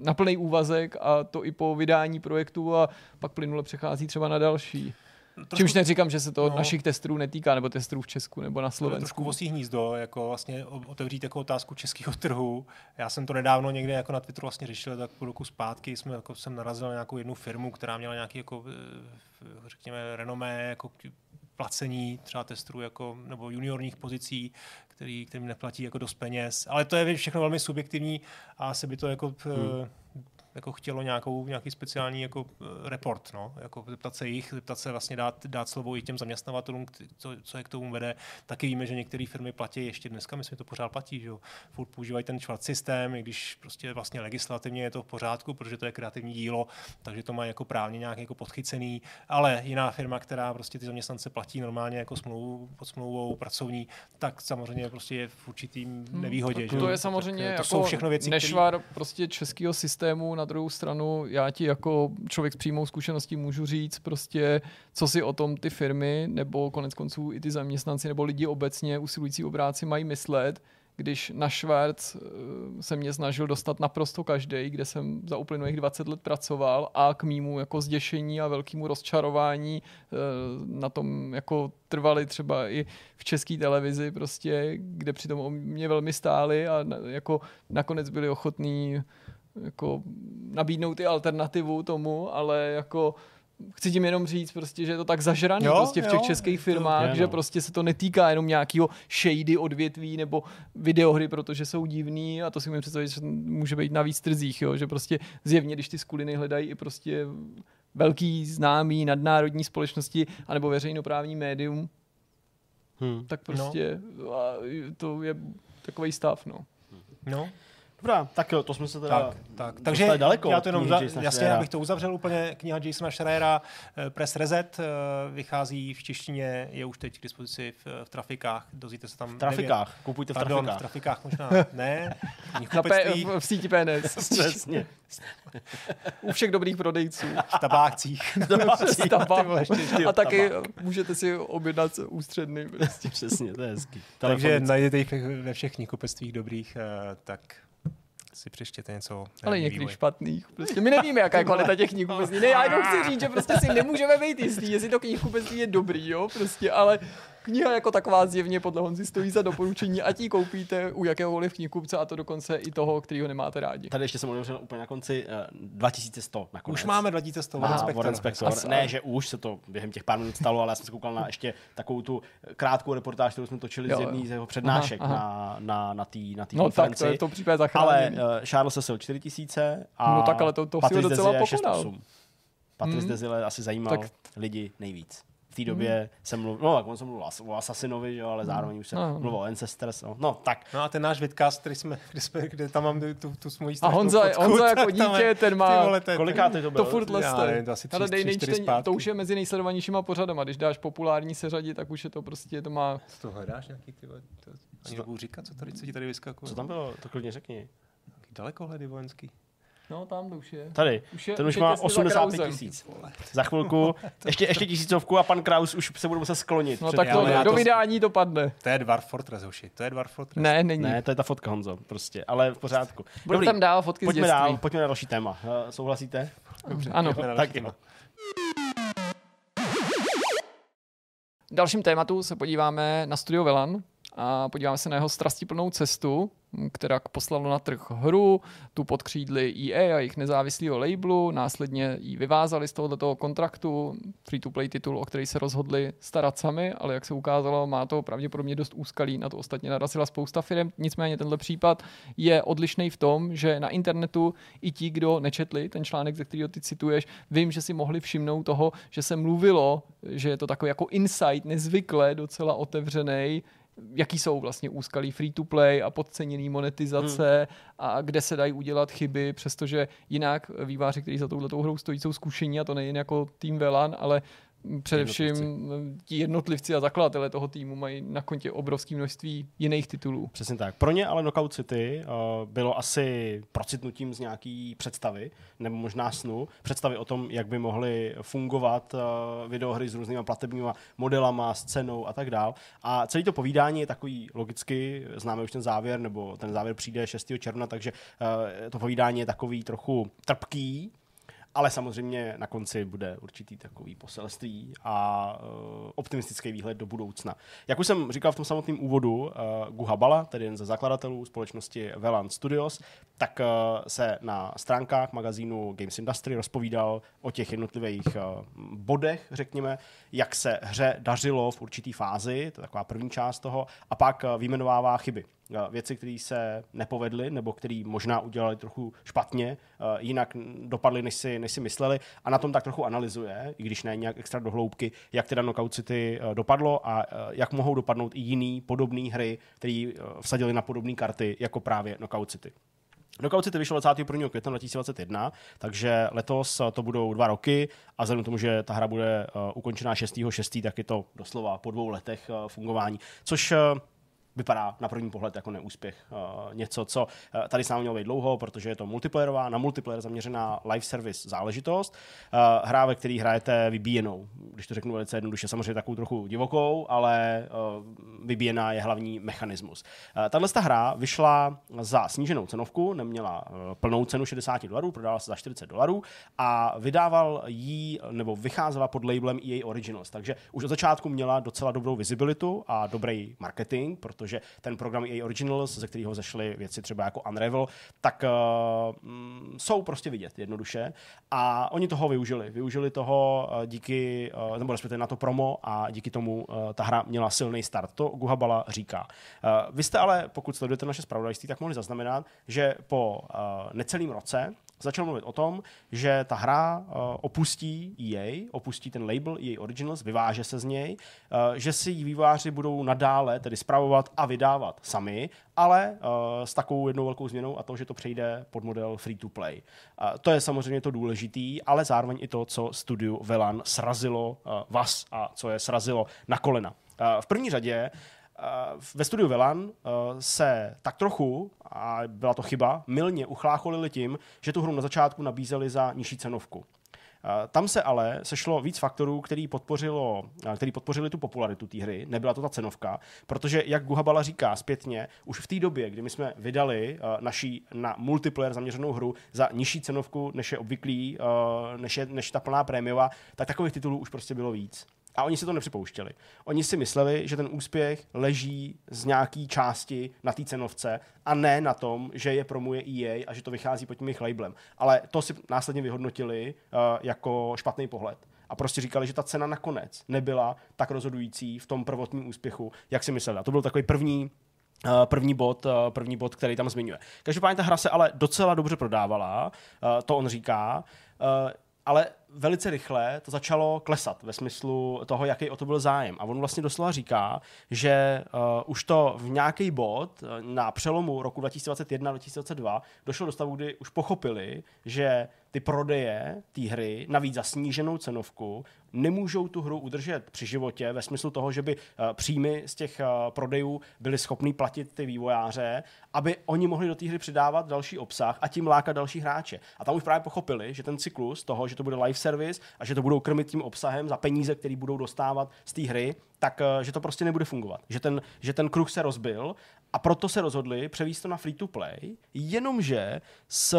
na plný úvazek a to i po vydání projektu a pak plynule přechází třeba na další. Trošku, Čímž neříkám, že se to no, našich testů netýká, nebo testů v Česku nebo na Slovensku. Trošku vosí hnízdo, jako vlastně otevřít jako otázku českého trhu. Já jsem to nedávno někde jako na Twitteru vlastně řešil, tak po roku zpátky jsme, jako jsem narazil na nějakou jednu firmu, která měla nějaký jako, eh, řekněme, renomé, jako placení třeba testů jako, nebo juniorních pozicí, který, kterým neplatí jako dost peněz. Ale to je všechno velmi subjektivní a asi by to jako hmm jako chtělo nějakou, nějaký speciální jako eh, report, no, jako zeptat se jich, zeptat se vlastně dát, dát slovo i těm zaměstnavatelům, co, co je k tomu vede. Taky víme, že některé firmy platí ještě dneska, myslím, že to pořád platí, že jo. Furt používají ten čvart systém, i když prostě vlastně legislativně je to v pořádku, protože to je kreativní dílo, takže to má jako právně nějak jako podchycený, ale jiná firma, která prostě ty zaměstnance platí normálně jako smlouvu, pod smlouvou pracovní, tak samozřejmě prostě je v určitým hmm, nevýhodě. Hmm, to, to je samozřejmě tak, to jako jsou všechno věci, nešvar který... prostě českého systému na druhou stranu já ti jako člověk s přímou zkušeností můžu říct prostě, co si o tom ty firmy nebo konec konců i ty zaměstnanci nebo lidi obecně usilující obráci mají myslet, když na Švérc eh, se mě snažil dostat naprosto každý, kde jsem za uplynulých 20 let pracoval a k mýmu jako zděšení a velkému rozčarování eh, na tom jako trvali třeba i v české televizi prostě, kde přitom o mě velmi stáli a jako nakonec byli ochotní jako nabídnout i alternativu tomu, ale jako chci tím jenom říct, prostě, že je to tak zažraný jo, prostě v těch jo, českých firmách, to, že no. prostě se to netýká jenom nějakého shady odvětví nebo videohry, protože jsou divný a to si můžu představit, že může být na víc trzích, jo? že prostě zjevně, když ty skuliny hledají i prostě velký známý nadnárodní společnosti anebo veřejnoprávní médium, hmm. tak prostě no. to je takový stav, no. No, Dobrá, tak jo, to jsme se teda tak, tak. Takže daleko já to jenom za, jasně, abych to uzavřel úplně, kniha Jasona Schreiera eh, Press Reset eh, vychází v češtině, je už teď k dispozici v, v trafikách, dozvíte se tam. V trafikách, nevě... kupujte v Pardon, trafikách. v trafikách možná, ne. (laughs) Na P, v síti PNS. (laughs) Přesně. U všech dobrých prodejců. V tabácích. V tabácích. (laughs) A taky můžete si objednat ústředny. Prostě. Přesně, to je hezký. Takže najdete jich ve všech knihkupectvích dobrých, eh, tak si přečtěte něco. Ale některých špatných. Prostě my nevíme, jaká je kvalita těch knihkupectví. Ne, já jenom chci říct, že prostě si nemůžeme být jistý, jestli to knihkupectví je dobrý, jo, prostě, ale Kniha jako taková zjevně podle Honzy stojí za doporučení, ať ji koupíte u jakéhokoliv knihkupce a to dokonce i toho, kterýho nemáte rádi. Tady ještě jsem otevřel úplně na konci uh, 2100 nakonec. Už máme 2100 Warren Spector. Warren Spector. Ne, že už se to během těch pár minut stalo, ale já jsem se koukal na ještě takovou tu krátkou reportáž, kterou jsme točili jo. z jedné z jeho přednášek aha, aha. na, na, na té na tý no, konferenci. tak to je to případ Ale uh, Charles Cecil 4000 a no, tak ale to, to si docela pokonal. Patrice hmm. Dezile asi zajímal tak... lidi nejvíc. V té době jsem mluvil, no tak on jsem mluvil o Assassinovi, jo, ale zároveň už jsem No, no. mluvil o Ancestors, no. no tak. No a ten náš vidcast, který jsme, (laughs) kde, jsme, kde tam mám tu, tu moji A Honza, fotku, Honza jako (laughs) tam je- dítě, ten má vole, to je- Kolikátý to byl? to furt Já leste. nevím, to asi tři- Ale dej nejčtení, zpátky. to už je mezi nejsledovanějšíma pořadama. Když dáš populární seřadí, tak už je to prostě, to má... To hledáš nějaký ty vole, to, ani to- nebudu říkat, co tady, co ti tady vyskakuje. Co tam bylo? To klidně řekni. Dalekohledy vojenský. No, tam to už je. Tady. Už je- Ten už už je má těsně za 85 Krausem. tisíc. Za chvilku, (laughs) ještě, ještě tisícovku a pan Kraus už se bude muset sklonit. No tak to, do to- vydání to padne. To je Dwarf Fortress, hoši. To je Dwarf Fortress. Ne, není. Ne, to je ta fotka, Honzo, prostě, ale v pořádku. Budeme tam dál fotky z pojďme dětství. dál, pojďme na další téma. Uh, souhlasíte? Dobře, ano. Tak jo. V dalším tématu se podíváme na studio Velan a podíváme se na jeho strastiplnou cestu, která poslalo na trh hru, tu podkřídli EA a jejich nezávislého labelu, následně ji vyvázali z tohoto kontraktu, free-to-play titul, o který se rozhodli starat sami, ale jak se ukázalo, má to pravděpodobně dost úskalí, na to ostatně narazila spousta firm, nicméně tenhle případ je odlišný v tom, že na internetu i ti, kdo nečetli ten článek, ze kterého ty cituješ, vím, že si mohli všimnout toho, že se mluvilo, že je to takový jako insight, nezvykle docela otevřený, jaký jsou vlastně úskalí free-to-play a podceněný monetizace hmm. a kde se dají udělat chyby, přestože jinak výváři, kteří za touhletou hrou stojí, jsou zkušení a to nejen jako tým Velan, ale především ti jednotlivci a zakladatelé toho týmu mají na kontě obrovské množství jiných titulů. Přesně tak. Pro ně ale Knockout City uh, bylo asi procitnutím z nějaký představy, nebo možná snu, představy o tom, jak by mohly fungovat uh, videohry s různýma platebníma modelama, scénou a tak dál. A celé to povídání je takový logicky, známe už ten závěr, nebo ten závěr přijde 6. června, takže uh, to povídání je takový trochu trpký, ale samozřejmě na konci bude určitý takový poselství a uh, optimistický výhled do budoucna. Jak už jsem říkal v tom samotném úvodu, uh, Guha Bala, tedy jeden ze zakladatelů společnosti Velan Studios, tak uh, se na stránkách magazínu Games Industry rozpovídal o těch jednotlivých uh, bodech, řekněme, jak se hře dařilo v určitý fázi, to je taková první část toho, a pak uh, vyjmenovává chyby věci, které se nepovedly, nebo které možná udělali trochu špatně, jinak dopadly, než si, než si mysleli a na tom tak trochu analyzuje, i když ne nějak extra dohloubky, jak teda Knockout City dopadlo a jak mohou dopadnout i jiný podobné hry, které vsadili na podobné karty, jako právě Knockout City. Knockout City vyšlo 21. května 2021, takže letos to budou dva roky a vzhledem tomu, že ta hra bude ukončená 6.6., tak je to doslova po dvou letech fungování, což vypadá na první pohled jako neúspěch. Uh, něco, co uh, tady s námi mělo být dlouho, protože je to multiplayerová, na multiplayer zaměřená live service záležitost. Uh, hra, ve který hrajete vybíjenou, když to řeknu velice jednoduše, samozřejmě takovou trochu divokou, ale uh, vybíjená je hlavní mechanismus. Uh, Tahle hra vyšla za sníženou cenovku, neměla uh, plnou cenu 60 dolarů, prodala se za 40 dolarů a vydával jí, nebo vycházela pod labelem EA Originals, takže už od začátku měla docela dobrou visibilitu a dobrý marketing, protože protože ten program EA Originals, ze kterého zešly věci třeba jako Unravel, tak uh, jsou prostě vidět jednoduše. A oni toho využili. Využili toho uh, díky, uh, nebo respektive na to promo a díky tomu uh, ta hra měla silný start. To Guhabala říká. Uh, vy jste ale, pokud sledujete naše spravodajství, tak mohli zaznamenat, že po uh, necelým roce začal mluvit o tom, že ta hra uh, opustí EA, opustí ten label EA Originals, vyváže se z něj, uh, že si ji výváři budou nadále tedy spravovat a vydávat sami, ale uh, s takovou jednou velkou změnou a to, že to přejde pod model free to play. To je samozřejmě to důležitý, ale zároveň i to, co studiu Velan srazilo vás a co je srazilo na kolena. V první řadě ve studiu Velan se tak trochu, a byla to chyba, milně uchlácholili tím, že tu hru na začátku nabízeli za nižší cenovku. Tam se ale sešlo víc faktorů, který, podpořilo, který podpořili tu popularitu té hry. Nebyla to ta cenovka, protože, jak Guhabala říká zpětně, už v té době, kdy my jsme vydali naší na multiplayer zaměřenou hru za nižší cenovku, než je obvyklý, než, je, než ta plná prémiová, tak takových titulů už prostě bylo víc. A oni si to nepřipouštěli. Oni si mysleli, že ten úspěch leží z nějaký části na té cenovce a ne na tom, že je promuje EA a že to vychází pod tím jejich labelem. Ale to si následně vyhodnotili uh, jako špatný pohled. A prostě říkali, že ta cena nakonec nebyla tak rozhodující v tom prvotním úspěchu, jak si mysleli. A to byl takový první Uh, první bod, uh, první bod, který tam zmiňuje. Každopádně ta hra se ale docela dobře prodávala, to on říká, ale velice rychle to začalo klesat ve smyslu toho, jaký o to byl zájem. A on vlastně doslova říká, že uh, už to v nějaký bod uh, na přelomu roku 2021-2022 došlo do stavu, kdy už pochopili, že ty prodeje té hry, navíc za sníženou cenovku, nemůžou tu hru udržet při životě ve smyslu toho, že by uh, příjmy z těch uh, prodejů byly schopný platit ty vývojáře, aby oni mohli do té hry přidávat další obsah a tím lákat další hráče. A tam už právě pochopili, že ten cyklus toho, že to bude live service a že to budou krmit tím obsahem za peníze, který budou dostávat z té hry, tak uh, že to prostě nebude fungovat. Že ten, že ten kruh se rozbil a proto se rozhodli převíst to na free to play, jenomže s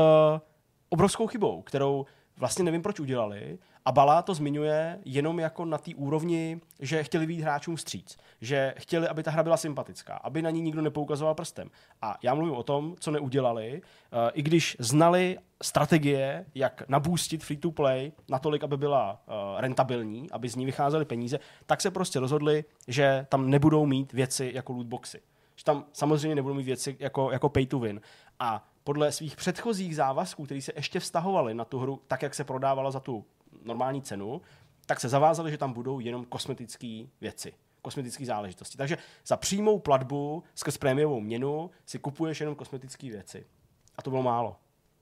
obrovskou chybou, kterou vlastně nevím, proč udělali. A Bala to zmiňuje jenom jako na té úrovni, že chtěli být hráčům vstříc. Že chtěli, aby ta hra byla sympatická, aby na ní nikdo nepoukazoval prstem. A já mluvím o tom, co neudělali, uh, i když znali strategie, jak nabůstit free to play natolik, aby byla uh, rentabilní, aby z ní vycházely peníze, tak se prostě rozhodli, že tam nebudou mít věci jako lootboxy. Že tam samozřejmě nebudou mít věci jako, jako pay to win. A podle svých předchozích závazků, které se ještě vztahovaly na tu hru, tak jak se prodávala za tu normální cenu, tak se zavázali, že tam budou jenom kosmetické věci kosmetické záležitosti. Takže za přímou platbu skrz prémiovou měnu si kupuješ jenom kosmetické věci. A to bylo málo.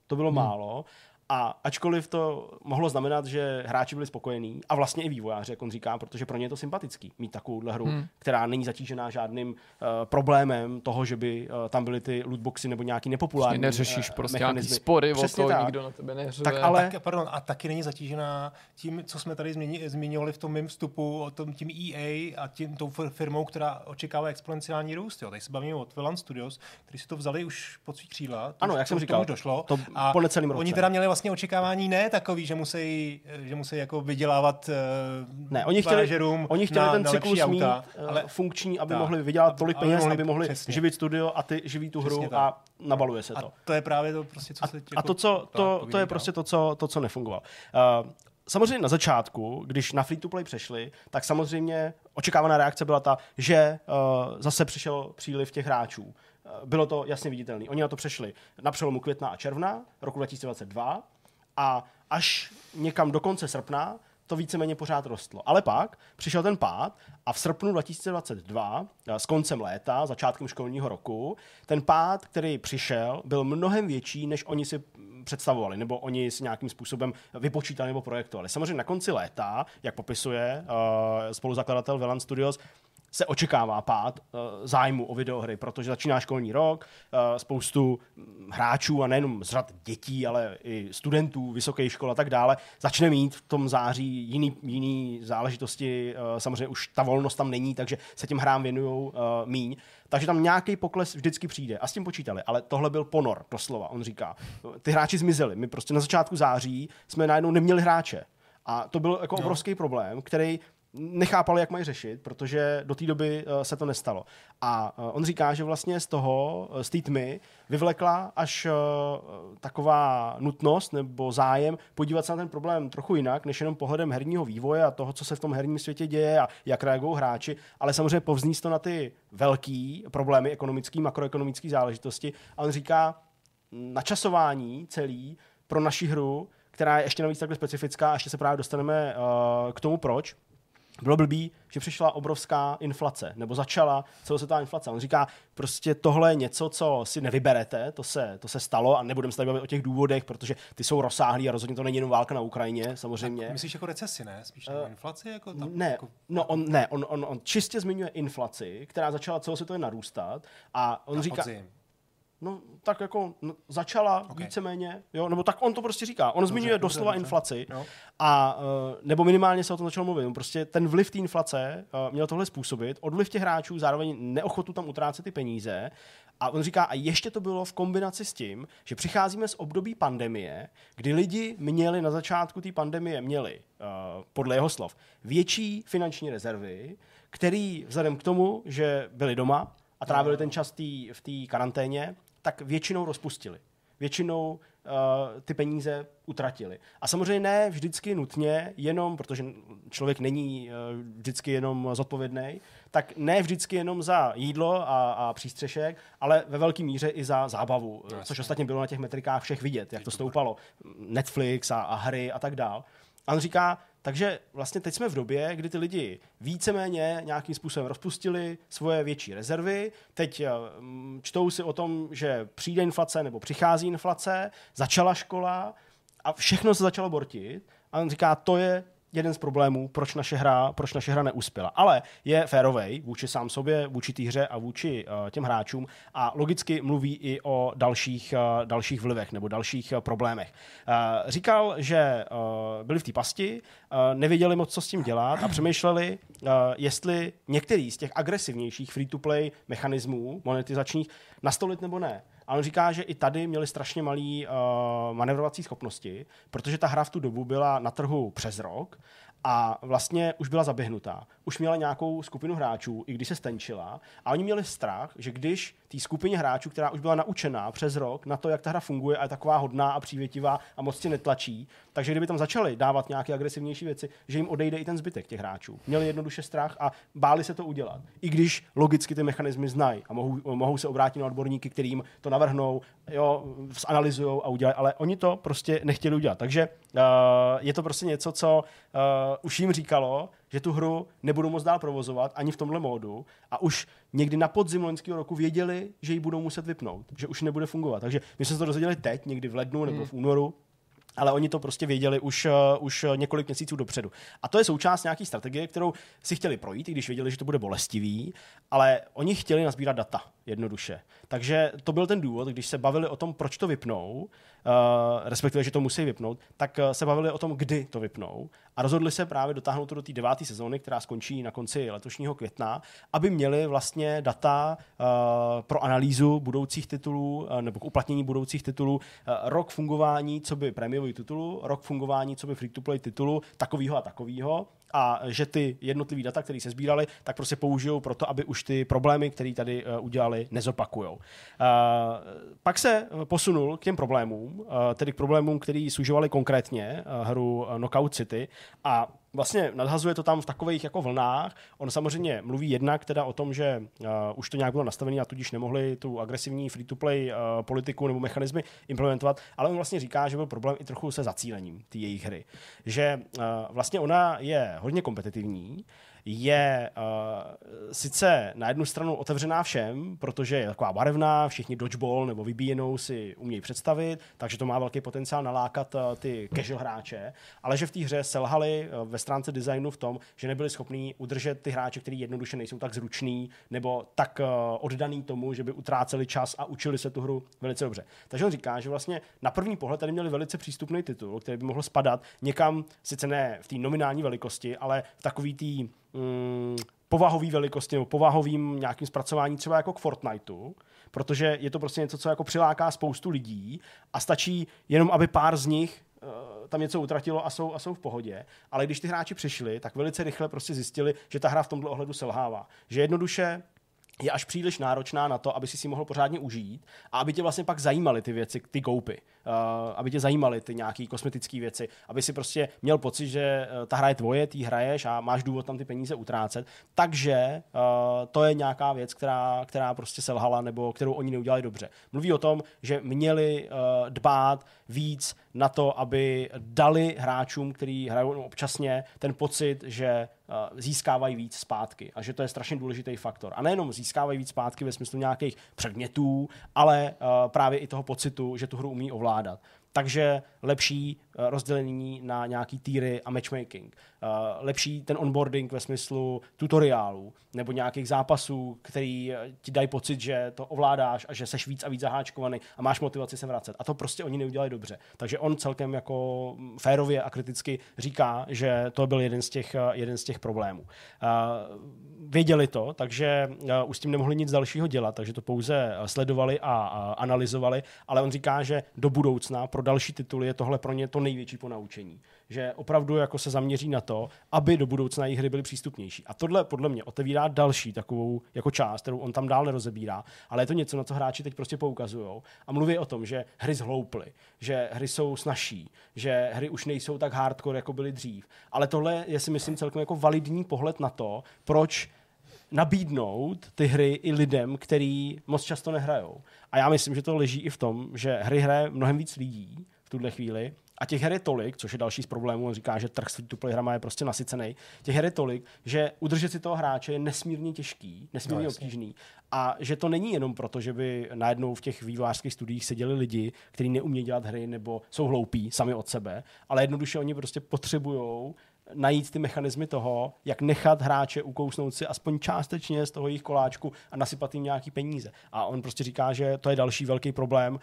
To bylo hmm. málo a ačkoliv to mohlo znamenat, že hráči byli spokojení, a vlastně i vývojáři, jak on říká, protože pro ně je to sympatický mít takovouhle hru, hmm. která není zatížená žádným uh, problémem toho, že by uh, tam byly ty lootboxy nebo nějaký nepopulární uh, neřešíš prostě nějaký spory Přesně o to, tak. nikdo na tebe neřve. Tak, ale... tak, pardon, a taky není zatížená tím, co jsme tady změni, zmiňovali v tom mém vstupu, o tom tím EA a tím tou firmou, která očekává exponenciální růst. Jo. Tady se bavíme o Tvelan Studios, kteří si to vzali už pod svých křídla. Ano, jak jsem říkal, došlo. To a po necelým roce. Oni teda měli vlastně očekávání ne takový, že musí, že musí jako vydělávat uh, ne, oni chtěli, oni chtěli na, ten cyklus mít eh, ale funkční, aby tak, mohli vydělat tolik aby peněz, mohli, aby mohli přesně. živit studio a ty živí tu hru a nabaluje se to. A to je právě to prostě, co a, se jako, A to, co, to, to je prostě to, co, to, co nefungovalo. Uh, samozřejmě na začátku, když na free-to-play přešli, tak samozřejmě očekávaná reakce byla ta, že uh, zase přišel příliv těch hráčů. Bylo to jasně viditelné. Oni na to přešli na přelomu května a června roku 2022 a až někam do konce srpna to víceméně pořád rostlo. Ale pak přišel ten pád a v srpnu 2022, eh, s koncem léta, začátkem školního roku, ten pád, který přišel, byl mnohem větší, než oni si představovali, nebo oni si nějakým způsobem vypočítali nebo projektovali. Samozřejmě na konci léta, jak popisuje uh, spoluzakladatel Velan Studios, se očekává pád uh, zájmu o videohry, protože začíná školní rok, uh, spoustu hráčů a nejenom z řad dětí, ale i studentů vysokých škol a tak dále, začne mít v tom září jiný, jiný záležitosti. Uh, samozřejmě už ta volnost tam není, takže se těm hrám věnují míň. Takže tam nějaký pokles vždycky přijde. A s tím počítali. Ale tohle byl ponor, doslova. On říká, ty hráči zmizeli. My prostě na začátku září jsme najednou neměli hráče. A to byl jako no. obrovský problém, který nechápali, jak mají řešit, protože do té doby uh, se to nestalo. A uh, on říká, že vlastně z toho, uh, z té tmy, vyvlekla až taková nutnost nebo zájem podívat se na ten problém trochu jinak, než jenom pohledem herního vývoje a toho, co se v tom herním světě děje a jak reagují hráči, ale samozřejmě povzníst to na ty velký problémy ekonomické, makroekonomické záležitosti. A on říká, načasování celý pro naši hru, která je ještě navíc takhle specifická, a ještě se právě dostaneme k tomu, proč, bylo blbý, že přišla obrovská inflace, nebo začala celosvětová inflace. On říká, prostě tohle je něco, co si nevyberete, to se, to se stalo a nebudeme se tady bavit o těch důvodech, protože ty jsou rozsáhlí a rozhodně to není jenom válka na Ukrajině, samozřejmě. Tak myslíš jako recesi, ne? Spíš uh, inflaci? Jako tam, ne, jako... no on, ne, on, on, on čistě zmiňuje inflaci, která začala celosvětově narůstat a on na říká... Podzim. No, tak jako no, začala okay. víceméně, jo, nebo tak on to prostě říká. On dobře, zmiňuje dobře, doslova dobře. inflaci jo. a uh, nebo minimálně se o tom začal mluvit. Prostě ten vliv té inflace uh, měl tohle způsobit, odvliv těch hráčů, zároveň neochotu tam utrácet ty peníze. A on říká, a ještě to bylo v kombinaci s tím, že přicházíme z období pandemie, kdy lidi měli na začátku té pandemie, měli, uh, podle jeho slov, větší finanční rezervy, který vzhledem k tomu, že byli doma, a trávili ten čas tý, v té karanténě, tak většinou rozpustili. Většinou uh, ty peníze utratili. A samozřejmě ne vždycky nutně, jenom, protože člověk není uh, vždycky jenom zodpovědný, tak ne vždycky jenom za jídlo a, a přístřešek, ale ve velké míře i za zábavu, no, což ostatně bylo na těch metrikách všech vidět, jak to stoupalo. Netflix a, a hry a tak dál. A on říká, takže vlastně teď jsme v době, kdy ty lidi víceméně nějakým způsobem rozpustili svoje větší rezervy, teď eh, čtou si o tom, že přijde inflace nebo přichází inflace, začala škola a všechno se začalo bortit. A on říká, to je jeden z problémů, proč naše hra, proč naše hra neuspěla. Ale je férovej vůči sám sobě, vůči té hře a vůči uh, těm hráčům a logicky mluví i o dalších, uh, dalších vlivech nebo dalších uh, problémech. Uh, říkal, že uh, byli v té pasti, uh, nevěděli moc, co s tím dělat a přemýšleli, uh, jestli některý z těch agresivnějších free-to-play mechanismů monetizačních nastolit nebo ne. A on říká, že i tady měli strašně malý uh, manevrovací schopnosti, protože ta hra v tu dobu byla na trhu přes rok a vlastně už byla zaběhnutá. Už měla nějakou skupinu hráčů, i když se stenčila. A oni měli strach, že když té skupině hráčů, která už byla naučená přes rok na to, jak ta hra funguje a je taková hodná a přívětivá a moc tě netlačí, takže kdyby tam začali dávat nějaké agresivnější věci, že jim odejde i ten zbytek těch hráčů. Měli jednoduše strach a báli se to udělat. I když logicky ty mechanismy znají a mohou, mohou se obrátit na odborníky, kterým to navrhnou, jo, zanalizujou a udělají, ale oni to prostě nechtěli udělat. Takže uh, je to prostě něco, co uh, už jim říkalo, že tu hru nebudou moc dál provozovat ani v tomhle módu a už někdy na podzim loňského roku věděli, že ji budou muset vypnout, že už nebude fungovat. Takže my jsme se to dozvěděli teď, někdy v lednu nebo v únoru, ale oni to prostě věděli už, uh, už několik měsíců dopředu. A to je součást nějaké strategie, kterou si chtěli projít, i když věděli, že to bude bolestivý, ale oni chtěli nazbírat data jednoduše. Takže to byl ten důvod, když se bavili o tom, proč to vypnou, respektive, že to musí vypnout, tak uh, se bavili o tom, kdy to vypnou a rozhodli se právě dotáhnout to do té deváté sezóny, která skončí na konci letošního května, aby měli vlastně data uh, pro analýzu budoucích titulů nebo k uplatnění budoucích titulů, rok fungování, co by prémiový titulu, rok fungování, co by free-to-play titulu, takovýho a takovýho a že ty jednotlivé data, které se sbíraly, tak prostě použijou pro to, aby už ty problémy, které tady uh, udělali, nezopakujou. Uh, pak se posunul k těm problémům, uh, tedy k problémům, který sužovali konkrétně hru Knockout City a vlastně nadhazuje to tam v takových jako vlnách. On samozřejmě mluví jednak teda o tom, že uh, už to nějak bylo nastavené a tudíž nemohli tu agresivní free-to-play uh, politiku nebo mechanismy implementovat, ale on vlastně říká, že byl problém i trochu se zacílením té jejich hry. Že uh, vlastně ona je hodně kompetitivní, je uh, sice na jednu stranu otevřená všem, protože je taková barevná, všichni dodgeball nebo vybíjenou si umějí představit, takže to má velký potenciál nalákat uh, ty casual hráče, ale že v té hře selhali uh, ve stránce designu v tom, že nebyli schopní udržet ty hráče, kteří jednoduše nejsou tak zruční nebo tak uh, oddaný tomu, že by utráceli čas a učili se tu hru velice dobře. Takže on říká, že vlastně na první pohled tady měli velice přístupný titul, který by mohl spadat někam, sice ne v té nominální velikosti, ale v takový tý mm, povahový velikosti nebo povahovým nějakým zpracování třeba jako k Fortniteu, protože je to prostě něco, co jako přiláká spoustu lidí a stačí jenom, aby pár z nich uh, tam něco utratilo a jsou, a jsou v pohodě. Ale když ty hráči přišli, tak velice rychle prostě zjistili, že ta hra v tomto ohledu selhává. Že jednoduše je až příliš náročná na to, aby si si mohl pořádně užít a aby tě vlastně pak zajímaly ty věci, ty koupy. Uh, aby tě zajímaly ty nějaké kosmetické věci, aby si prostě měl pocit, že uh, ta hra je tvoje, ty hraješ a máš důvod tam ty peníze utrácet. Takže uh, to je nějaká věc, která, která prostě selhala nebo kterou oni neudělali dobře. Mluví o tom, že měli dbát víc na to, aby dali hráčům, který hrajou občasně, ten pocit, že získávají víc zpátky a že to je strašně důležitý faktor. A nejenom získávají víc zpátky ve smyslu nějakých předmětů, ale právě i toho pocitu, že tu hru umí ovládat. Takže lepší eh, rozdělení na nějaký týry a matchmaking. Eh, lepší ten onboarding ve smyslu tutoriálů nebo nějakých zápasů, který eh, ti dají pocit, že to ovládáš a že seš víc a víc zaháčkovaný a máš motivaci se vracet. A to prostě oni neudělali dobře. Takže on celkem jako mm, férově a kriticky říká, že to byl jeden z těch, jeden z těch problémů. Věděli to, takže už s tím nemohli nic dalšího dělat, takže to pouze sledovali a analyzovali, ale on říká, že do budoucna pro další tituly je tohle pro ně to největší ponaučení. Že opravdu jako se zaměří na to, aby do budoucna jejich hry byly přístupnější. A tohle podle mě otevírá další takovou jako část, kterou on tam dál nerozebírá, ale je to něco, na co hráči teď prostě poukazují. A mluví o tom, že hry zhlouply, že hry jsou snažší, že hry už nejsou tak hardcore, jako byly dřív. Ale tohle je si myslím celkem jako validní pohled na to, proč nabídnout ty hry i lidem, který moc často nehrajou. A já myslím, že to leží i v tom, že hry hraje mnohem víc lidí v tuhle chvíli A těch her je tolik, což je další z problémů, on říká, že trh s free-to-play hrama je prostě nasycený. Těch her je tolik, že udržet si toho hráče je nesmírně těžký, nesmírně No, obtížný. A že to není jenom proto, že by najednou v těch vývojářských studiích seděli lidi, kteří neumějí dělat hry nebo jsou hloupí sami od sebe, ale jednoduše oni prostě potřebují najít ty mechanismy toho, jak nechat hráče ukousnout si aspoň částečně z toho jejich koláčku a nasypat jim nějaký peníze. A on prostě říká, že to je další velký problém, uh,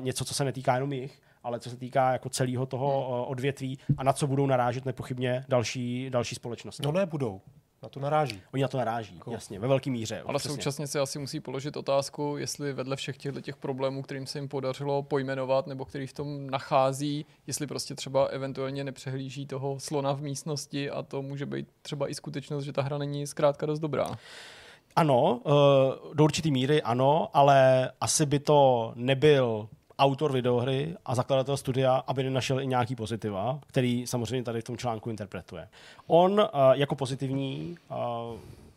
něco, co se netýká jenom jich, ale co se týká jako celého toho uh, odvětví a na co budou narážet nepochybně další, další společnosti. No ne, budou. Na to naráží. Oni na to naráží, jasně, ve velké míře. Ale přesně. současně si asi musí položit otázku, jestli vedle všech těchto těch problémů, kterým se jim podařilo pojmenovat, nebo který v tom nachází, jestli prostě třeba eventuálně nepřehlíží toho slona v místnosti a to může být třeba i skutečnost, že ta hra není zkrátka dost dobrá. Ano, uh, do určitý míry ano, ale asi by to nebyl autor videohry a zakladatel studia, aby nenašel i nějaký pozitiva, který samozřejmě tady v tom článku interpretuje. On uh, jako pozitivní uh,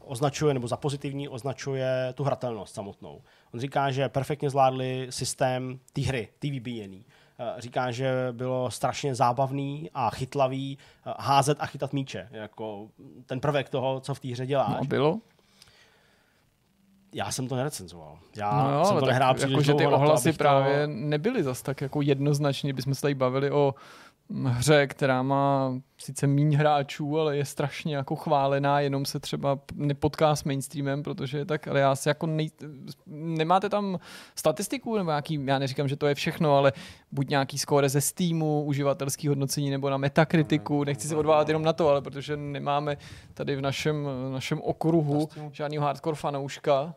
označuje, nebo za pozitivní označuje tu hratelnost samotnou. On říká, že perfektně zvládli systém té hry, té vybíjený. Eh, Říká, že bylo strašně zábavný a chytlavý házet a chytat míče. Jako ten prvek toho, co v té hře děláš. No bylo? Já jsem to nerecenzoval. Já No jo, jsem to tak nehrál příliš jako, že ty to, ohlasy abych právě To... nebyly zas tak jako jednoznačně, bychom se tady bavili o hře, která má sice míň hráčů, ale je strašně jako chválená, jenom se třeba nepotká s mainstreamem, protože je tak, ale já si jako nej... nemáte tam statistiku nebo nějaký, já neříkám, že to je všechno, ale buď nějaký skóre ze Steamu, uživatelský hodnocení nebo na Metakritiku, nechci se odvádět jenom na to, ale protože nemáme tady v našem, našem okruhu žádný hardcore fanouška,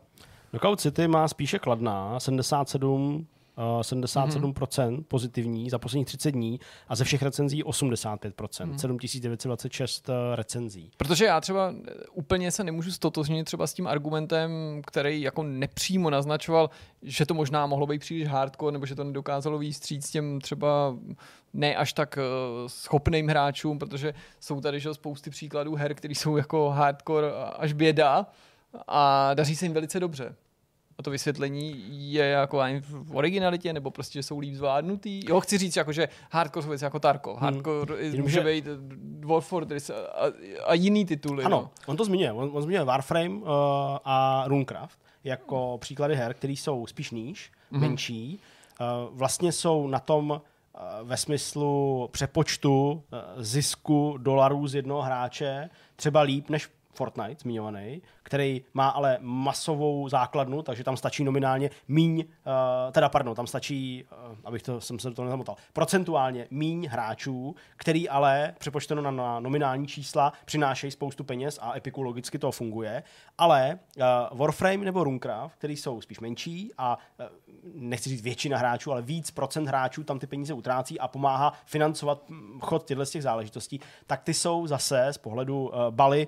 Knockout City má spíše kladná, 77 Uh, 77% mm-hmm. pozitivní za posledních 30 dní a ze všech recenzí 85%, mm-hmm. 7926 uh, recenzí. Protože já třeba eh, úplně se nemůžu stotožnit třeba s tím argumentem, který jako nepřímo naznačoval, že to možná mohlo být příliš hardcore, nebo že to nedokázalo výjít s těm třeba ne až tak uh, schopným hráčům, protože jsou tady že, spousty příkladů her, které jsou jako hardcore až běda a daří se jim velice dobře. A to vysvětlení je jako ani v originalitě, nebo prostě jsou líp zvládnutý. Jo, chci říct, jako, že hardcore jsou věci jako Tarkov. Hardcore hmm. může být Dwarf Fortress a, a jiný tituly. Ano, no. on to zmiňuje. On, on zmiňuje Warframe uh, a Runecraft jako příklady her, které jsou spíš níž, mm-hmm. menší. Uh, vlastně jsou na tom uh, ve smyslu přepočtu uh, zisku dolarů z jednoho hráče třeba líp než Fortnite zmiňovaný, který má ale masovou základnu, takže tam stačí nominálně míň, uh, teda pardon, tam stačí, uh, abych to, jsem se to nezamotal, procentuálně míň hráčů, který ale přepočteno na, na nominální čísla přinášejí spoustu peněz a Epiku logicky to funguje, ale uh, Warframe nebo Runecraft, který jsou spíš menší a uh, nechci říct většina hráčů, ale víc procent hráčů tam ty peníze utrácí a pomáhá financovat chod těchto těch záležitostí, tak ty jsou zase z pohledu uh, Bali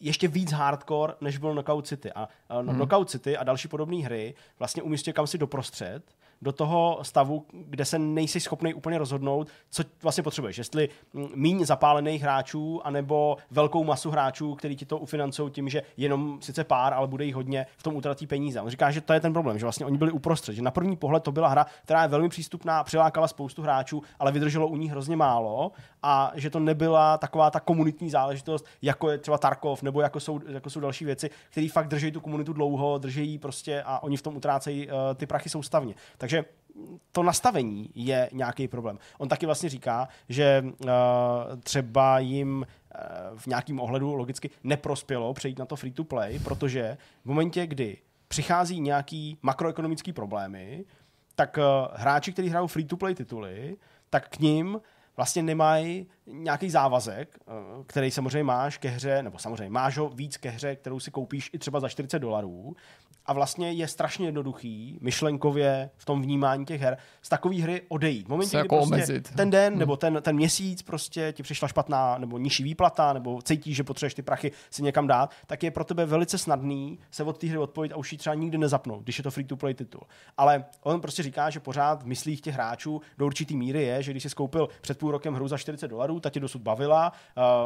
ještě víc hardcore, než byl Knockout City. A uh, hmm. Knockout City a další podobné hry vlastně umístí kam si doprostřed, do toho stavu, kde se nejsi schopný úplně rozhodnout, co vlastně potřebuješ. Jestli míň zapálených hráčů, anebo velkou masu hráčů, který ti to ufinancují tím, že jenom sice pár, ale bude jich hodně, v tom utratí peníze. On říká, že to je ten problém, že vlastně oni byli uprostřed, že na první pohled to byla hra, která je velmi přístupná, přilákala spoustu hráčů, ale vydrželo u ní hrozně málo a že to nebyla taková ta komunitní záležitost, jako je třeba Tarkov, nebo jako jsou, jako jsou další věci, které fakt drží tu komunitu dlouho, drží prostě a oni v tom utrácejí uh, ty prachy soustavně. Takže to nastavení je nějaký problém. On taky vlastně říká, že uh, třeba jim uh, v nějakém ohledu logicky neprospělo přejít na to free to play, protože v momentě, kdy přichází nějaký makroekonomický problémy, tak uh, hráči, kteří hrajou free to play tituly, tak k ním vlastně nemají nějaký závazek, který samozřejmě máš ke hře, nebo samozřejmě máš ho víc ke hře, kterou si koupíš i třeba za 40 dolarů, a vlastně je strašně jednoduchý myšlenkově v tom vnímání těch her z takové hry odejít. V momentě, kdy jako prostě omezit. ten den hmm. nebo ten, ten měsíc prostě ti přišla špatná nebo nižší výplata nebo cítíš, že potřebuješ ty prachy si někam dát, tak je pro tebe velice snadný se od té hry odpojit a už ji třeba nikdy nezapnout, když je to free-to-play titul. Ale on prostě říká, že pořád v myslích těch hráčů do určitý míry je, že když si skoupil před půl rokem hru za 40 dolarů, ta tě dosud bavila,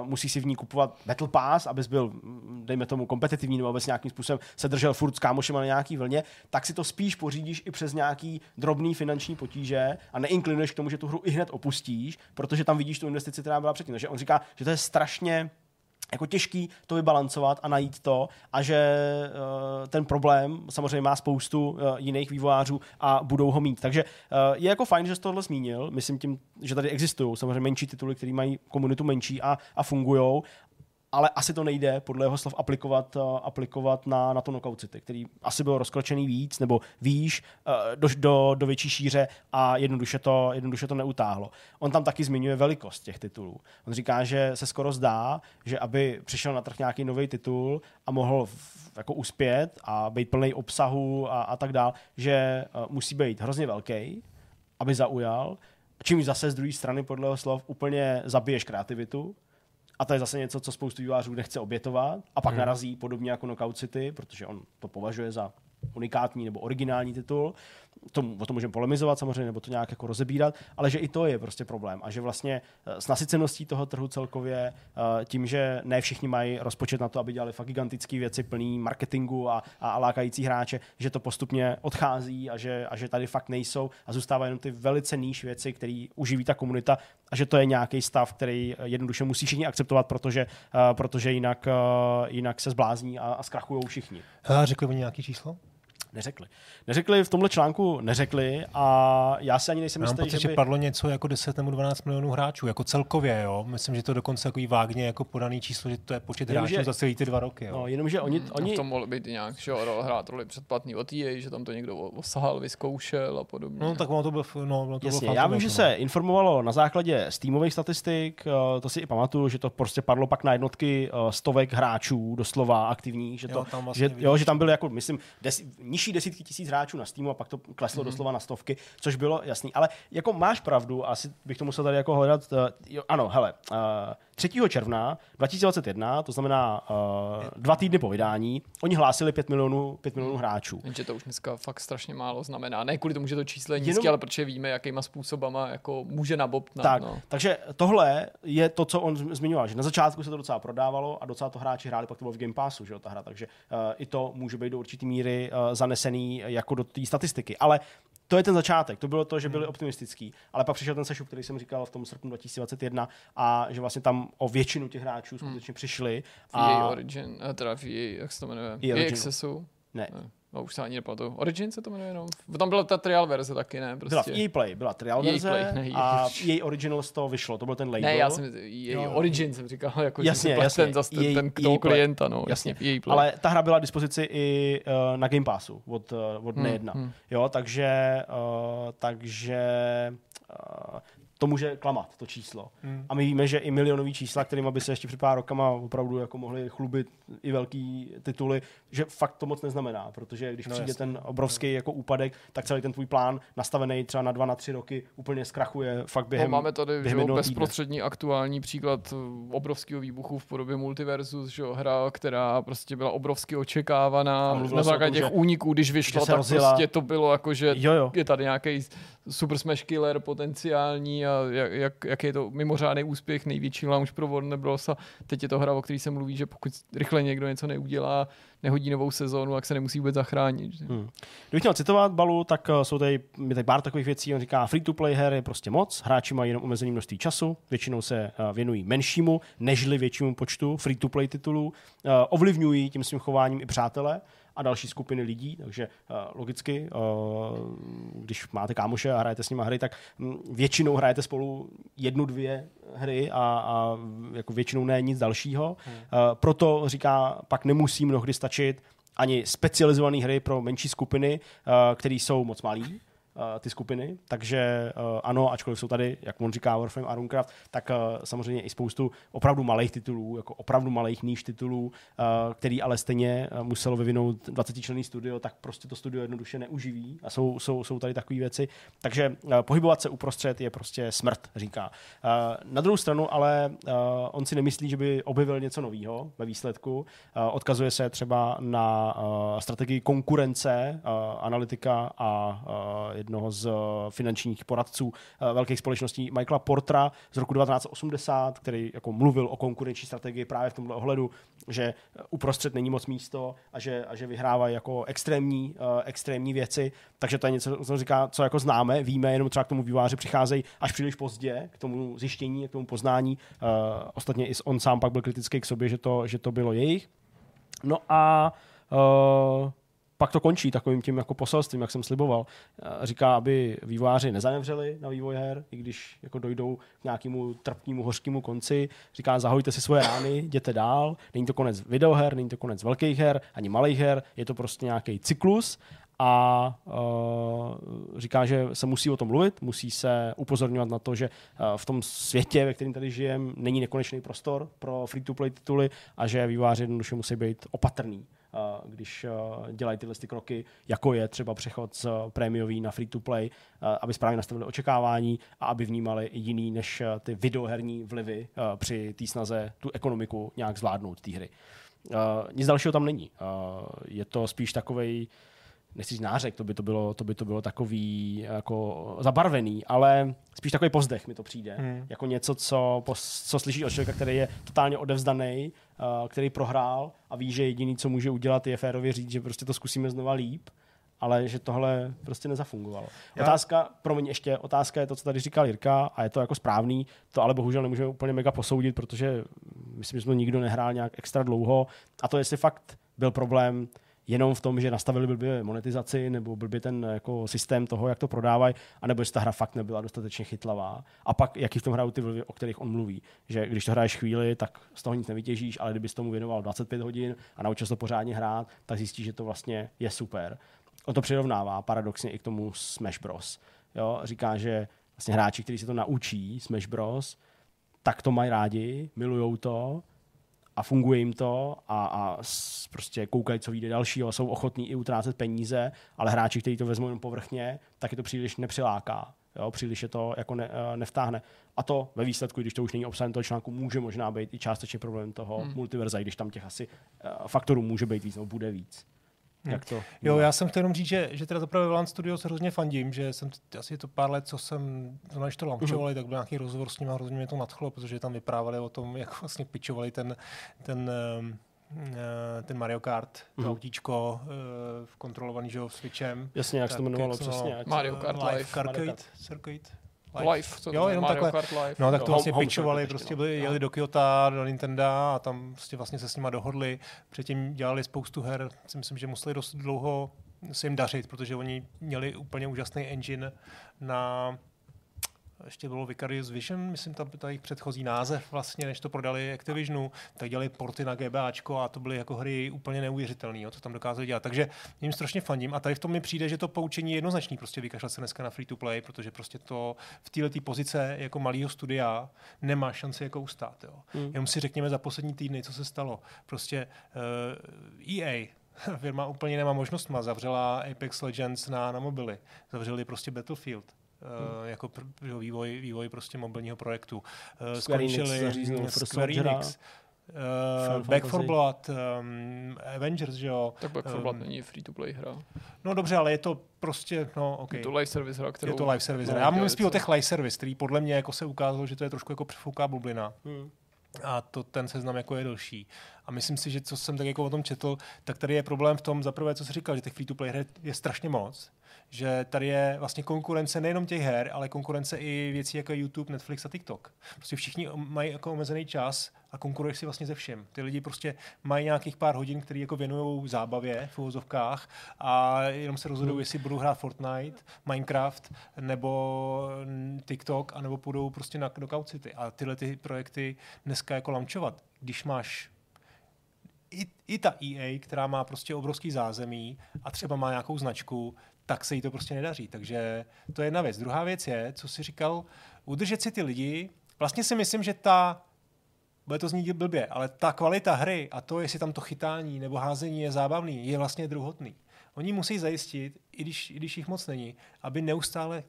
uh, musí si v ní kupovat Battle Pass, abys byl, mm, dejme tomu, kompetitivní nebo abys nějakým způsobem se držel furt s kámošema na nějaký vlně, tak si to spíš pořídíš i přes nějaký drobný finanční potíže a neinklinuješ k tomu, že tu hru i hned opustíš, protože tam vidíš tu investici, která byla předtím. Takže on říká, že to je strašně jako těžký to vybalancovat a najít to a že uh, ten problém samozřejmě má spoustu uh, jiných vývojářů a budou ho mít. Takže uh, je jako fajn, že jsi tohle zmínil. Myslím tím, že tady existují samozřejmě menší tituly, které mají komunitu menší a, a fungují ale asi to nejde podle jeho slov aplikovat, uh, aplikovat na, na to Knockout City, který asi byl rozkročený víc nebo výš uh, do, do, do větší šíře a jednoduše to, jednoduše to neutáhlo. On tam taky zmiňuje velikost těch titulů. On říká, že se skoro zdá, že aby přišel na trh nějaký nový titul a mohl v, jako uspět a být plný obsahu a, a tak dál, že uh, musí být hrozně velký, aby zaujal, čím zase z druhé strany podle jeho slov úplně zabiješ kreativitu, a to je zase něco, co spoustu vývářů nechce obětovat a pak hmm. narazí podobně jako Knockout City, protože on to považuje za unikátní nebo originální titul. To, o tom můžeme polemizovat samozřejmě, nebo to nějak jako rozebírat, ale že i to je prostě problém. A že vlastně eh, s nasyceností toho trhu celkově, eh, tím, že ne všichni mají rozpočet na to, aby dělali fakt gigantické věci plný marketingu a, a, a lákající hráče, že to postupně odchází a že, a že tady fakt nejsou a zůstávají jenom ty velice níž věci, které uživí ta komunita a že to je nějaký stav, který jednoduše musí všichni akceptovat, protože, protože jinak, jinak se zblázní a, a zkrachují všichni. A řekli oni nějaký číslo? Neřekli. Neřekli, v tomhle článku neřekli a já si ani nejsem jistý, pocit, že, by... že padlo něco jako 10 nebo 12 milionů hráčů, jako celkově, jo. Myslím, že to dokonce jako vágně jako podaný číslo, že to je počet jenom, hráčů že... za celý ty dva roky, jo. No, jenomže oni... Hmm, oni... To mohlo být nějak, že jo, hrát roli předplatný od EA, že tam to někdo osahal, vyzkoušel a podobně. No, tak ono to bylo, no, to Jasně, bylo já vím, že se informovalo na základě Steamových statistik, eh, to si i pamatuju, že to prostě padlo pak na jednotky eh, stovek hráčů, doslova aktivních, že, to, jo, tam vlastně že, jo, že tam byly jako, myslím, des, nižší desítky tisíc hráčů na Steamu a pak to kleslo mm-hmm. doslova na stovky, což bylo jasný. Ale jako máš pravdu, asi bych to musel tady jako hledat. Uh, jo, ano, hele, uh, 3. června 2021, to znamená uh, dva týdny po vydání, oni hlásili 5 milionů, 5 milionů hráčů. Jenže to už dneska fakt strašně málo znamená. Ne kvůli tomu, že to číslo je nízké, Jenom... ale protože víme, jakýma způsobama jako může nabobtnat. Tak, no. takže tohle je to, co on zmiňoval, že na začátku se to docela prodávalo a docela to hráči hráli, pak to bylo v Game Passu, že jo, ta hra, takže uh, i to může být do určité míry uh, zanesený jako do té statistiky. Ale to je ten začátek, to bylo to, že byli hmm. optimistický, ale pak přišel ten sešup, který jsem říkal v tom srpnu 2021 a že vlastně tam o většinu těch hráčů hmm. skutečně přišli. A... Origin, eh, teda jak se to jmenuje? EA, EA Accessu? Ne. ne. No už se ani nepamatuju. Origin se to jmenuje jenom. Tam byla ta trial verze taky, ne? Prostě. Byla v EA Play, byla trial EA verze Play, ne, a EA Original z toho vyšlo, to byl ten label. Ne, já jsem EA no. Origin jsem říkal, (laughs) jako jasně, že jasně. ten, zase EA, ten, k tomu klienta, no, jasně. jasně EA Play. Ale ta hra byla k dispozici i uh, na Game Passu od, uh, od dne hmm, jedna. Hmm. Jo, takže, uh, takže uh, to může klamat, to číslo. Hmm. A my víme, že i milionový čísla, kterými by se ještě před pár rokama opravdu jako mohli chlubit i velký tituly, že fakt to moc neznamená, protože když no přijde jasný. ten obrovský no. jako úpadek, tak celý ten tvůj plán nastavený třeba na dva, na tři roky úplně zkrachuje fakt během no, Máme tady během že bezprostřední týdne. aktuální příklad obrovského výbuchu v podobě Multiversus, že hra, která prostě byla obrovsky očekávaná na základě těch úniků, když vyšlo, tak rozjela... prostě to bylo jako, že jo, jo. je tady nějaký super smash killer potenciální a jak, jak, jak je to mimořádný úspěch, největší launch pro Warner Bros. A teď je to hra, o který se mluví, že pokud rychle někdo něco neudělá, nehodí novou sezónu, tak se nemusí vůbec zachránit. Hmm. Kdybych měl citovat Balu, tak uh, jsou tady, tady pár takových věcí. On říká, free-to-play her je prostě moc, hráči mají jenom omezený množství času, většinou se uh, věnují menšímu, nežli většímu počtu free-to-play titulů, uh, ovlivňují tím svým chováním i přátele a další skupiny lidí, takže uh, logicky, uh, když máte kámoše a hrajete s nimi hry, tak um, většinou hrajete spolu jednu, dvě hry a, a jako většinou ne nic dalšího. Hmm. Uh, proto říká, pak nemusí mnohdy stačit ani specializované hry pro menší skupiny, které jsou moc malý, uh, ty skupiny, takže uh, ano, ačkoliv jsou tady, jak on říká, Warframe a Runecraft, tak uh, samozřejmě i spoustu opravdu malých titulů, jako opravdu malých níž titulů, který ale stejně muselo vyvinout 20 členný studio, tak prostě to studio jednoduše neuživí a jsou, jsou, jsou tady takové věci. Takže pohybovat se uprostřed je prostě smrt, říká. Na druhou stranu ale on si nemyslí, že by objevil něco nového ve výsledku. Odkazuje se třeba na strategii konkurence, analytika a jednoho z uh, finančních poradců uh, velkých společností Michaela Portra z roku 1980, který jako mluvil o konkurenční strategii právě v tomhle ohledu, že uprostřed není moc místo a že, a že vyhrávají jako extrémní, extrémní věci. Takže to je něco, co říká, co jako známe, víme, jenom třeba k tomu výváři přicházejí až příliš pozdě, k tomu zjištění, k tomu poznání. Ostatně i on sám pak byl kritický k sobě, že to, že to bylo jejich. No a uh, pak to končí takovým tím jako poselstvím, jak jsem sliboval. Říká, aby vývojáři nezanevřeli na vývoj her, i když jako dojdou k nějakému trpnímu, hořkému konci. Říká, zahojte si svoje rány, jděte dál. Není to konec videoher, není to konec velkých her, ani malých her, je to prostě nějaký cyklus a uh, říká, že se musí o tom mluvit, musí se upozorňovat na to, že uh, v tom světě, ve kterém tady žijeme, není nekonečný prostor pro free-to-play tituly a že výváři jednoduše musí být opatrný když dělají tyhle ty kroky, jako je třeba přechod z prémiový na free-to-play, aby správně nastavili očekávání a aby vnímali jiný než ty videoherní vlivy při té snaze tu ekonomiku nějak zvládnout té hry. Nic dalšího tam není. Je to spíš takovej nechci říct nářek, to by to bylo, to by to bylo takový jako zabarvený, ale spíš takový pozdech mi to přijde. Hmm. Jako něco, co, co slyší od člověka, který je totálně odevzdaný, uh, který prohrál a ví, že jediný, co může udělat, je férově říct, že prostě to zkusíme znova líp ale že tohle prostě nezafungovalo. Já... Otázka, promiň ještě, otázka je to, co tady říkal Jirka a je to jako správný, to ale bohužel nemůžeme úplně mega posoudit, protože myslím, že jsme nikdo nehrál nějak extra dlouho a to jestli fakt byl problém jenom v tom, že nastavili blbě monetizaci nebo blbě ten jako systém toho, jak to prodávají, anebo jestli ta hra fakt nebyla dostatečně chytlavá. A pak, jaký v tom hrajou ty vlivy, o kterých on mluví. Že když to hraješ chvíli, tak z toho nic nevytěžíš, ale kdybys tomu věnoval 25 hodin a naučil se to pořádně hrát, tak zjistíš, že to vlastně je super. On to přirovnává paradoxně i k tomu Smash Bros. Jo? Říká, že vlastně hráči, kteří se to naučí, Smash Bros., tak to mají rádi, milujou to a funguje jim to a, a prostě koukají, co vyjde dalšího, jsou ochotní i utrácet peníze, ale hráči, kteří to vezmou jen povrchně, tak je to příliš nepřiláká. Jo, příliš je to jako ne, eh, nevtáhne. A to ve výsledku, když to už není obsahem toho článku, může možná být i částečně problém toho hmm. multiverza, když tam těch asi uh, faktorů může být víc, nebo bude víc. Hmm. Jak to? Jo, já jsem chtěl jenom říct, že, že teda zaprvé Studio Studios hrozně fandím, že jsem asi to pár let, co jsem, když to launčovali, uh-huh. tak byl nějaký rozhovor s nimi a hrozně mě to nadchlo, protože tam vyprávali o tom, jak vlastně pičovali ten, ten um, ten Mario Kart, to mm. autíčko uh, kontrolovaný že, Switchem. Jasně, jak se to jmenovalo přesně. Mario Kart Live. Circuit. Circuit. Live. Live co jo, jenom Mario takhle. Kart Live. No, tak to jo. vlastně home, pitchovali, prostě byli, jeli do Kyoto, do Nintendo a tam prostě vlastně se s nima dohodli. Předtím dělali spoustu her, si myslím, že museli dost dlouho se jim dařit, protože oni měli úplně úžasný engine na ještě bylo Vicarious Vision, myslím, tam ta jejich předchozí název vlastně, než to prodali Activisionu, tak dělali porty na GBAčko a to byly jako hry úplně neuvěřitelné, co tam dokázali dělat. Takže jim strašně fandím a tady v tom mi přijde, že to poučení je jednoznačný, prostě vykašlat se dneska na free to play, protože prostě to v této pozice jako malého studia nemá šanci jako ustát. Jo. Hmm. Jenom si řekněme za poslední týdny, co se stalo. Prostě uh, eh, EA, (laughs) firma úplně nemá možnost, má zavřela Apex Legends na, na mobily, zavřeli prostě Battlefield hmm. jako pr- vývoj, vývoj prostě mobilního projektu. Uh, skončili Square Enix, Uh, Back for Blood, um, Avengers, že jo. Tak Back for um, Blood není free-to-play hra. No dobře, ale je to prostě, no ok. Je to live service hra, kterou... Je to live service hra. Já mluvím spíš o těch live service, který podle mě jako se ukázalo, že to je trošku jako přefouká bublina. Hmm. A to ten seznam jako je delší. A myslím si, že co jsem tak jako o tom četl, tak tady je problém v tom, za prvé, co jsi říkal, že těch free-to-play her je strašně moc že tady je vlastně konkurence nejenom těch her, ale konkurence i věcí jako YouTube, Netflix a TikTok. Prostě všichni mají jako omezený čas a konkuruješ si vlastně ze všem. Ty lidi prostě mají nějakých pár hodin, které jako věnují zábavě v uvozovkách a jenom se rozhodují, hmm. jestli budou hrát Fortnite, Minecraft nebo TikTok, anebo půjdou prostě na, do Couch City. A tyhle ty projekty dneska jako launchovat, když máš i, i ta EA, která má prostě obrovský zázemí a třeba má nějakou značku, tak se jí to prostě nedaří. Takže to je jedna věc. Druhá věc je, co si říkal, udržet si ty lidi. Vlastně si myslím, že ta, bude to znít blbě, ale ta kvalita hry a to, jestli tam to chytání nebo házení je zábavný, je vlastně druhotný. Oni musí zajistit, i když, i když jich moc není, aby neustále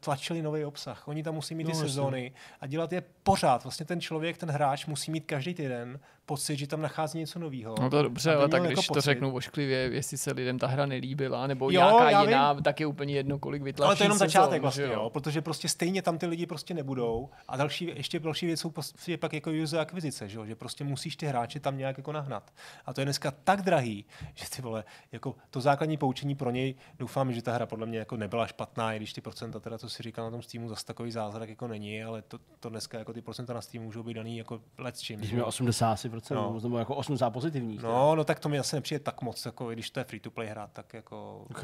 tlačili nový obsah. Oni tam musí mít No, ty sezóny a dělat je pořád. Vlastně ten člověk, ten hráč musí mít každý týden pocit, že tam nachází něco nového. No to je dobře, ale tak jako když to pocit. řeknu ošklivě, jestli se lidem ta hra nelíbila, nebo Jo, nějaká já jiná, tak je úplně jedno, kolik vytlačí Ale to je jenom sezon, začátek vlastně, jo? protože prostě stejně tam ty lidi prostě nebudou. A další, ještě další věc jsou prostě pak jako user akvizice, že, jo? že prostě musíš ty hráče tam nějak jako nahnat. A to je dneska tak drahý, že ty vole, jako to základní poučení pro něj, doufám, že ta hra podle mě jako nebyla špatná, i když ty procenta, teda co si říkal na tom Steamu, zase takový zázrak jako není, ale to, to dneska jako ty procenta na Steamu můžou být daný jako let čím. Když že měl jo? 80%, No. no. nebo jako 80 pozitivních. No, no tak to mi asi nepřijde tak moc, jako i když to je free to play hra, tak jako... OK.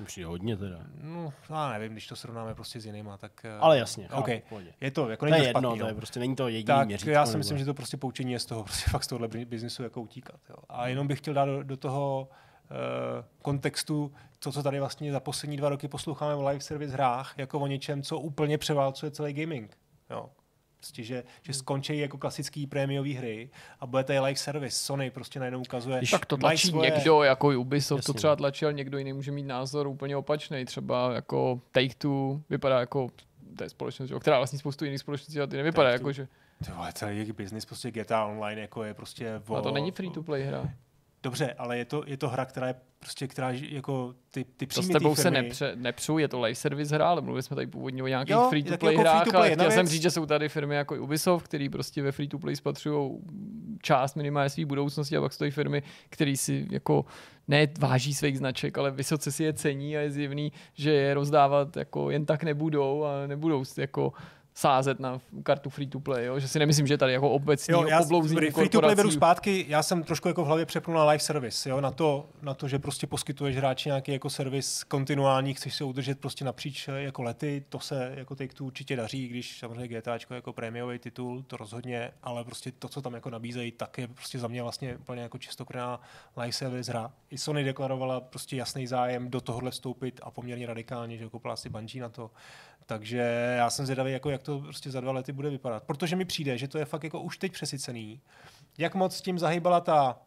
Mi Přijde hodně teda. No, já nevím, když to srovnáme prostě s jinýma, tak... eh, Ale jasně, chápu, OK. v pohodě. Je to, jako To není je to jedno, špatný, to jo. je prostě, není to jediný tak měřítko. já si nebo- myslím, že to prostě poučení je z toho, (laughs) prostě fakt z tohohle biznisu jako utíkat. Jo. A jenom bych chtěl dát do, do toho uh, kontextu to, co tady vlastně za poslední dva roky posloucháme o live service hrách, jako o něčem, co úplně převálcuje celý gaming. Jo. Prostě, že, že skončí jako klasický prémiové hry a bude tady live service. Sony prostě najednou ukazuje, Když- Tak to tlačí svoje- někdo, jako Ubisoft to Jasně. třeba tlačil, někdo jiný může mít názor úplně opačný. Třeba jako Take-Two vypadá jako to je společnost, jo, která vlastně spoustu jiných společností, ale ty nevypadá jako, že Ty vole, celý jejich business, prostě GTA Online jako je prostě... a to není free to play hra. Dobře, ale je to, je to hra, která je prostě, která jako ty, ty To příjmy s té tebou se firmy, nepře, nepřu, je to live service hra, ale mluvili jsme tady původně o nějakých Jo, free to tak play jako hrách, free to ale jedna chtěl jsem říct, že jsou tady firmy jako Ubisoft, který prostě ve free to play spatřují část minimálně své budoucnosti a pak stojí firmy, které si jako ne váží svých značek, ale vysoce si je cení a je zjevný, že je rozdávat jako jen tak nebudou a nebudou jako sázet na kartu free to play, jo? že si nemyslím, že tady jako obecní Jo, já oblouzení free to play beru zpátky, já jsem trošku jako v hlavě přepnul na live service, jo, na to, na to, že prostě poskytuješ hráči nějaký jako servis kontinuální, chceš se udržet prostě napříč eh, jako lety, to se jako take two určitě daří, když samozřejmě GTAčko jako prémiový titul, to rozhodně, ale prostě to, co tam jako nabízejí, tak je prostě za mě vlastně úplně jako čistokrvná live service hra. I Sony deklarovala prostě jasný zájem do tohohle vstoupit a poměrně radikálně, že koupila si Bungie na to. Takže já jsem zvědavý, jako jak to prostě za dva lety bude vypadat. Protože mi přijde, že to je fakt jako už teď přesycený. Jak moc s tím zahýbala ta,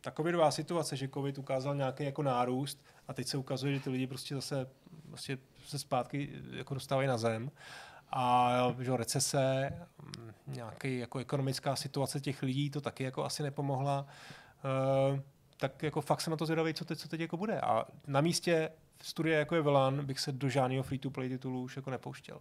ta covidová situace, že covid ukázal nějaký jako nárůst a teď se ukazuje, že ty lidi prostě zase prostě se zpátky jako dostávají na zem. A že recese, mm, nějaký jako ekonomická situace těch lidí, to taky jako asi nepomohla. Uh, tak jako fakt jsem na to zvědavý, co teď, co teď jako bude. A na místě studie jako je Velan bych se do žádného free-to-play titulu už jako nepouštěl.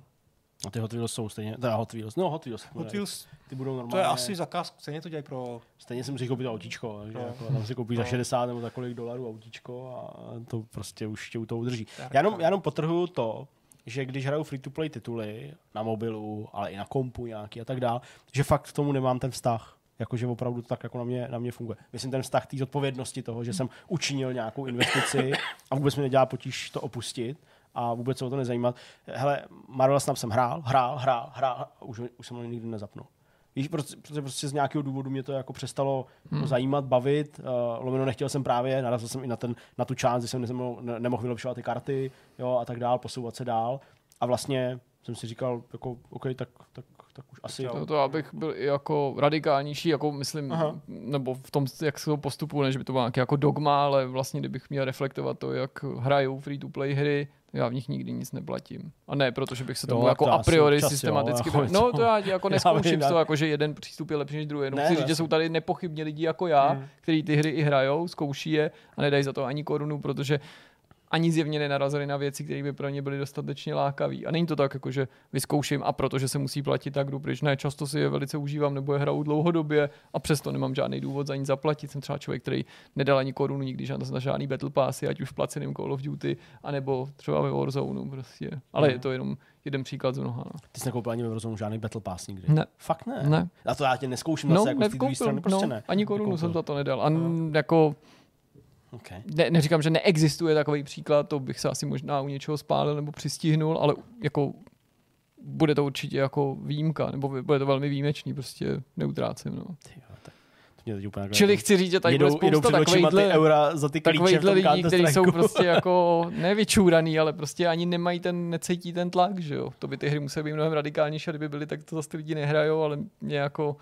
A ty Hot Wheels jsou stejně, teda Hot Wheels, no Hot Wheels. Hot Wheels, ty budou normálně. to je asi zakázka, stejně to dělají pro... Stejně si musíš koupit autíčko, že No. jako, tam si koupíš No. za 60 nebo za kolik dolarů autíčko a to prostě už tě u toho udrží. Tak, Já jenom, no. já jenom potrhuju to, že když hraju free-to-play tituly na mobilu, ale i na kompu nějaký a tak dál, že fakt k tomu nemám ten vztah. Jakože opravdu to tak jako na mě, na mě funguje. Myslím ten vztah té zodpovědnosti toho, že jsem učinil nějakou investici a vůbec mi nedělá potíž to opustit a vůbec se o to nezajímat. Hele, Marvel Snap jsem hrál, hrál, hrál, hrál a už, už jsem ho nikdy nezapnul. Víš, protože, protože prostě z nějakého důvodu mě to jako přestalo hmm. zajímat, bavit. Uh, lomeno nechtěl jsem právě, narazil jsem i na, ten, na tu část, kdy jsem nemohl, ne, nemohl vylepšovat ty karty jo, a tak dál, posouvat se dál. A vlastně jsem si říkal, jako, OK, tak, tak, tak už asi... To, to abych byl i jako radikálnější, jako myslím, Aha. Nebo v tom, jak se to postupu, než by to bylo nějaké jako dogma, ale vlastně kdybych měl reflektovat to, jak hrajou free-to-play hry, já v nich nikdy nic neplatím. A ne, protože bych se Jo, tomu jako to a priori jo, systematicky... jako no to- já ti jako neskouším z toho, jako, že jeden přístup je lepší než druhý. Jenom Ne, chci no říct, že jsou tady nepochybně lidi jako já, Hmm. kteří ty hry i hrajou, zkouší je a nedají za to ani korunu, protože ani zjevně nenarazili na věci, které by pro ně byly dostatečně lákavé. A není to tak, jako že vyzkouším a protože se musí platit, tak jdu pryč. Ne, často si je velice užívám nebo je hraju dlouhodobě a přesto nemám žádný důvod za ní zaplatit. Jsem třeba člověk, který nedal ani korunu nikdy na žádný Battle Passy, ať už v placeném Call of Duty, anebo třeba ve Warzone. Prostě. Ale je to jenom jeden příklad z mnoha. No. Ty jsi nekoupil ani ve Warzone žádný Battle Pass nikdy. Ne. Fakt ne. Ne. A to já tě neskouším No, zase jako z té strany, prostě no, ne. ani korunu Nekoupil. jsem za to nedal. A n- jako Okay. ne, neříkám, že neexistuje takový příklad, to bych se asi možná u něčeho spálil nebo přistihnul, ale jako bude to určitě jako výjimka, nebo bude to velmi výjimečný, prostě neutrácím. No. Tak mě teď úplně Čili chci říct, že tady jedou, bude spousta takovýchhle, eura za ty tom lidí, kteří jsou prostě (laughs) jako nevyčúraný, ale prostě ani nemají ten, necítí ten tlak, že jo. To by ty hry musely být mnohem radikálnější, kdyby byly, tak to zase ty lidi nehrajou, ale mě jako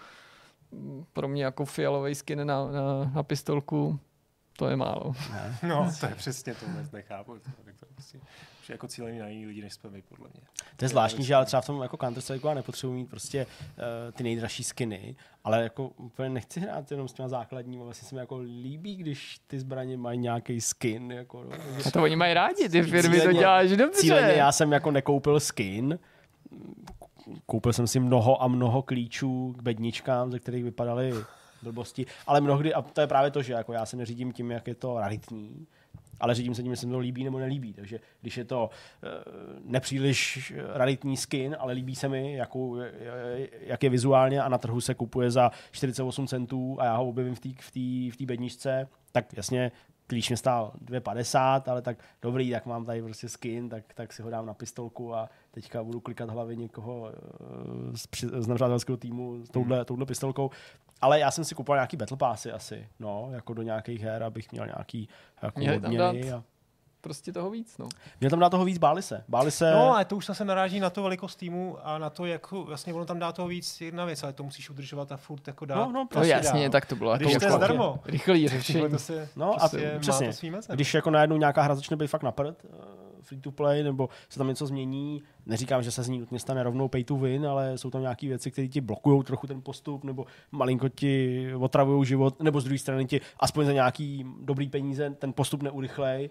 pro mě jako fialový skin na, na, na pistolku, to je málo. Ne. (laughs) No, to je přesně to, vůbec nechápu. To, tak to prostě Že jako cílený na jiný lidi, než jsme my, podle mě. To je zvláštní, že ale třeba v tom jako Counter Strike nepotřebuji mít prostě uh, ty nejdražší skiny, ale jako úplně nechci hrát jenom s těma základními, vlastně se mi jako líbí, když ty zbraně mají nějaký skin. Jako, no. A to oni mají rádi, ty firmy, to Cíleně- děláš dobře. Cíleně já jsem jako nekoupil skin, koupil jsem si mnoho a mnoho klíčů k bedničkám, ze kterých vypadaly blbosti, ale mnohdy, a to je právě to, že jako já se neřídím tím, jak je to raritní, ale řídím se tím, jestli se mi to líbí nebo nelíbí. Takže když je to uh, nepříliš raritní skin, ale líbí se mi, jakou, jak je vizuálně a na trhu se kupuje za 48 centů a já ho objevím v té v v bedničce, tak jasně klíč mě stál 2,50, ale tak dobrý, tak mám tady prostě skin, tak, tak si ho dám na pistolku a teďka budu klikat hlavy někoho eh, z, z týmu s touhle, touhle pistolkou. Ale já jsem si kupoval nějaký battle passy asi, no, jako do nějakých her, abych měl nějaký jako Měli odměny. dát- A... Prostě toho víc, no. Měl tam dát toho víc, báli se. Báli se, No, ale to už zase naráží na to velikost týmu a na to, jak vlastně ono tam dá toho víc jedna věc, ale to musíš udržovat a furt jako dát. No, no, No prostě jasně, dál. tak to bylo A jako když to je úplně zdarmo. Rychlý řešení. se, No a prostě má přesně. to. Když jako najednou nějaká hra začne být fakt na prd, free to play, nebo se tam něco změní, neříkám, že se z ní nutně stane rovnou pay to win, ale jsou tam nějaké věci, které ti blokují trochu ten postup, nebo malinko ti otravují život, nebo z druhé strany ti aspoň za nějaký dobrý peníze ten postup neurychlej,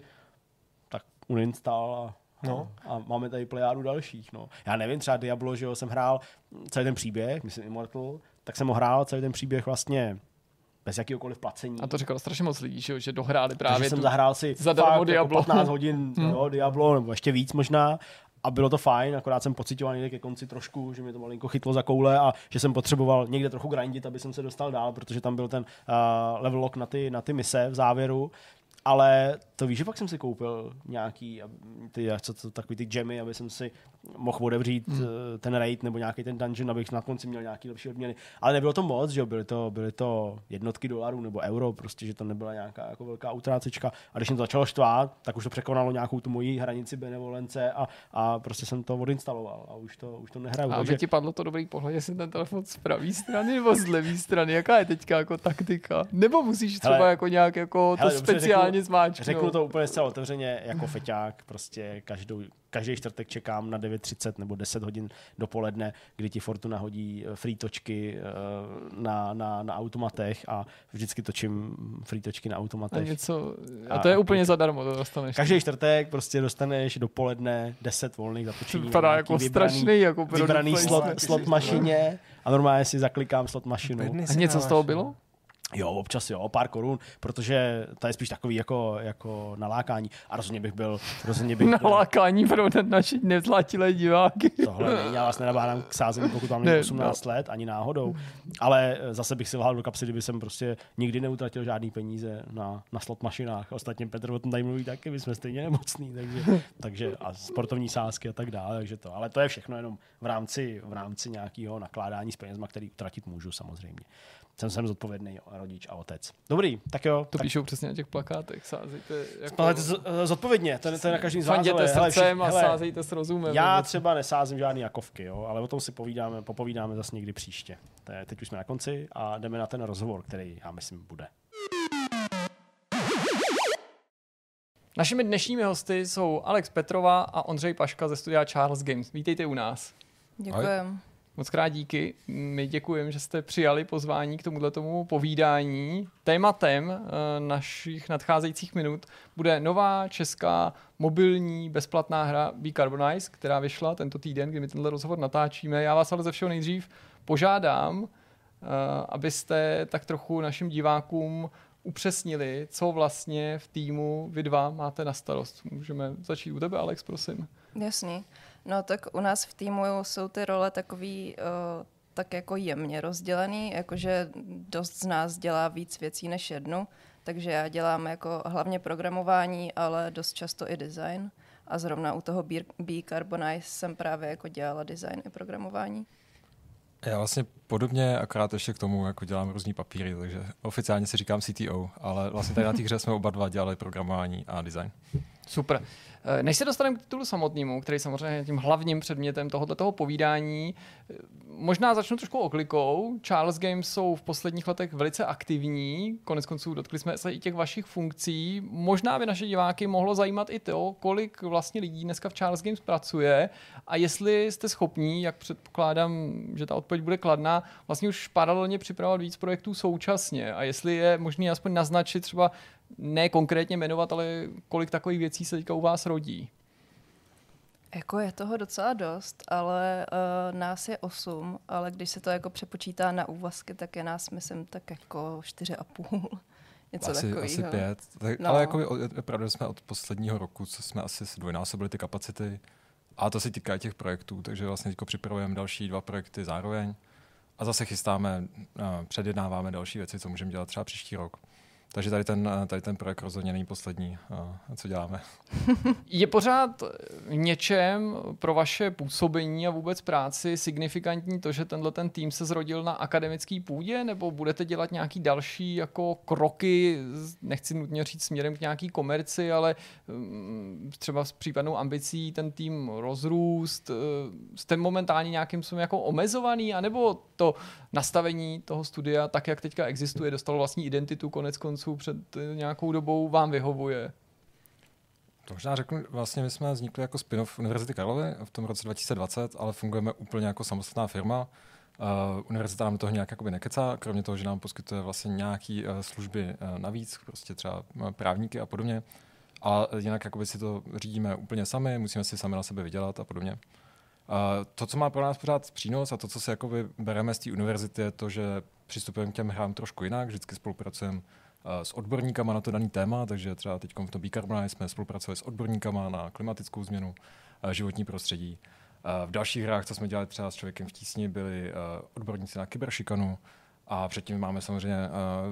tak uninstall a No. A máme tady plejádu dalších. No. Já nevím, třeba Diablo, že jo, jsem hrál celý ten příběh, myslím Immortal, tak jsem ho hrál celý ten příběh vlastně bez jakýhokoliv placení. A to říkalo strašně moc lidí, že, jo, že dohráli Takže právě jsem tu... zahrál si zadarmo fakt jako Diablo. 15 hodin (laughs) Hmm. jo, Diablo, nebo ještě víc možná. A bylo to fajn, akorát jsem pocitoval někde ke konci trošku, že mě to malinko chytlo za koule a že jsem potřeboval někde trochu grindit, aby jsem se dostal dál, protože tam byl ten uh, level lock na ty, na ty mise v závěru. Ale to víš, že pak jsem si koupil nějaký ty, co, to, takový ty gemmy, aby jsem si mohl otevřít hmm. ten raid nebo nějaký ten dungeon, abych na konci měl nějaký lepší odměny. Ale nebylo to moc, že jo, byly to, byly to jednotky dolarů nebo euro, prostě, že to nebyla nějaká jako velká utrácečka. A když mě to začalo štvát, tak už to překonalo nějakou tu moji hranici benevolence a, a prostě jsem to odinstaloval a už to, už to nehraju. A takže... aby ti padlo to dobrý pohled, jestli ten telefon z pravé strany nebo z levé strany, jaká je teďka jako taktika? Nebo musíš třeba Hele, jako nějak jako to hele, dobře, speciálně řeknu- zmáčknout? Řeknu to úplně zcela otevřeně, jako feťák, prostě každou, každý čtvrtek čekám na 9.30 nebo 10 hodin dopoledne, kdy ti Fortuna hodí eh, free točky eh, na, na, na automatech a vždycky točím free točky na A automatech. něco, a A- to je úplně zadarmo, to dostaneš. Každý čtvrtek prostě dostaneš dopoledne 10 volných zatočení. To vypadá jako vybraný- strašný jako vybraný slot, slot mašině a normálně si zaklikám slot mašinu. A něco z toho no. bylo? Jo, občas jo, pár korun, protože to je spíš takový jako, jako nalákání. A rozhodně bych byl, rozhodně bych byl, Nalákání pro naši nezlatilé diváky. tohle není, já vás nenabádám k sázení, pokud vám Ne, není 18 let, ani náhodou. Ale eh, zase bych si lhal do kapsy, kdyby jsem prostě nikdy neutratil žádný peníze na, na slot mašinách. Ostatně Petr o tom tady mluví taky, my jsme stejně nemocný, takže, takže a sportovní sázky a tak dále, takže to. Ale to je všechno jenom v rámci, v rámci nějakého nakládání s penězma, který utratit můžu samozřejmě. Jsem jsem zodpovědný rodič a otec. Dobrý, tak jo. To tak píšou přesně na těch plakátech, sázejte jako... eh, zodpovědně, to, je- to je na každém z vás. Fanděte hele, srdcem vši- a hele, sázejte s rozumem. Já nebo- třeba nesázím žádný jakovky, jo, ale o tom si povídáme, popovídáme zase někdy příště. To je, teď už jsme na konci a jdeme na ten rozhovor, který já myslím bude. Našimi dnešními hosty jsou Alex Petrova a Ondřej Paška ze studia Charles Games. Vítejte u nás. Děkujem. Moc krát díky. My děkujeme, že jste přijali pozvání k tomuto tomu povídání. Tématem eh, našich nadcházejících minut bude nová česká mobilní bezplatná hra Be Carbonize, která vyšla tento týden, kdy my tenhle rozhovor natáčíme. Já vás ale ze všeho nejdřív požádám, eh, abyste tak trochu našim divákům upřesnili, co vlastně v týmu vy dva máte na starost. Můžeme začít u tebe, Alex, prosím. Jasný. No tak u nás v týmu jsou ty role takový uh, tak jako jemně rozdělený, jakože dost z nás dělá víc věcí než jednu, takže já dělám jako hlavně programování, ale dost často i design. A zrovna u toho Be- Be Carbonize jsem právě jako dělala design i programování. Já vlastně podobně, akorát ještě k tomu jako dělám různý papíry, takže oficiálně si říkám CTO, ale vlastně tady na té hře (laughs) jsme oba dva dělali programování a design. Super. Eh, než se dostaneme k titulu samotnému, který samozřejmě je tím hlavním předmětem tohoto toho povídání, eh, možná začnu trošku oklikou. Charles Games jsou v posledních letech velice aktivní, konec konců dotkli jsme se i těch vašich funkcí. Možná by naše diváky mohlo zajímat i to, kolik vlastně lidí dneska v Charles Games pracuje a jestli jste schopní, jak předpokládám, že ta odpověď bude kladná, vlastně už paralelně připravovat víc projektů současně a jestli je možné aspoň naznačit třeba ne konkrétně jmenovat, ale kolik takových věcí se teďka u vás rodí? Jako je toho docela dost, ale uh, nás je osm, ale když se to jako přepočítá na úvazky, tak je nás, myslím, tak jako čtyři a půl. (laughs) Něco asi, takovýho. asi pět. Tak, No. Ale jako je pravda, že jsme od posledního roku, co jsme asi dvojnásobili ty kapacity, a to se týká i těch projektů, takže vlastně teď připravujeme další dva projekty zároveň a zase chystáme, a předjednáváme další věci, co můžeme dělat třeba příští rok. Takže tady ten, tady ten projekt rozhodně není poslední, a co děláme. (laughs) Je pořád v něčem pro vaše působení a vůbec práci signifikantní to, že tenhle ten tým se zrodil na akademický půdě, nebo budete dělat nějaký další jako kroky, nechci nutně říct směrem k nějaký komerci, ale mm, třeba s případnou ambicí ten tým rozrůst. eh, Jste momentálně nějakým způsobem jako omezovaný, anebo to nastavení toho studia, tak jak teďka existuje, dostalo vlastní identitu konec konců před eh, nějakou dobou vám vyhovuje? To možná řeknu, vlastně my jsme vznikli jako spin-off Univerzity Karlovy v tom roce 2020, ale fungujeme úplně jako samostatná firma. Uh, univerzita nám toho nějak jakoby nekecá, kromě toho, že nám poskytuje vlastně nějaké uh, služby uh, navíc, prostě třeba právníky a podobně. A jinak jakoby si to řídíme úplně sami, musíme si sami na sebe vydělat a podobně. Uh, to, co má pro nás pořád přínos a to, co si jakoby bereme z té univerzity, je to, že přistupujeme k těm hrám trošku jinak, vždycky spolupracujeme eh, s odborníkama na to daný téma, takže třeba teď v tom Bicarbonite jsme spolupracovali s odborníkama na klimatickou změnu, eh, životní prostředí. Eh, V dalších hrách, co jsme dělali třeba s člověkem v tísni, byli eh, odborníci na kyberšikanu a předtím máme samozřejmě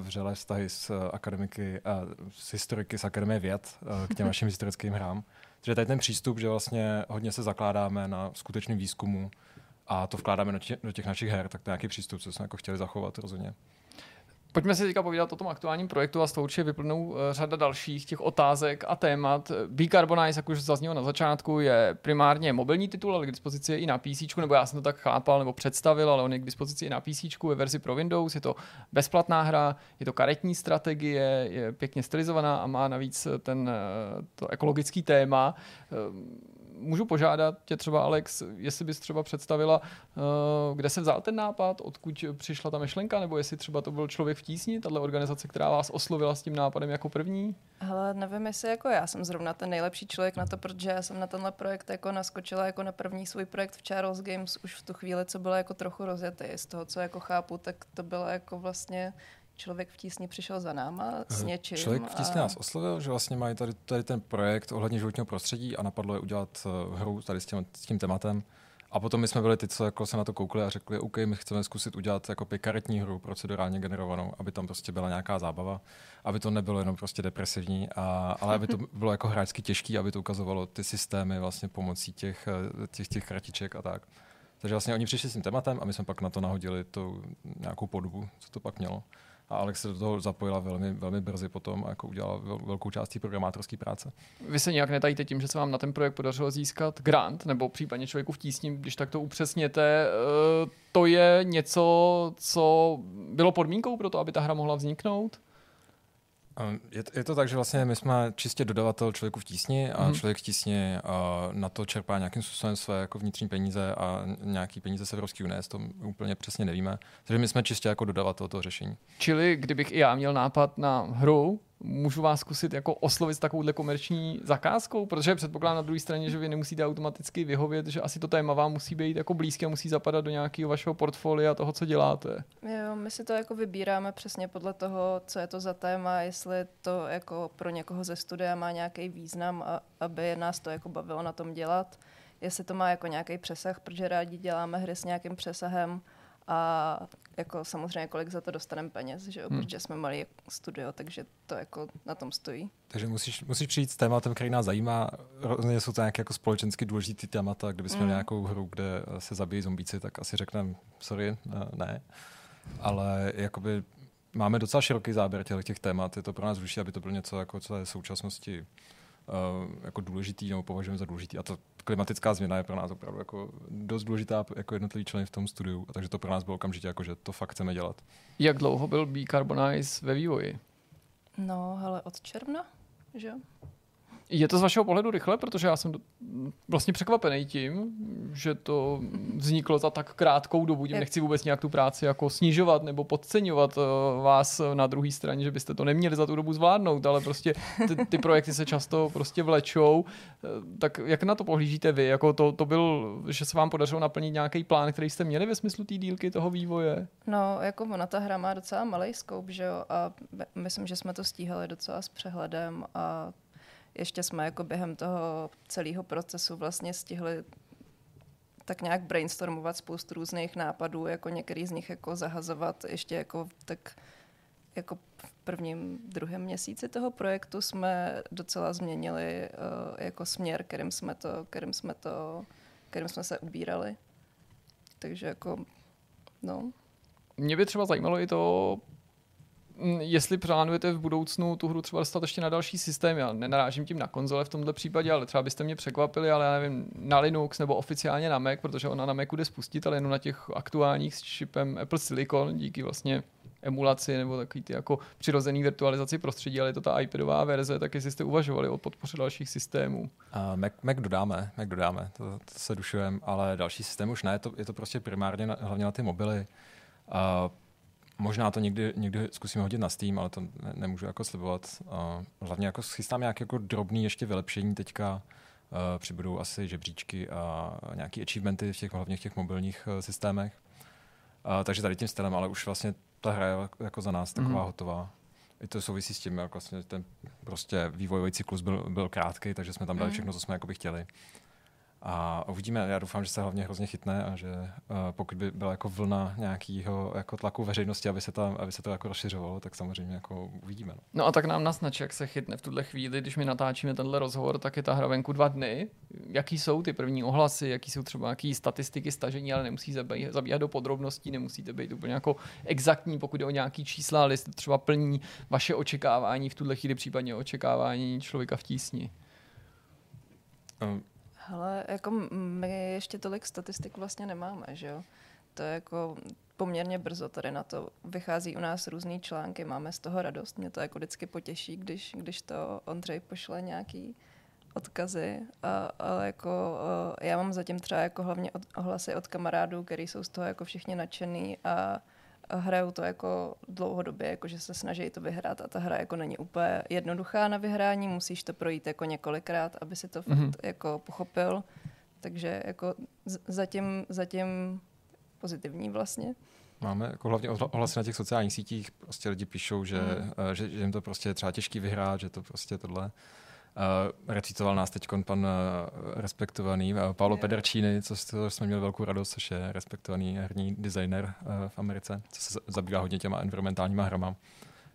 vřelé vztahy s akademiky, s historiky z Akademie věd k těm (laughs) našim historickým hrám. Takže tady ten přístup, že vlastně hodně se zakládáme na skutečném výzkumu a to vkládáme do těch, do těch našich her, tak to je nějaký přístup, co jsme jako chtěli zachovat rozhodně. Pojďme si teďka povídat o tom aktuálním projektu a z toho určitě vyplnou eh, řada dalších těch otázek a témat. Bicarbonize, jak už zaznělo na začátku, je primárně mobilní titul, ale k dispozici je i na PC, nebo já jsem to tak chápal nebo představil, ale on je k dispozici i na PC ve verzi pro Windows. Je to bezplatná hra, je to karetní strategie, je pěkně stylizovaná a má navíc ten, eh, to ekologický téma. Můžu požádat tě třeba, Alex, jestli bys třeba představila, eh, kde se vzal ten nápad, odkud přišla ta myšlenka, nebo jestli třeba to byl člověk v tísni, tahle organizace, která vás oslovila s tím nápadem jako první? Hele, nevím, jestli jako já jsem zrovna ten nejlepší člověk na to, protože já jsem na tenhle projekt jako naskočila jako na první svůj projekt v Charles Games už v tu chvíli, co byla jako trochu rozjetý. Z toho, co jako chápu, tak to bylo jako vlastně člověk v tísni přišel za náma s něčím. Člověk v tísni a- nás oslovil, že vlastně mají tady, tady ten projekt ohledně životního prostředí a napadlo je udělat uh, hru tady s tím, s tím tématem. A potom my jsme byli ty, co jako se na to koukli a řekli, OK, my chceme zkusit udělat jako karetní hru procedurálně generovanou, aby tam prostě byla nějaká zábava, aby to nebylo jenom prostě depresivní, a, ale aby to (laughs) bylo jako hráčsky těžký, aby to ukazovalo ty systémy vlastně pomocí těch, eh, těch, těch kartiček a tak. Takže vlastně oni přišli s tím tématem a my jsme pak na to nahodili tu nějakou podobu, co to pak mělo. A Alex se do toho zapojila velmi, velmi brzy potom a jako udělala vel, velkou část té programátorské práce. Vy se nějak netajíte tím, že se vám na ten projekt podařilo získat grant, nebo případně člověku v tísni, když tak to upřesněte. eh, To je něco, co bylo podmínkou pro to, aby ta hra mohla vzniknout? Je, je to tak, že vlastně my jsme čistě dodavatel člověku v tísni a hmm. člověk v tísni na to čerpá nějakým způsobem své jako vnitřní peníze a nějaký peníze z Evropské unie, to úplně přesně nevíme. Takže my jsme čistě jako dodavatel toho řešení. Čili kdybych i já měl nápad na hru, můžu vás zkusit jako oslovit s takovouhle komerční zakázkou, protože předpokládám na druhé straně, že vy nemusíte automaticky vyhovět, že asi to téma vám musí být jako blízké musí zapadat do nějakého vašeho portfolia toho, co děláte. Jo, my si to jako vybíráme přesně podle toho, co je to za téma, jestli to jako pro někoho ze studia má nějaký význam, a, aby nás to jako bavilo na tom dělat, jestli to má jako nějaký přesah, protože rádi děláme hry s nějakým přesahem a jako samozřejmě kolik za to dostaneme peněz, že jo, Hmm. protože jsme malý studio, takže to jako na tom stojí. Takže musíš, musíš přijít s tématem, který nás zajímá. Rozhodně jsou to nějaké jako společensky důležité témata. Kdybychom Mm. měli nějakou hru, kde se zabíjí zombíci, tak asi řekneme, sorry, ne. Ale jakoby máme docela široký záběr těch, těch témat. Je to pro nás důležité, aby to bylo něco, jako, co je v současnosti jako důležitý nebo považujeme za důležitý. A to klimatická změna je pro nás opravdu jako dost důležitá jako jednotlivý členy v tom studiu, a takže to pro nás bylo okamžitě jako, že to fakt chceme dělat. Jak dlouho byl Decarbonize ve vývoji? No, ale od června, že jo? Je to z vašeho pohledu rychle, protože já jsem vlastně překvapený tím, že to vzniklo za tak krátkou dobu. Tím nechci vůbec nějak tu práci jako snižovat nebo podceňovat uh, vás na druhé straně, že byste to neměli za tu dobu zvládnout, ale prostě ty, ty projekty se často prostě vlečou. Eh, tak jak na to pohlížíte vy? Jako to, to byl, že se vám podařilo naplnit nějaký plán, který jste měli ve smyslu té dílky toho vývoje? No, jako ona ta hra má docela malý scope, že jo? A myslím, že jsme to stíhali docela s přehledem a ještě jsme jako během toho celého procesu vlastně stihli tak nějak brainstormovat spoustu různých nápadů, jako některý z nich jako zahazovat ještě jako tak jako v prvním, druhém měsíci toho projektu jsme docela změnili uh, jako směr, kterým jsme to, kterým jsme to, kterým jsme se ubírali. Takže jako, no. Mě by třeba zajímalo i to, jestli plánujete v budoucnu tu hru třeba dostat ještě na další systém, já nenarážím tím na konzole v tomto případě, ale třeba byste mě překvapili, ale já nevím, na Linux nebo oficiálně na Mac, protože ona na Macu jde spustit, ale jenom na těch aktuálních s čipem Apple Silicon, díky vlastně emulaci nebo takový ty jako přirozený virtualizaci prostředí, ale je to ta iPadová verze, tak jestli jste uvažovali o podpoře dalších systémů. Uh, Mac, Mac dodáme, Mac dodáme, to, to se dušujeme, ale další systém už ne, je to, je to prostě primárně na, hlavně na ty mobily. Uh, Možná to někdy, někdy zkusíme hodit na Steam, ale to ne, nemůžu jako slibovat. Uh, hlavně jako schystám nějaké jako drobný ještě vylepšení teďka. Uh, přibudou asi žebříčky a nějaké achievementy v těch, hlavně v těch mobilních uh, systémech. Uh, takže tady tím stylem, ale už vlastně ta hra je jako za nás taková mm-hmm. hotová. I to souvisí s tím, jak vlastně ten prostě vývojový cyklus byl, byl krátký, takže jsme tam dali mm. všechno, co jsme jako by chtěli. A uvidíme, já doufám, že se hlavně hrozně chytne a že uh, pokud by byla jako vlna nějakého jako tlaku veřejnosti, aby se, tam, aby se to jako rozšiřovalo, tak samozřejmě jako uvidíme. No. no a tak nám naznač, jak se chytne v tuhle chvíli, když my natáčíme tenhle rozhovor, tak je ta hra venku dva dny. Jaký jsou ty první ohlasy, jaký jsou třeba nějaký statistiky stažení, ale nemusí zabíhat, zabíhat do podrobností, nemusíte být úplně jako exaktní, pokud jde o nějaký čísla, ale jestli třeba plní vaše očekávání v tuhle chvíli, případně očekávání člověka v tísni. Um, ale jako my ještě tolik statistik vlastně nemáme, že jo? To je jako poměrně brzo tady na to. Vychází u nás různý články, máme z toho radost. Mě to jako vždycky potěší, když, když to Ondřej pošle nějaký odkazy, a, ale jako já mám zatím třeba jako hlavně od, ohlasy od kamarádů, který jsou z toho jako všichni nadšený a hrajou to jako dlouhodobě, jako že se snaží to vyhrát a ta hra jako není úplně jednoduchá na vyhrání, musíš to projít jako několikrát, aby si to fakt mm-hmm. jako pochopil. Takže jako zatím, zatím pozitivní vlastně. Máme jako hlavně ohlasy na těch sociálních sítích, prostě lidi píšou, že, mm. že, že jim to prostě třeba těžký vyhrát, že to prostě tohle. Uh, recitoval nás teď pan uh, respektovaný uh, Paolo yeah. Pedercini, co, co jsme měli velkou radost, což je respektovaný herní designer uh, v Americe, co se zabývá hodně těma environmentálníma hrama.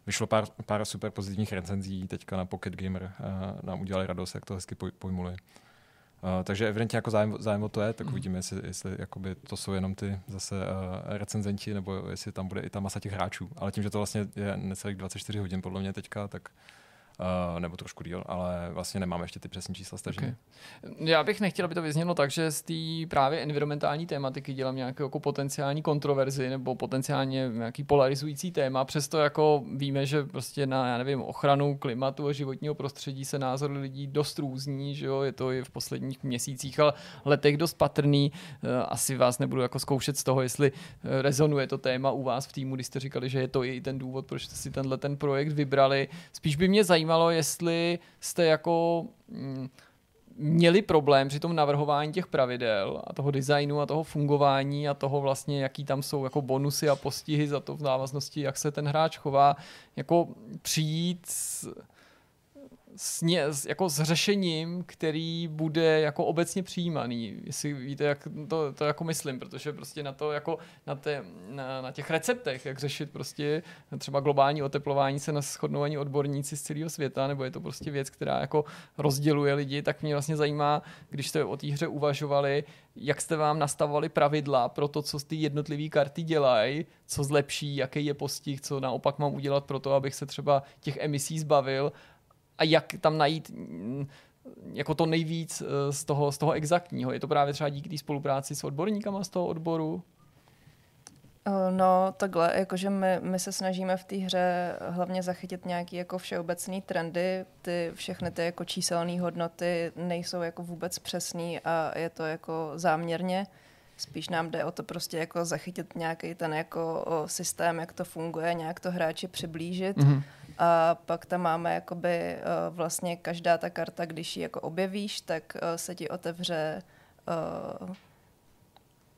Vyšlo pár, pár super pozitivních recenzí, teďka na Pocket Gamer uh, nám udělali radost, jak to hezky poj, pojmuli. Uh, takže evidentně jako zájem, zájem o to je, tak mm. uvidíme, jestli, jestli jakoby to jsou jenom ty zase uh, recenzenti, nebo jestli tam bude i ta masa těch hráčů. Ale tím, že to vlastně je necelých 24 hodin podle mě teďka, tak Uh, nebo trošku díl, ale vlastně nemáme ještě ty přesné čísla stažení. Okay. Já bych nechtěl, aby to vyznělo tak, že z té právě environmentální tématiky dělám nějakou jako potenciální kontroverzi nebo potenciálně nějaký polarizující téma, přesto jako víme, že prostě na, já nevím, ochranu klimatu a životního prostředí se názory lidí dost různí, že jo, je to i v posledních měsících, ale letech dost patrný. Uh, asi vás nebudu jako zkoušet z toho, jestli eh, rezonuje to téma u vás v týmu, když jste říkali, že je to i ten důvod, proč jste si tenhle ten projekt vybrali. Spíš by mě zajímalo, zajímalo, jestli jste jako mm, měli problém při tom navrhování těch pravidel a toho designu a toho fungování a toho vlastně, jaký tam jsou jako bonusy a postihy za to v návaznosti, jak se ten hráč chová, jako přijít s, s, ně, jako s řešením, který bude jako obecně přijímaný. Jestli víte, jak to, to jako myslím, protože prostě na to jako na, té, na, na těch receptech, jak řešit prostě třeba globální oteplování se na shodnovaní odborníci z celého světa, nebo je to prostě věc, která jako rozděluje lidi, tak mě vlastně zajímá, když jste o té hře uvažovali, jak jste vám nastavovali pravidla pro to, co ty jednotlivé karty dělají, co zlepší, jaký je postih, co naopak mám udělat pro to, abych se třeba těch emisí zbavil a jak tam najít mm, jako to nejvíc eh, z toho, z toho exaktního. Je to právě třeba díky té spolupráci s odborníkama z toho odboru? Eh, no, takhle, jakože my, my se snažíme v té hře hlavně zachytit nějaký jako všeobecný trendy, ty všechny ty jako číselné hodnoty nejsou jako vůbec přesný a je to jako záměrně. Spíš nám jde o to prostě jako zachytit nějaký ten jako systém, jak to funguje, nějak to hráči přiblížit. Mm-hmm. A pak tam máme jakoby vlastně každá ta karta, když ji jako objevíš, tak se ti otevře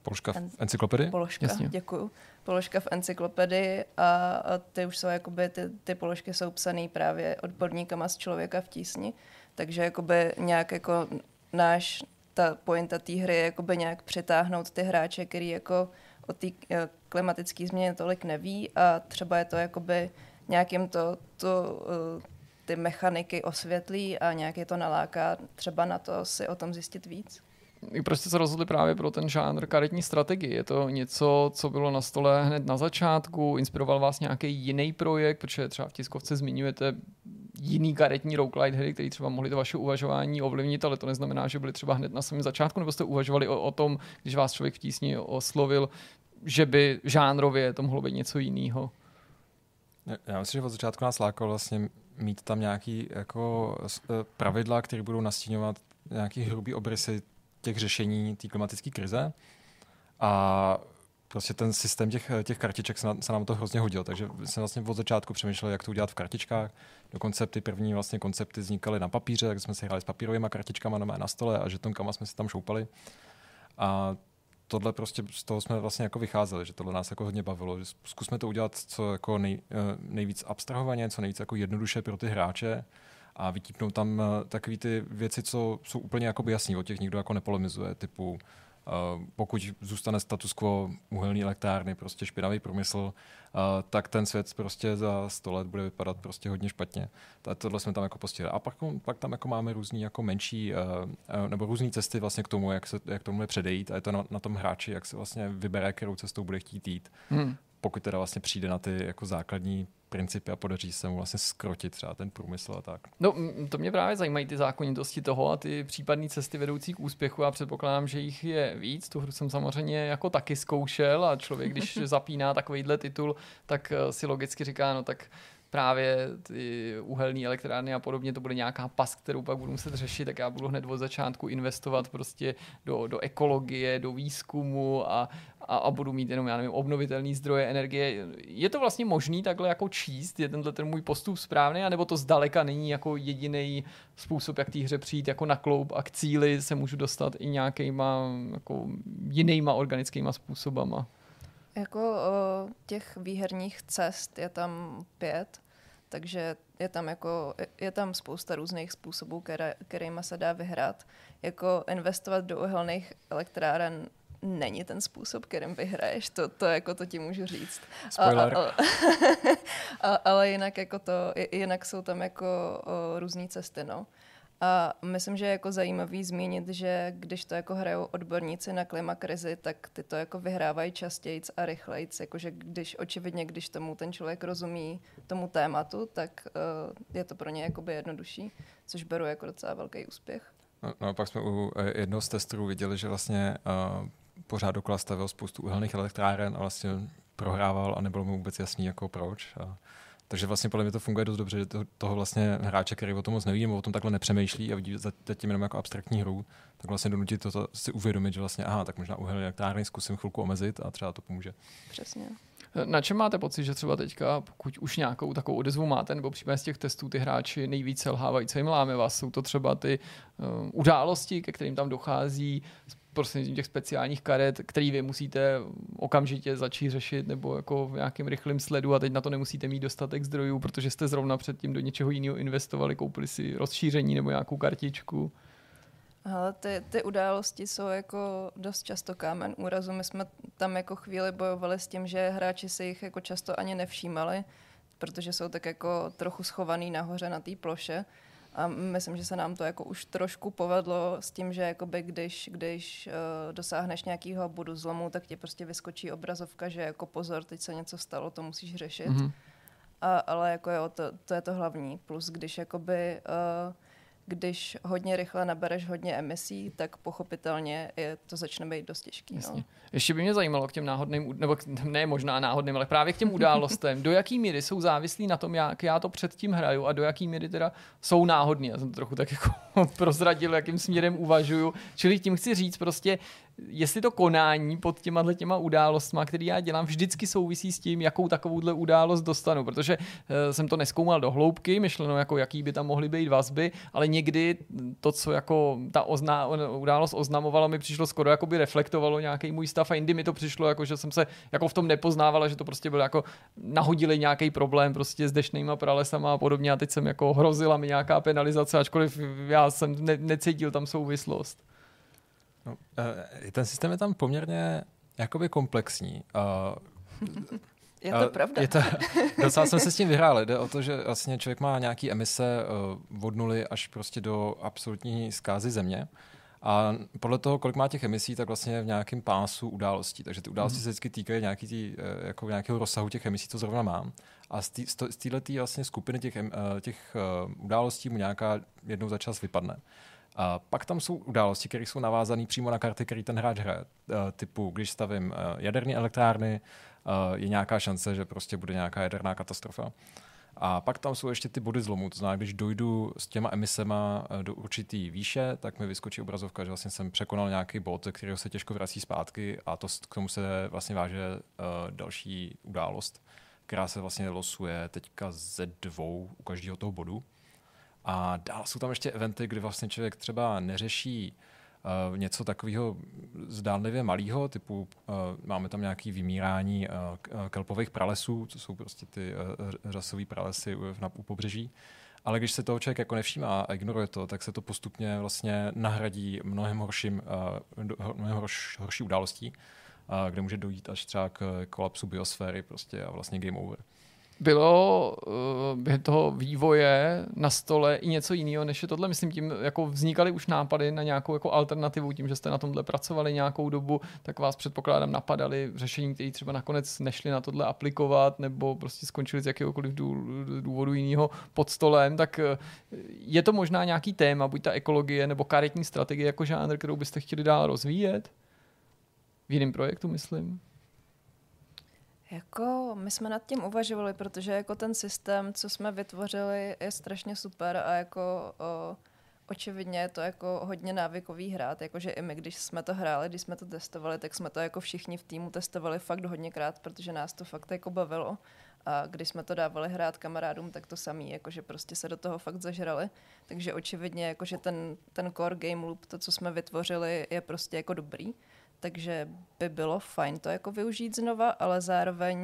Položka v encyklopedii? Položka, Jasně. děkuju. Položka v encyklopedii a, a ty už jsou jakoby, ty, ty položky jsou psané právě odborníkama z člověka v tísni, takže jakoby nějak jako náš, ta pointa té hry je jakoby nějak přitáhnout ty hráče, který jako o té klimatické změně tolik neví a třeba je to jakoby nějakým to, to uh, ty mechaniky osvětlí a nějak je to naláká třeba na to si o tom zjistit víc proč jste se rozhodli právě pro ten žánr karetní strategii? Je to něco, co bylo na stole hned na začátku? Inspiroval vás nějaký jiný projekt? Protože třeba v tiskovce zmiňujete jiný karetní roguelite hry, které třeba mohly to vaše uvažování ovlivnit, ale to neznamená, že byly třeba hned na samém začátku, nebo jste uvažovali o, o tom, když vás člověk v tísni oslovil, že by žánrově to mohlo být něco jiného? Já myslím, že od začátku nás lákalo vlastně mít tam nějaký jako pravidla, které budou nastíňovat nějaký hrubý obrysy těch řešení té klimatické krize. A prostě ten systém těch, těch kartiček se, na, se nám to hrozně hodil, takže jsem vlastně od začátku přemýšlel, jak to udělat v kartičkách. Dokonce ty první vlastně koncepty vznikaly na papíře, tak jsme si hráli s papírovými kartičkami na, na stole a žetonkama jsme si tam šoupali. A tohle prostě z toho jsme vlastně jako vycházeli, že tohle nás jako hodně bavilo, že zkusme to udělat co jako nej, eh, nejvíc abstrahovaně, co nejvíc jako jednoduše pro ty hráče, a vytípnou tam eh, takové ty věci, co jsou úplně jakoby jasný, o těch nikdo jako nepolemizuje, typu pokud zůstane status quo uhelný elektrárny, prostě špinavý průmysl, uh, tak ten svět prostě za 100 let bude vypadat prostě hodně špatně. Tohle jsme tam jako postihli. A pak, pak tam jako máme různý jako menší, uh, nebo různé cesty vlastně k tomu, jak, se, jak tomu předejít a je to na, na tom hráči, jak se vlastně vybere, kterou cestou bude chtít jít. Hmm. Pokud teda vlastně přijde na ty jako základní principy a podaří se mu vlastně skrotit třeba ten průmysl a tak. No, to mě právě zajímají ty zákonitosti toho a ty případné cesty vedoucí k úspěchu. Já předpokládám, že jich je víc. Tu hru jsem samozřejmě jako taky zkoušel a člověk, když (laughs) zapíná takovýhle titul, tak eh, si logicky říká, no tak právě ty uhelné elektrárny a podobně, to bude nějaká pas, kterou pak budu muset řešit, tak já budu hned od začátku investovat prostě do, do ekologie, do výzkumu a, a, a budu mít jenom, já nevím, obnovitelné zdroje energie. Je to vlastně možný takhle jako číst? Je tenhle ten můj postup správný? anebo to zdaleka není jako jediný způsob, jak té hře přijít jako na kloup a k cíli se můžu dostat i nějakýma jako jinýma organickýma způsobama? Jako o, těch výherních cest je tam pět, takže je tam, jako, je tam spousta různých způsobů, které, kterými se dá vyhrát. Jako investovat do uhelných elektráren není ten způsob, kterým vyhraješ, to, to, jako to ti můžu říct. Spoiler. A, a, (laughs) a, ale jinak, jako to, jinak jsou tam jako různé cesty. No. A myslím, že je jako zajímavý zmínit, že když to jako hrajou odborníci na klimakrizi, tak ty to jako vyhrávají častěji a rychleji. Jakože když očividně, když tomu ten člověk rozumí tomu tématu, tak uh, je to pro ně jakoby jednodušší, což beru jako docela velký úspěch. No, no pak jsme u eh, jednoho z testů viděli, že vlastně uh, pořád dokola stavil spoustu uhelných elektráren a vlastně prohrával a nebylo mu vůbec jasný, jako proč. A takže vlastně podle mě to funguje dost dobře, že to, toho vlastně hráče, který o tom moc neví, nebo o tom takhle nepřemýšlí a vidí zatím jenom jako abstraktní hru, tak vlastně donutit to, to si uvědomit, že vlastně, aha, tak možná uhelný elektrárny zkusím chvilku omezit a třeba to pomůže. Přesně. Na čem máte pocit, že třeba teďka, pokud už nějakou takovou odezvu máte, nebo případně z těch testů ty hráči nejvíce lhávají, co jim láme vás? Jsou to třeba ty um, události, ke kterým tam dochází, prostřednictvím těch speciálních karet, který vy musíte okamžitě začít řešit nebo jako v nějakém rychlém sledu a teď na to nemusíte mít dostatek zdrojů, protože jste zrovna předtím do něčeho jiného investovali, koupili si rozšíření nebo nějakou kartičku. Ale ty, ty události jsou jako dost často kámen úrazu. My jsme tam jako chvíli bojovali s tím, že hráči si jich jako často ani nevšímali, protože jsou tak jako trochu schovaný nahoře na té ploše. A myslím, že se nám to jako už trošku povedlo s tím, že jakoby když, když uh, dosáhneš nějakého bodu zlomu, tak ti prostě vyskočí obrazovka, že jako pozor, teď se něco stalo, to musíš řešit. Mm-hmm. a, ale jako jo, to, to je to hlavní. Plus když jakoby uh, když hodně rychle nabereš hodně emisí, tak pochopitelně je, to začne být dost těžký. No. Jasně. Ještě by mě zajímalo k těm náhodným, nebo k, (laughs) ne možná náhodným, ale právě k těm událostem, do jaký míry jsou závislí na tom, jak já to předtím hraju a do jaký míry teda jsou náhodní. Já jsem to trochu tak jako (laughs) prozradil, jakým směrem uvažuju. Čili tím chci říct prostě, jestli to konání pod těma těma událostma, které já dělám, vždycky souvisí s tím, jakou takovouhle událost dostanu, protože uh, jsem to neskoumal do hloubky, myšleno jako jaký by tam mohly být vazby, ale někdy to, co jako ta ozna, událost oznamovala, mi přišlo skoro jako by reflektovalo nějaký můj stav a jindy mi to přišlo jako, že jsem se jako v tom nepoznávala, že to prostě bylo jako nahodili nějaký problém prostě s dešnýma pralesama a podobně a teď jsem jako hrozila mi nějaká penalizace, ačkoliv já jsem ne, necítil tam souvislost. No, uh, ten systém je tam poměrně jakoby komplexní. Uh, je to uh, pravda. Je to, docela jsme se s tím vyhráli. Jde o to, že vlastně člověk má nějaký emise od nuly až prostě do absolutní zkázy země. A podle toho, kolik má těch emisí, tak vlastně v nějakém pásu událostí. Takže ty události mm. se vždycky týkají nějaký tý, jako nějakého rozsahu těch emisí, co zrovna mám. A z této vlastně skupiny těch, těch událostí mu nějaká jednou za čas vypadne. A pak tam jsou události, které jsou navázané přímo na karty, které ten hráč hraje. Eh, typu, když stavím eh, jaderné elektrárny, eh, je nějaká šance, že prostě bude nějaká jaderná katastrofa. A pak tam jsou ještě ty body zlomu, to znamená, když dojdu s těma emisema do určitý výše, tak mi vyskočí obrazovka, že vlastně jsem překonal nějaký bod, kterého se těžko vrací zpátky a to k tomu se vlastně váže uh, další událost, která se vlastně losuje teďka ze dvou u každého toho bodu. A dál jsou tam ještě eventy, kdy vlastně člověk třeba neřeší uh, něco takového zdánlivě malého, typu uh, máme tam nějaké vymírání uh, kelpových pralesů, co jsou prostě ty řasové pralesy na, pobřeží. Ale když se toho člověk jako nevšímá a ignoruje to, tak se to postupně vlastně nahradí mnohem, horším, mnohem horš, horší událostí, kde může dojít až třeba k kolapsu biosféry prostě a vlastně game over bylo uh, během toho vývoje na stole i něco jiného, než je tohle. Myslím tím, jako vznikaly už nápady na nějakou jako alternativu, tím, že jste na tomhle pracovali nějakou dobu, tak vás předpokládám napadaly řešení, které třeba nakonec nešli na tohle aplikovat, nebo prostě skončili z jakéhokoliv důvodu jiného pod stolem, tak eh, je to možná nějaký téma, buď ta ekologie nebo karetní strategie jako žánr, kterou byste chtěli dál rozvíjet? V jiném projektu, myslím. Jako my jsme nad tím uvažovali, protože jako ten systém, co jsme vytvořili, je strašně super a jako o, očividně je to jako hodně návykový hrát, jakože i my, když jsme to hráli, když jsme to testovali, tak jsme to jako všichni v týmu testovali fakt hodněkrát, protože nás to fakt jako bavilo. A když jsme to dávali hrát kamarádům, tak to samý, jakože prostě se do toho fakt zažrali. Takže očividně jakože ten, ten core game loop, to, co jsme vytvořili, je prostě jako dobrý takže by bylo fajn to jako využít znova, ale zároveň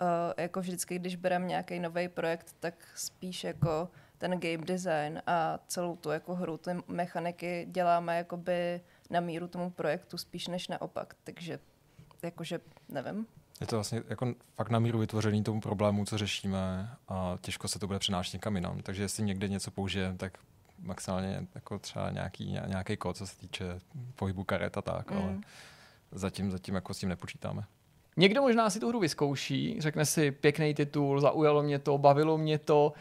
uh, jako vždycky, když bereme nějaký nový projekt, tak spíš jako ten game design a celou tu jako hru, ty mechaniky děláme jakoby na míru tomu projektu spíš než naopak, takže jakože nevím. Je to vlastně jako fakt na míru vytvořený tomu problému, co řešíme a těžko se to bude přenášet někam jinam. Takže jestli někde něco použijeme, tak maximálně jako třeba nějaký, nějaký kód, co se týče pohybu karet a tak, mm. ale zatím, zatím jako s tím nepočítáme. Někdo možná si tu hru vyzkouší, řekne si pěkný titul, zaujalo mě to, bavilo mě to,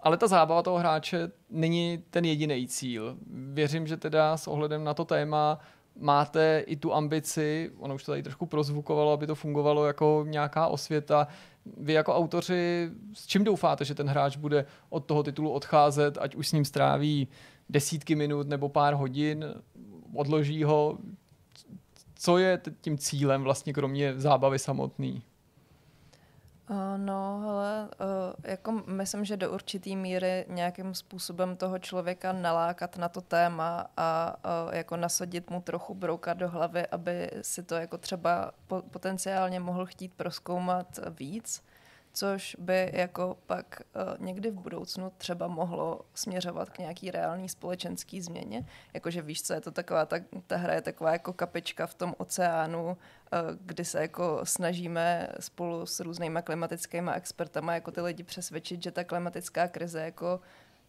ale ta zábava toho hráče není ten jediný cíl. Věřím, že teda s ohledem na to téma máte i tu ambici, ono už to tady trošku prozvukovalo, aby to fungovalo jako nějaká osvěta. Vy jako autoři, s čím doufáte, že ten hráč bude od toho titulu odcházet, ať už s ním stráví desítky minut nebo pár hodin, odloží ho? Co je tím cílem vlastně kromě zábavy samotný? Uh, no, hele, uh, jako myslím, že do určitý míry nějakým způsobem toho člověka nalákat na to téma a uh, jako nasadit mu trochu brouka do hlavy, aby si to jako třeba po- potenciálně mohl chtít proskoumat víc což by jako pak uh, někdy v budoucnu třeba mohlo směřovat k nějaký reální společenský změně. Jakože víš, co je to taková, ta, ta hra je taková jako kapička v tom oceánu, uh, kdy se jako snažíme spolu s různýma klimatickými expertama jako ty lidi přesvědčit, že ta klimatická krize jako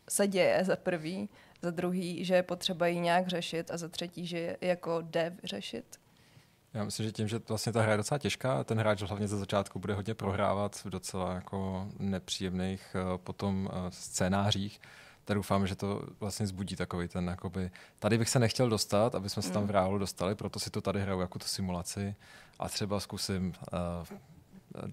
se děje za prvý, za druhý, že je potřeba ji nějak řešit a za třetí, že jako jde řešit. Já myslím, že tím, že vlastně ta hra je docela těžká, ten hráč hlavně ze začátku bude hodně prohrávat v docela jako nepříjemných uh, potom uh, scénářích, tak doufám, že to vlastně zbudí takový ten, jakoby, tady bych se nechtěl dostat, aby jsme se tam v reálu dostali, proto si to tady hraju jako tu simulaci a třeba zkusím uh,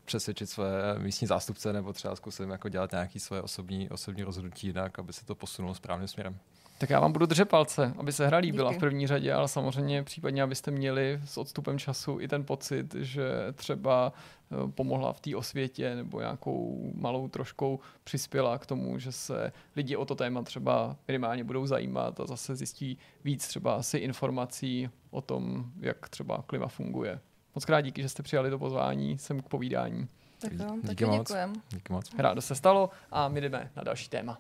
přesvědčit své místní zástupce nebo třeba zkusím jako dělat nějaké své osobní, osobní rozhodnutí jinak, aby se to posunulo správným směrem. Tak já vám budu držet palce, aby se hra líbila Díky. v první řadě, ale samozřejmě případně, abyste měli s odstupem času i ten pocit, že třeba eh, pomohla v té osvětě nebo nějakou malou troškou přispěla k tomu, že se lidi o to téma třeba minimálně budou zajímat a zase zjistí víc třeba asi informací o tom, jak třeba klima funguje. Moc krát díky, že jste přijali to pozvání sem k povídání. Tak jo, Díky taky moc. děkujem. Díky moc. Rádo se stalo a my jdeme na další téma.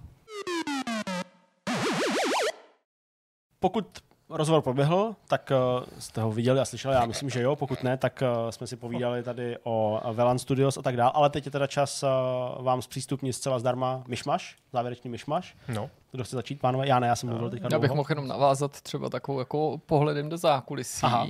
Pokud rozhovor proběhl, tak uh, jste ho viděli a slyšeli, já myslím, že jo, pokud ne, tak uh, jsme si povídali tady o Velan Studios a tak dále, ale teď je teda čas uh, vám zpřístupnit zcela zdarma myšmaš, závěrečný myšmaš. No. Kdo chce začít, pánové? Já ne, já jsem mluvil teďka Já bych dlouho. mohl jenom navázat třeba takovou jako pohledem do zákulisí. Aha.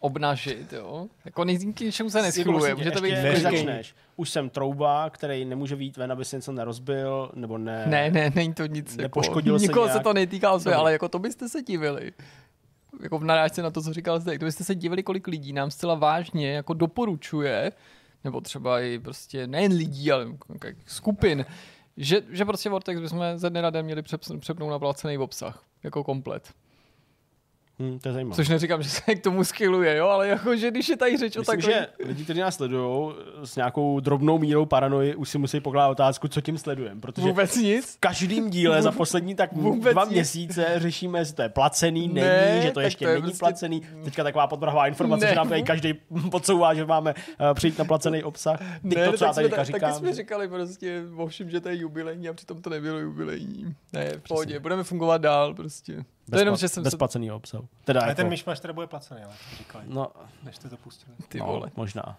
Obnažit, jo. Jako nic k ničemu se neschyluje. Může to být než klidně- začneš. Už jsem trouba, který nemůže vít ven, aby se něco nerozbil, nebo ne. Ne, ne, není to nic. Jako, se nikoho nějak. se to netýká Dobrý. ale jako to byste se divili. Jako v narážce na to, co říkal zde, kdybyste se divili, kolik lidí nám zcela vážně jako doporučuje, nebo třeba i prostě nejen lidí, ale jako skupin, že, že prostě Vortex bychom ze dne na den měli přep- přepnout na placený obsah, jako komplet. Hm, to je zajímavé. Což neříkám, (laughs) že se k tomu skyluje, jo, ale jako, že když je tady řeč o takový... že lidi, kteří nás sledují s nějakou drobnou mírou paranoji, už si musí pokládat otázku, co tím sledujeme. Protože Vůbec nic. v každém díle za poslední tak Vůbec dva nic. měsíce řešíme, jestli to je placený, není, Ne, že to ještě to je není prostě- placený. Teďka taková podvrhová informace, Ne. že nám tady každý podsouvá, že máme uh, přijít na placený obsah. Teď Ne, to, co já tak tady jsme, ta- taky říkám. jsme říkali prostě, ovšem, že to je jubilejní a přitom to nebylo jubilejní. Ne, v pohodě, budeme fungovat dál prostě. To je jenom, že jsem bez se... placeného obsahu. Teda Ale jako, ten myšmaš teda bude placený, ale to říkali, no, než jste to pustili. Ty no, vole. možná.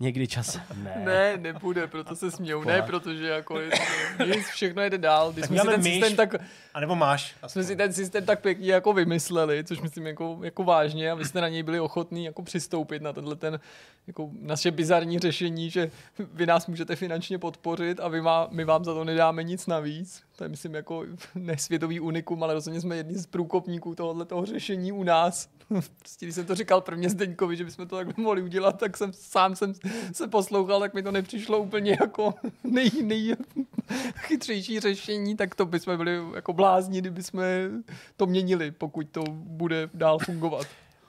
Někdy čas. Ne. Ne, nebude, proto se smějou. Ne, protože jako je to, nic, všechno jede dál. Když Tak jsme si ten myš. systém tak, A nebo máš. jsme aspoň. si ten systém tak pěkně jako vymysleli, což myslím jako, jako vážně a vy jste na něj byli ochotní jako přistoupit na tenhle ten jako naše bizarní řešení, že vy nás můžete finančně podpořit a vy má, my vám za to nedáme nic navíc. To je myslím jako (laughs) nesvětový unikum, ale rozhodně jsme jedni z průkopníků tohohle toho řešení u nás. (laughs) Prostě když jsem to říkal prvně Zdeňkovi, že bychom to tak mohli udělat, tak jsem sám jsem se poslouchal, tak mi to nepřišlo úplně jako (laughs) nej, nej, řešení, tak to bychom byli jako blázni, kdyby jsme to měnili, pokud to bude dál fungovat.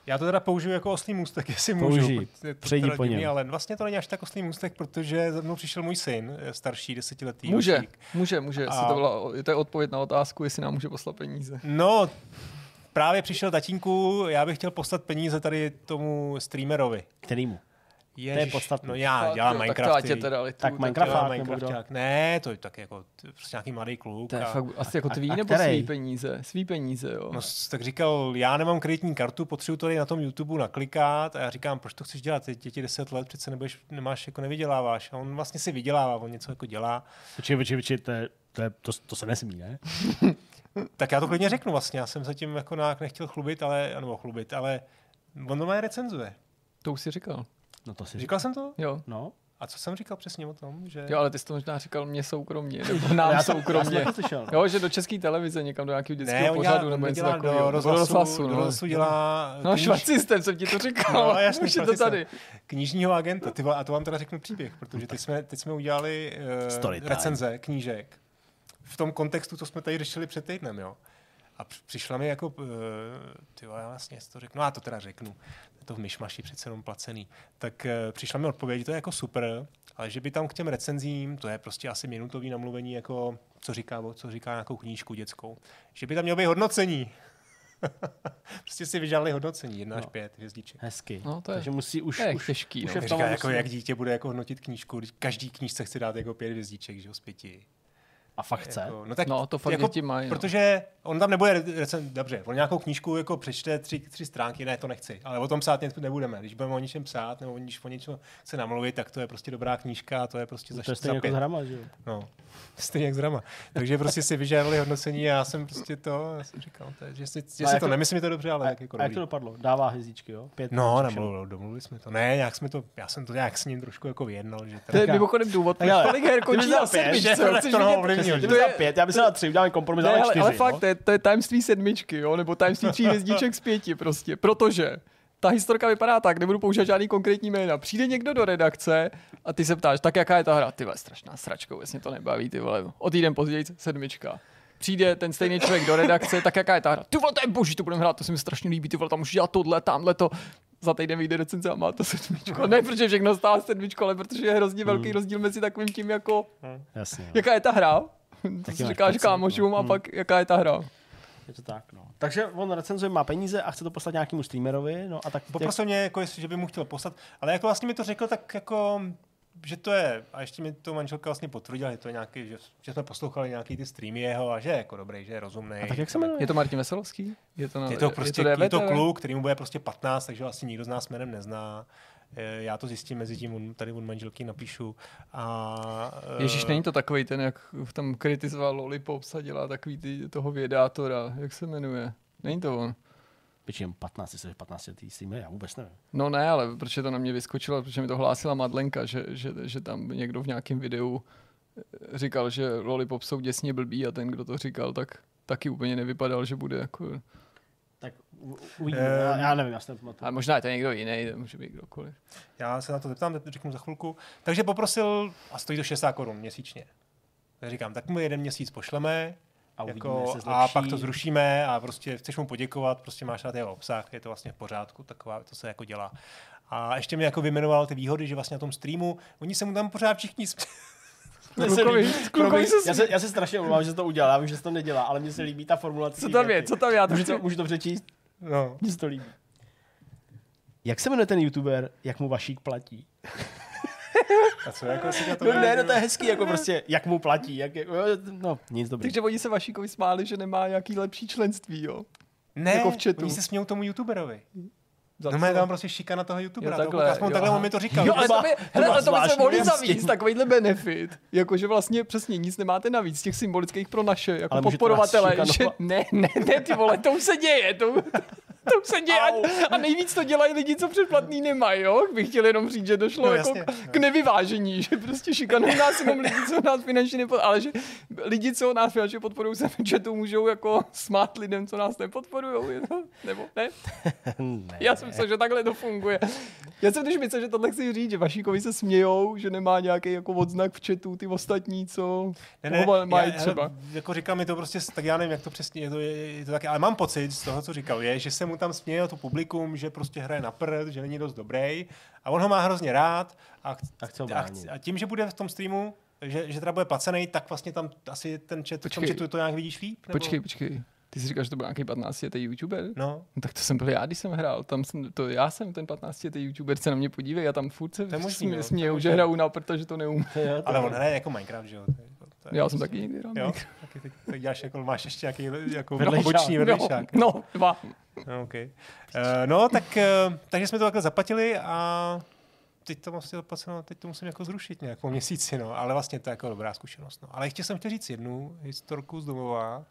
Já to teda použiju jako oslý můstek, (laughs) jestli můžu. Použij. protože je to Přejdi po něm. Ale vlastně to není až tak oslý můstek, protože za mnou přišel můj syn, starší, desetiletý. Může, ročník. může, může. A- A... To, byla, to je odpověď na otázku, jestli nám může poslat peníze. No, právě přišel tatínku, já bych chtěl poslat peníze tady tomu streamerovi. Kterýmu? Ježiš, podstatný. No já Tak dělám jo, Tak to Minecrafty. ať je teda Tak tak Minecraft- Dělám nebo kdo? Minecrafták. Ne, to je tak jako prostě nějaký mladý kluk. To je a- fakt asi jako A- tvý a nebo který? svý peníze? Svý peníze, jo. No, tak říkal, já nemám kreditní kartu, potřebuji to tady na tom YouTube naklikat a já říkám, proč to chceš dělat, teď je ti 10 let, přece nebudeš, nemáš, jako nevyděláváš. A on vlastně si vydělává, on něco jako dělá. Počkej, počkej, počkej, to, je, to, je, to, to se nesmí, ne? (laughs) Tak já to klidně řeknu vlastně, já jsem se tím jako nějak nechtěl chlubit, ale, nebo chlubit, ale on to recenzuje. To už si říkal. No to si Říkal jsem to? Jo. No, A co jsem říkal přesně o tom? Že... Jo, ale ty jsi to možná říkal mě soukromně, nebo (laughs) nám já to, já soukromně. jsem to slyšel. No. Jo, že do české televize někam do nějakého dětského ne, pořadu dělá, nebo něco takového. do rozhlasu, do rozhlasu, do no. rozhlasu dělá No, švarcistem jsem ti to říkal. No, jasný, Už je to tady. knižního agenta. Ty, a to vám teda řeknu příběh, protože teď jsme, teď jsme udělali Story uh, recenze knížek v tom kontextu, co jsme tady řešili před týdnem, jo. A př- přišla mi jako, uh, ty vole, já vlastně to řeknu, no já to teda řeknu, je to v myšmaši přece jenom placený. Tak uh, přišla mi odpověď, to je jako super, ale že by tam k těm recenzím, to je prostě asi minutový namluvení, jako co říká, co říká nějakou knížku dětskou, že by tam mělo být hodnocení. (laughs) prostě si vyžádali hodnocení, jedna až No. pět hvězdiček. Hezky. No, to je- Takže musí už, To je už, těžký, už no. je v Říká, tom jako musí- jak dítě bude jako hodnotit knížku, když každý knížce chce dát jako pět hvězdiček, že jo, z pěti. A fakt chce. Jako, no, tak No, to fakt děti mají, no. Protože on tam nebude recen, dobře, on nějakou knížku jako přečte tři, tři stránky, ne, to nechci, ale o tom psát něco nebudeme. Když budeme o něčem psát, nebo když o něčem chce namluvit, tak to je prostě dobrá knížka a to je prostě za, To je stejně jako hrama, že jo? No, stejně jak s drama. Takže prostě si vyžádali hodnocení a já jsem prostě to, já jsem říkal, to je, že si, že A si jak to to- nemyslím, je to dobře, ale A, jak jako a jak to dopadlo? Dává hvězdičky, jo? Pět No, pět, nemluvil, domluvili jsme to. Ne, nějak jsme to, já jsem to nějak s ním trošku jako vyjednal, že To je mimochodem důvod, proč tolik her končí na že to bys dal pět, já bych se dal tři, uděláme kompromis, Ne, ale, čtyři. ale fakt, no? to je, to je tajemství sedmičky, jo, nebo tajemství tří (laughs) hvězdiček z pěti prostě, protože ta historka vypadá tak, nebudu používat žádný konkrétní jména. Přijde někdo do redakce a ty se ptáš, tak jaká je ta hra? Ty vole, strašná sračka, vůbec mě to nebaví, ty vole. O týden později sedmička. Přijde ten stejný člověk do redakce, tak jaká je ta hra? Ty vole, to je boží, to budeme hrát, to se mi strašně líbí, ty vole, tam můžeš dělat tohle, tamhle to. Za týden vyjde recenze a má to sedmičko. (laughs) Ne, protože všechno stále sedmičko, ale protože je hrozně velký rozdíl mezi takovým tím, jako, Jasně, no. jaká je ta hra. To si říkáš pocit, kámošům no. a Hmm. pak jaká je ta hra. je to tak, no. Takže on recenzuje, má peníze a chce to poslat nějakému streamerovi, no a tak... Poprosil mě, jako, jestli, že by mu chtěl poslat, ale jako vlastně mi to řekl tak jako, že to je, a ještě mi to manželka vlastně potvrdila, že to je nějaký, že, že jsme poslouchali nějaký ty streamy jeho a že je jako dobrý, že je rozumný. A tak jak se jmenuje? Je to Martin Veselovský? Je to, na, Je to prostě, je to, DVTV? je to kluk, který mu bude prostě 15, takže ho asi nikdo z nás jménem nezná. Eh, Já to zjistím mezi tím, on- tady od manželky napíšu. A, eh, Ježíš, není to takový ten, jak tam kritizoval Lollipops a dělá takový ty, toho vědátora, jak se jmenuje? Není to on? Většinou 15, jestli 15 letý streamer, já vůbec nevím. No ne, ale protože to na mě vyskočilo, protože mi to hlásila Madlenka, že, že, že tam někdo v nějakém videu eh, říkal, že Lollipop jsou děsně blbý a ten, kdo to říkal, tak taky úplně nevypadal, že bude jako... Tak u- uvidíme, Ehm. já, já nevím, já si nepamatuju. A možná je to někdo jiný, to může být kdokoliv. Já se na to zeptám, řeknu za chvilku. Takže poprosil, a stojí to 60 korun měsíčně. Tak říkám, tak mu jeden měsíc pošleme, A uvidíme, jako, se a zlepší. pak to zrušíme a prostě chceš mu poděkovat, prostě máš rád jeho obsah, je to vlastně v pořádku, taková, to se jako dělá. A ještě mi jako vyjmenoval ty výhody, že vlastně na tom streamu, oni se mu tam pořád všichni sp- (laughs) Klukovi- líbí- klukovi se já, se, já se strašně omlouvám, že se to udělal, já vím, že se to nedělá, ale mně se líbí ta formulace. Co tam je, co tam je? Já to Můžu to, můžu to přečíst? No. Mně se to líbí. Jak se jmenuje ten youtuber, jak mu Vašík platí? A co jako si na to No ne, no to je hezký, jako prostě, jak mu platí, jak je, no, nic dobrý. Takže oni se Vašíkovi smáli, že nemá nějaký lepší členství, jo? Ne, jako v chatu. oni se smějou tomu youtuberovi. Za No má tam prostě šikana toho youtubera. Jo, toho takhle, kluka. Aspoň jo, takhle on mi to říkal. Jo, ale to by, to hele, ale to by se mohli zavíc, takovýhle benefit, jakože vlastně přesně nic nemáte navíc, těch symbolických pro naše jako Ale podporovatele, že ne, ne, ne, ty vole, to už se děje, to, to už se děje a, a nejvíc to dělají lidi, co předplatný nemají, jo, bych chtěl jenom říct, že došlo No, jako jasně, k, k nevyvážení, že prostě šikanují nás jenom lidi, co nás finančně nepodporují, ale že lidi, co nás finančně podporují, se chatu můžou jako smát lidem, co nás nepodporují, je to, nebo ne? (laughs) ne. Já jsem myslel, že takhle to funguje. (laughs) Já jsem totiž myslel, že tohle chci říct, že Vašíkovi se smějou, že nemá nějaký jako odznak v chatu, ty ostatní, co Ne, ne, mají já, třeba. Já, jako říkal mi to prostě, tak já nevím, jak to přesně je, to, je, je to taky, ale mám pocit z toho, co říkal, je, že se mu tam směje to publikum, že prostě hraje na prd, že není dost dobrý a on ho má hrozně rád a, ch- A chce ho a, chc- a tím, že bude v tom streamu, že, že teda bude placený, tak vlastně tam asi ten chat, v tom Počkej. chatu to nějak vidíš líp? Nebo? Počkej, počkej. Ty si říkáš, že to byl nějaký 15 letý youtuber? No, No, tak to jsem byl já, když jsem hrál. Tam jsem, to já jsem ten 15 letý youtuber, se na mě podívej a tam furt se smě, no, smějou, že hraju na protože to neumím. (laughs) Ale on hraje jako Minecraft, že jo? Já jsem taky někdy hrál. Jo, taky teď, teď děláš jako, máš ještě nějaký jako Vedlejšák. boční No, vedlejšák. no, dva. No, okay. uh, no, tak, uh, takže jsme to takhle zaplatili a teď to vlastně zaplaceno, teď to musím jako zrušit nějakou měsíci, no, ale vlastně to je jako dobrá zkušenost. No. Ale ještě jsem chtěl říct jednu historku z domova,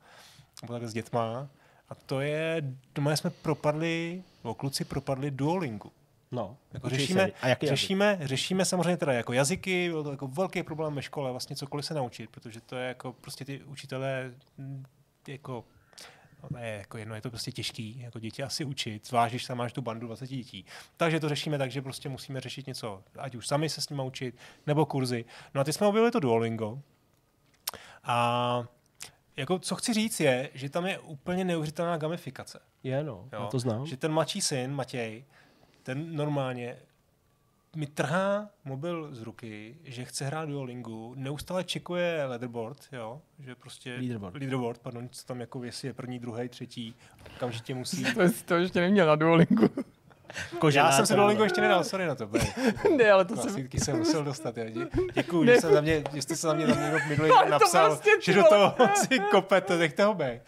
nebo takhle s dětma, a to je, doma jsme propadli, nebo kluci propadli Duolingu. No, Jako řešíme. A jaký jazyk? řešíme, řešíme samozřejmě teda jako jazyky, byl to jako velký problém ve škole, vlastně cokoliv se naučit, protože to je jako prostě ty učitelé mm, jako No, ne, jako jedno, je to prostě těžký, jako děti asi učit, zvlášť, když tam máš tu bandu 20 dětí. Takže to řešíme tak, že prostě musíme řešit něco, ať už sami se s nimi učit, nebo kurzy. No a teď jsme objevili to Duolingo. A jako, co chci říct je, že tam je úplně neuvěřitelná gamifikace. Je, no, Jo? já to znám. Že ten mladší syn, Matěj, ten normálně mi trhá mobil z ruky, že chce hrát Duolingu, neustále čekuje leaderboard, jo, že prostě... Leaderboard. Leaderboard, pardon, co tam jako jestli je první, druhý, třetí, okamžitě musí... (laughs) To, to ještě neměl na Duolingu. (laughs) Kožená Já jsem se to do. Lingo ještě nedal, sorry na to. (laughs) Ne, ale to jsem... Klasítky jsem musel dostat. Jo. Dě- Děkuju, že, jsem za mě, že jste se za mě tam někdo minulý (laughs) to napsal, prostě, ty že do toho si kopete, nechte ho bej.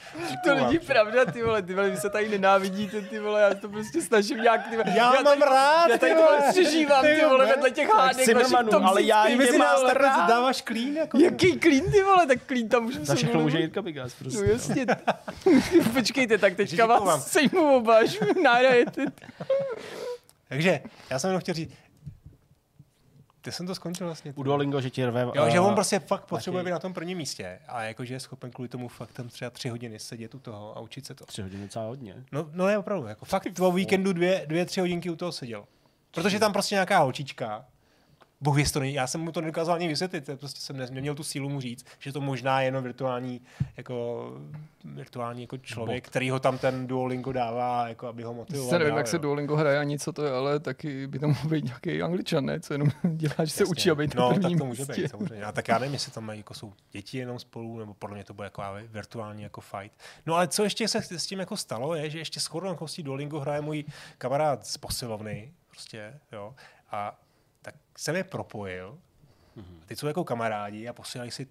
To není pravda, ty vole, ty vole, vy se tady nenávidíte, ty vole, já to prostě snažím nějak, ty vole. Já mám tady, rád, Já tady ty vole vole. přežívám, ty Ty vole, vedle těch hádek vašich ale já jim vole, rád. Takhle dáváš klín? Jako... Jaký klín, ty vole, tak klín tam můžu Za všechno může Jirka Bigas, No prostě. jasně. Počkejte, tak teďka vás sejmu oba, až. Takže, já jsem jenom chtěl říct, kde jsem to skončil vlastně? U Duolingo, že ti rve... Jo, že eh, on prostě fakt potřebuje být na tom prvním místě a jakože je schopen kvůli tomu fakt tam třeba tři hodiny sedět u toho a učit se to. Tři hodiny docela hodně. No, no ne, opravdu, jako fakt o víkendu dvě, dvě, tři hodinky u toho seděl. Protože tam prostě nějaká holčička, Bůh to není, já jsem mu to nedokázal ani vysvětlit, to prostě jsem ne- neměl tu sílu mu říct, že to možná je jenom virtuální, jako, virtuální jako člověk, Bot. který ho tam ten Duolingo dává, jako aby ho motivoval. Se nevím, dál, jak se. Duolingo hraje ani co to je, ale taky by tam mohl být nějaký angličan, ne? Co jenom (laughs) dělá, že se Jasně. učí a být na No, tak to může místě. být, samozřejmě. A tak já nevím, jestli tam mají, jako jsou děti jenom spolu, nebo podle mě to bude jako virtuální jako fight. No ale co ještě se s tím jako stalo, je, že ještě skoro na Duolingo hraje můj kamarád z posilovny, prostě, jo, a jsem je propojil, Mhm. a teď jsou jako kamarádi a posílají si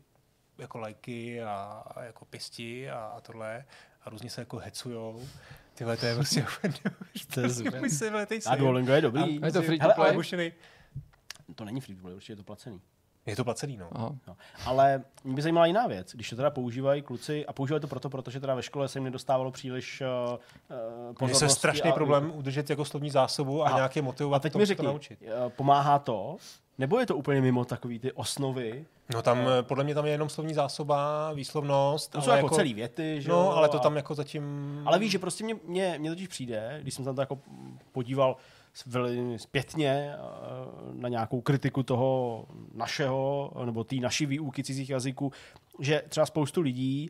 jako lajky a, a jako pěsti a, a tohle a různě se jako hecujou. Tyhle, to je prostě (laughs) To je super. A Duolingo je dobrý. A je to free to play? ale Bušený. To není free to play, určitě je to placený. Je to placený, no. Aha. No. Ale mě by zajímala jiná věc, když to teda používají kluci, a používají to proto, protože teda ve škole se jim nedostávalo příliš uh, pozornosti. se strašný a- problém udržet jako slovní zásobu a, A- nějaké motivovat A teď tomu mi se to řekni, naučit. eh, pomáhá to, nebo je to úplně mimo takový ty osnovy? No tam, eh, podle mě tam je jenom slovní zásoba, výslovnost. To jsou jako, celý věty, že No, jo, ale to tam jako zatím... Ale víš, že prostě mě, mě, mě totiž přijde, když jsem tam to jako podíval zpětně eh, na nějakou kritiku toho našeho, nebo té naší výuky cizích jazyků, že třeba spoustu lidí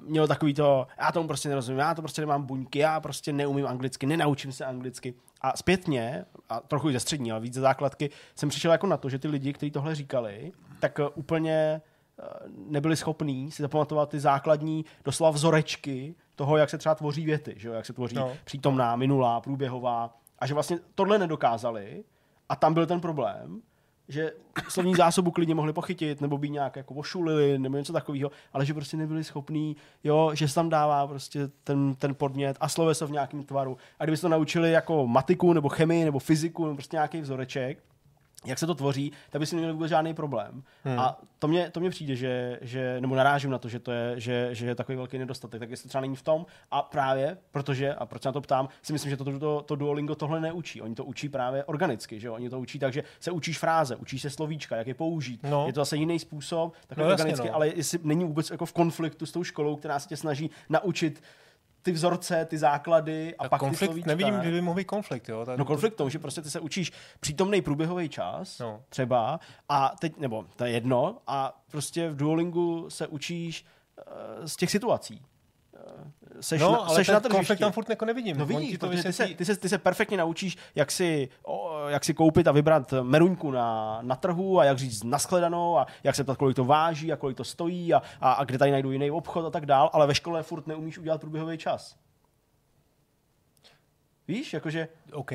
mělo takový to, já tomu prostě nerozumím, já to prostě nemám buňky, já prostě neumím anglicky, nenaučím se anglicky. A zpětně, a trochu i ze střední, ale víc ze základky, jsem přišel jako na to, že ty lidi, kteří tohle říkali, tak eh, úplně eh, nebyli schopní si zapamatovat ty základní doslova vzorečky toho, jak se třeba tvoří věty, že jo? jak se tvoří No. no. přítomná, minulá, průběhová, a že vlastně tohle nedokázali a tam byl ten problém, že slovní zásobu klidně mohli pochytit, nebo by nějak jako ošulili, nebo něco takového, ale že prostě nebyli schopní, jo, že se tam dává prostě ten, ten podmět a sloveso v nějakém tvaru. A kdyby se to naučili jako matiku, nebo chemii, nebo fyziku, nebo prostě nějaký vzoreček, jak se to tvoří, tak by si neměli vůbec žádný problém. Hmm. A to mě, to mě přijde, že, že, nebo narážím na to, že to je, že, že je takový velký nedostatek. Tak jestli třeba není v tom, a právě, protože, a proč se na to ptám, si myslím, že to, to, to Duolingo tohle neučí. Oni to učí právě organicky, že jo? Oni to učí tak, že se učíš fráze, učíš se slovíčka, jak je použít. No. Je to zase jiný způsob, takový No organicky, no. ale jestli není vůbec jako v konfliktu s tou školou, která se tě snaží naučit ty vzorce, ty základy a Tak pak ty konflikt, slovíčka. nevidím, že by mohl být konflikt. Jo? Ta- No konflikt v tom, že prostě ty se učíš přítomný průběhový čas, No. třeba, a teď, nebo to je jedno, a prostě v Duolingu se učíš uh, z těch situací. Seš no, na, ale seš ten na tržišti. konflikt tam furt jako nevidím. No vidíš, to ty se, ty, se, ty se perfektně naučíš, jak si, o, jak si koupit a vybrat meruňku na, na trhu a jak říct naskledanou a jak se ptat, kolik to váží a kolik to stojí a, a, a kde tady najdu jiný obchod a tak dál, ale ve škole furt neumíš udělat průběhový čas. Víš, jakože OK,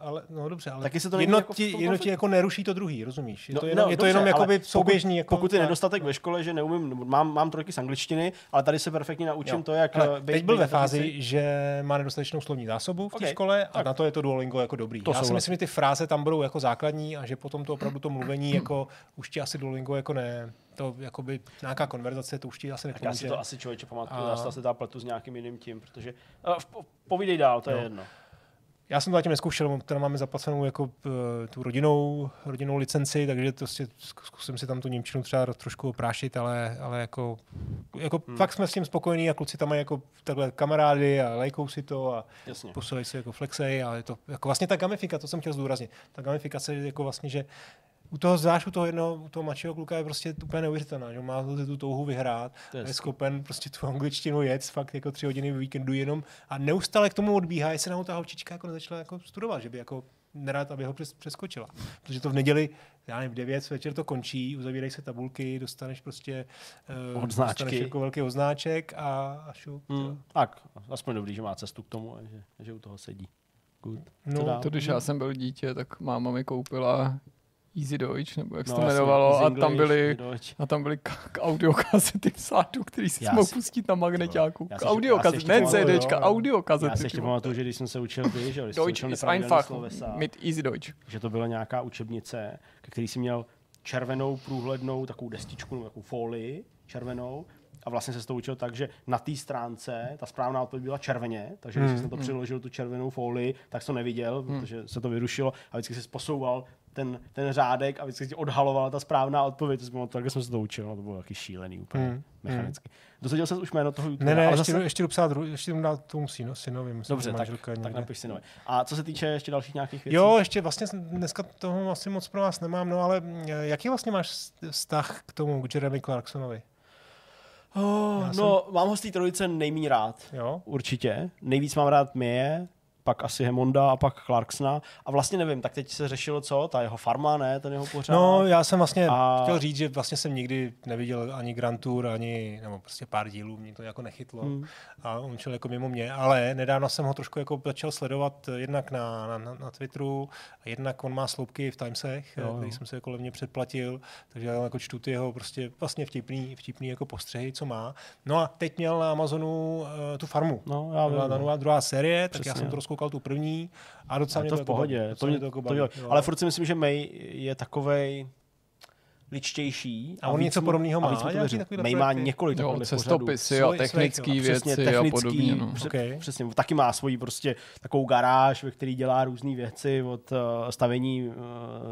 ale no dobře, ale Taky se to jedno, jako ti, jedno jako neruší to druhý, rozumíš? Je No, to jenom, no, je to dobře, jenom ale jakoby pokud- souběžný. Jako Pokud je nedostatek ve škole, že neumím, mám, mám trojky z angličtiny, ale tady se perfektně naučím Jo. to, jak Hele, eh, teď byl ve fázi, že má nedostatečnou slovní zásobu v té Ok, škole a tak. na to je to Duolingo jako dobrý. To Já si myslím, že ty fráze tam budou jako základní a že potom to opravdu to mluvení (clears throat) jako už ti asi Duolingo jako ne, to jakoby nějaká konverzace, to už ti asi Tak já si nepomůže. to asi člověče pamatuju, A- to teda pletu s nějakým jiným tím, protože... Uh, povídej dál, to je No. jedno. Já jsem to zatím neskoušel, teda máme zaplacenou jako eh, tu rodinnou, rodinnou licenci, takže to si, zkusím si tam tu Němčinu třeba trošku oprášit, ale, ale jako, jako hmm. fakt jsme s tím spokojení a kluci tam mají jako takhle kamarády a lajkou si to a Jasně. posílají si jako flexej, ale je to jako vlastně ta gamifikace, to jsem chtěl zdůraznit. Ta gamifikace je jako vlastně, že u toho zvlášť u toho jednoho, u toho mladšího kluka je prostě úplně neuvěřitelná, že má tu touhu vyhrát, To je a je hezký. schopen prostě tu angličtinu jet fakt jako tři hodiny v víkendu jenom a neustále k tomu odbíhá, jestli nám ta holčička jako nezačala jako studovat, že by jako nerad, aby ho přes, přeskočila. Protože to v neděli, já nevím, v 9 večer to končí, uzavírají se tabulky, dostaneš prostě uh, Odznáčky. dostaneš jako velký odznáček a, a šup. Hmm. Tak, aspoň dobrý, že má cestu k tomu a že, že u toho sedí. Good. No? To, když já jsem byl dítě, tak máma mi koupila Easy Deutsch, nebo jak se to jmenovalo, a tam byly, a tam byly k, k audiokazety vzadu, který si mohl pustit na magneťáku. K audiokazety, ne CDčka, jo. Já audiokazety. si ještě pamatuju, že když jsem se učil ty, že jo, když jsem se Deutsch učil ist nepravidelný einfach slovesa, mit Easy Deutsch. že to byla nějaká učebnice, ke který si měl červenou průhlednou takovou destičku, nebo takovou folii červenou a vlastně se to učil tak, že na té stránce ta správná odpověď byla červeně, takže když jsi na to přiložil tu červenou folii, tak to neviděl, protože se to vyrušilo a vždycky jsi posouval ten, ten řádek a vždycky ti odhalovala ta správná odpověď. To jsem pamatuju, takhle jsem se to učil, no, to bylo taky šílený úplně Hmm. mechanicky. Dozvěděl jsem už jméno toho Ne, youtubera, ne, ale ještě, zase... ještě jdu psát, ještě jdu dát tomu syno, synovi. Myslím, Dobře, tak, tak napiš si nové. A co se týče ještě dalších nějakých věcí? Jo, ještě vlastně dneska toho asi moc pro vás nemám, no ale mm, jaký vlastně máš vztah k tomu, k Jeremy Clarksonovi? Oh, Já no, mám ho z té trojice nejméně rád. Jo? Určitě. Nejvíc mám rád Mie, pak asi Hemonda a pak Clarksona. A vlastně nevím, tak teď se řešilo co? Ta jeho farma, ne? Ten jeho pořád. No, já jsem vlastně A- chtěl říct, že vlastně jsem nikdy neviděl ani Grand Tour, ani, nebo prostě pár dílů, mě to jako nechytlo. Hmm. A on šel jako mimo mě, ale nedávno jsem ho trošku jako začal sledovat jednak na, na, na, na Twitteru, a jednak on má sloupky v Timesech, Jo, jo, jo. který jsem si jako levně předplatil, takže já jako čtu ty jeho prostě vlastně vtipný, vtipný jako postřehy, co má. No a teď měl na Amazonu uh, tu farmu. No, já Byla vím. ta nová druhá série, tak Přesně. já jsem to rozkoukal tu první a docela A mě to to v pohodě. Jako. To mě, to jako to jo. Ale furt si myslím, že May je takovej ličtější. A on víc něco podobného a má? víc to věřím. takovýhle May má projekty? několik Jo, takových pořadů. cestopisy a Svoj- technické věci Přesně, a technický, podobně. No. pře- Okay. přesně, taky má svoji prostě takovou garáž, ve který dělá různé věci, od uh, stavění, uh,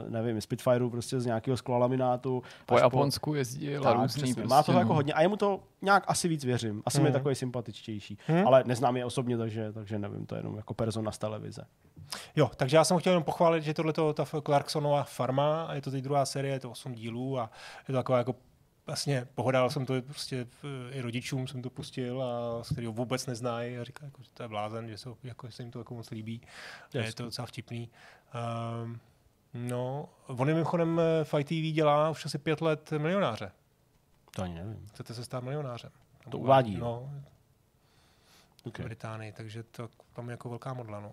nevím, Spitfireu prostě z nějakého sklalaminátu. Po Japonsku jezdil a tak, různý. přesně. Prostě, Má no. jako hodně a jemu to nějak asi víc věřím. Asi mi je Hmm. takový sympatičtější. Hmm. Ale neznám je osobně, takže, takže nevím, to je jenom jako persona z televize. Jo, takže já jsem chtěl jenom pochválit, že tohle je ta Clarksonova farma a je to teď druhá série, je to 8 dílů a je to taková jako vlastně pohodal jsem to prostě v- i rodičům jsem to pustil a z kterého vůbec neznají a říká, jako, že to je blázen, že, jsou, jako, že se jim to jako moc líbí. A je to docela vtipný. Um, no, on je mimochodem eh, Fight TV dělá už asi pět let milionáře. To ani nevím. Chcete se stát milionářem. Tam To uvádí? No, Okay. v Británii, takže to tam je jako velká modla. No.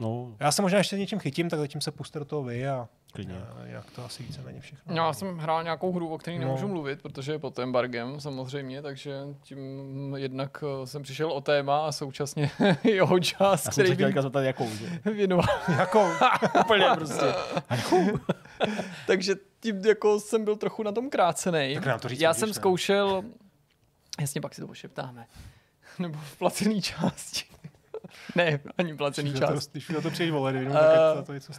No, Já se možná ještě něčím chytím, tak zatím se puste do toho vy a klidně. a jinak to asi víceméně všechno. Já jsem hrál nějakou hru, o které No. nemůžu mluvit, protože je pod embargem samozřejmě, takže tím jednak eh, jsem přišel o téma a současně (laughs) jeho čas, Já jsem který se chtěl zeptat, jakou, že? (laughs) věnoval. Jakou? (laughs) Úplně prostě. takže tím jako jsem byl trochu na tom krácený. Tak nám to říct Já jsem ne? zkoušel, jasně pak si to pošeptáme, nebo v placený části. ne, ani placený část. když na to přijdeš volet, jenom Eh, tak na to něco...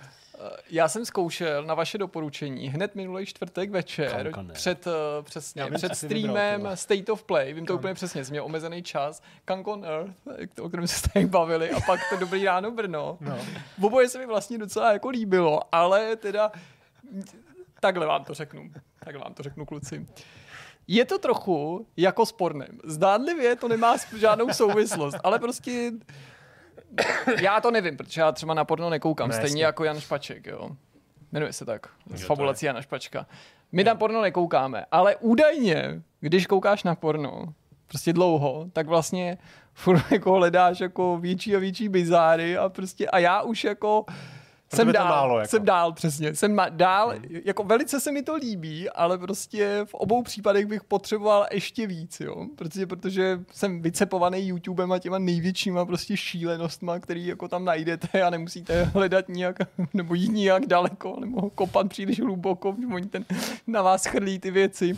Já jsem zkoušel na vaše doporučení hned minulý čtvrtek večer Kanka ne. před, eh, přesně, Já před vybral, streamem tohle. State of Play, vím to úplně přesně, jsem měl omezený čas, Kunk on Earth, eh, o kterém se tady bavili, a pak to Dobrý ráno Brno. No. Oboje se mi vlastně docela jako líbilo, ale teda takhle vám to řeknu, takhle vám to řeknu kluci. Je to trochu jako s pornem. Zdánlivě to nemá žádnou souvislost, ale prostě já to nevím, protože já třeba na porno nekoukám, Ne, stejně jasně. jako Jan Špaček, jo. Jmenuje se tak. S fabulací Jana Špačka. My na porno nekoukáme, ale údajně, když koukáš na porno, prostě dlouho, tak vlastně furt (laughs) jako hledáš jako větší a větší bizáry a prostě a já už jako jsem dál, málo, jako. jsem dál, přesně. Jsem ma- dál, jako velice se mi to líbí, ale prostě v obou případech bych potřeboval ještě víc, jo. Protože, protože jsem vycepovaný YouTubem a těma největšíma prostě šílenostma, který jako tam najdete a nemusíte hledat nijak, (laughs) nebo jít nijak daleko, nebo kopat příliš hluboko, protože oni ten na vás chrlí ty věci.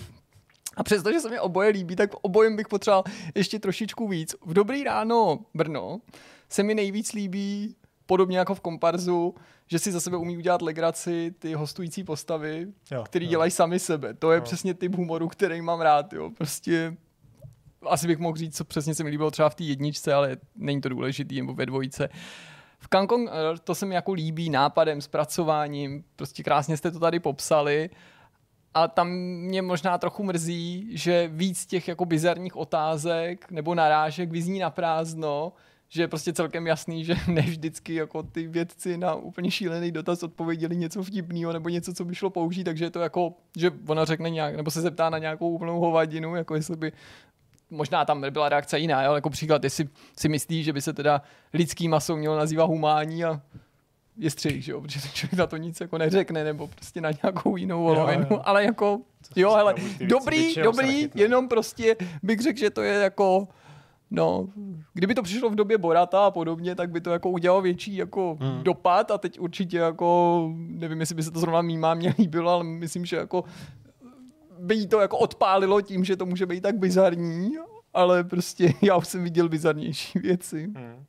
A přestože se mi oboje líbí, tak obojem bych potřeboval ještě trošičku víc. V Dobrý ráno Brno se mi nejvíc líbí, podobně jako v Komparzu, že si za sebe umí udělat legraci ty hostující postavy, Jo, který jo. dělají sami sebe. To je Jo. přesně typ humoru, který mám rád. Jo. Prostě asi bych mohl říct, co přesně se mi líbilo třeba v té jedničce, ale není to důležitý, nebo ve dvojice. V Kangkong Earth to se mi jako líbí nápadem, zpracováním, prostě krásně jste to tady popsali. A tam mě možná trochu mrzí, že víc těch jako bizarních otázek nebo narážek vyzní na prázdno, že je prostě celkem jasný, že (laughs) ne vždycky jako ty vědci na úplně šílený dotaz odpověděli něco vtipného nebo něco, co by šlo použít, takže je to jako, že ona řekne nějak, nebo se zeptá na nějakou úplnou hovadinu, jako jestli by možná tam byla reakce jiná, ale jako příklad, jestli si myslí, že by se teda lidský maso mělo nazývat humání a je střih, že jo, protože ten člověk na to nic jako neřekne, nebo prostě na nějakou jinou volovinu, jo. ale jako, jo, věci, dobrý, dobrý, jenom prostě bych řekl, že to je jako, no, kdyby to přišlo v době Borata a podobně, tak by to jako udělalo větší jako hmm. dopad a teď určitě jako, nevím, jestli by se to zrovna mýmámě líbilo, ale myslím, že jako by jí to jako odpálilo tím, že to může být tak bizarní, ale prostě (laughs) já už jsem viděl bizarnější věci. Hmm.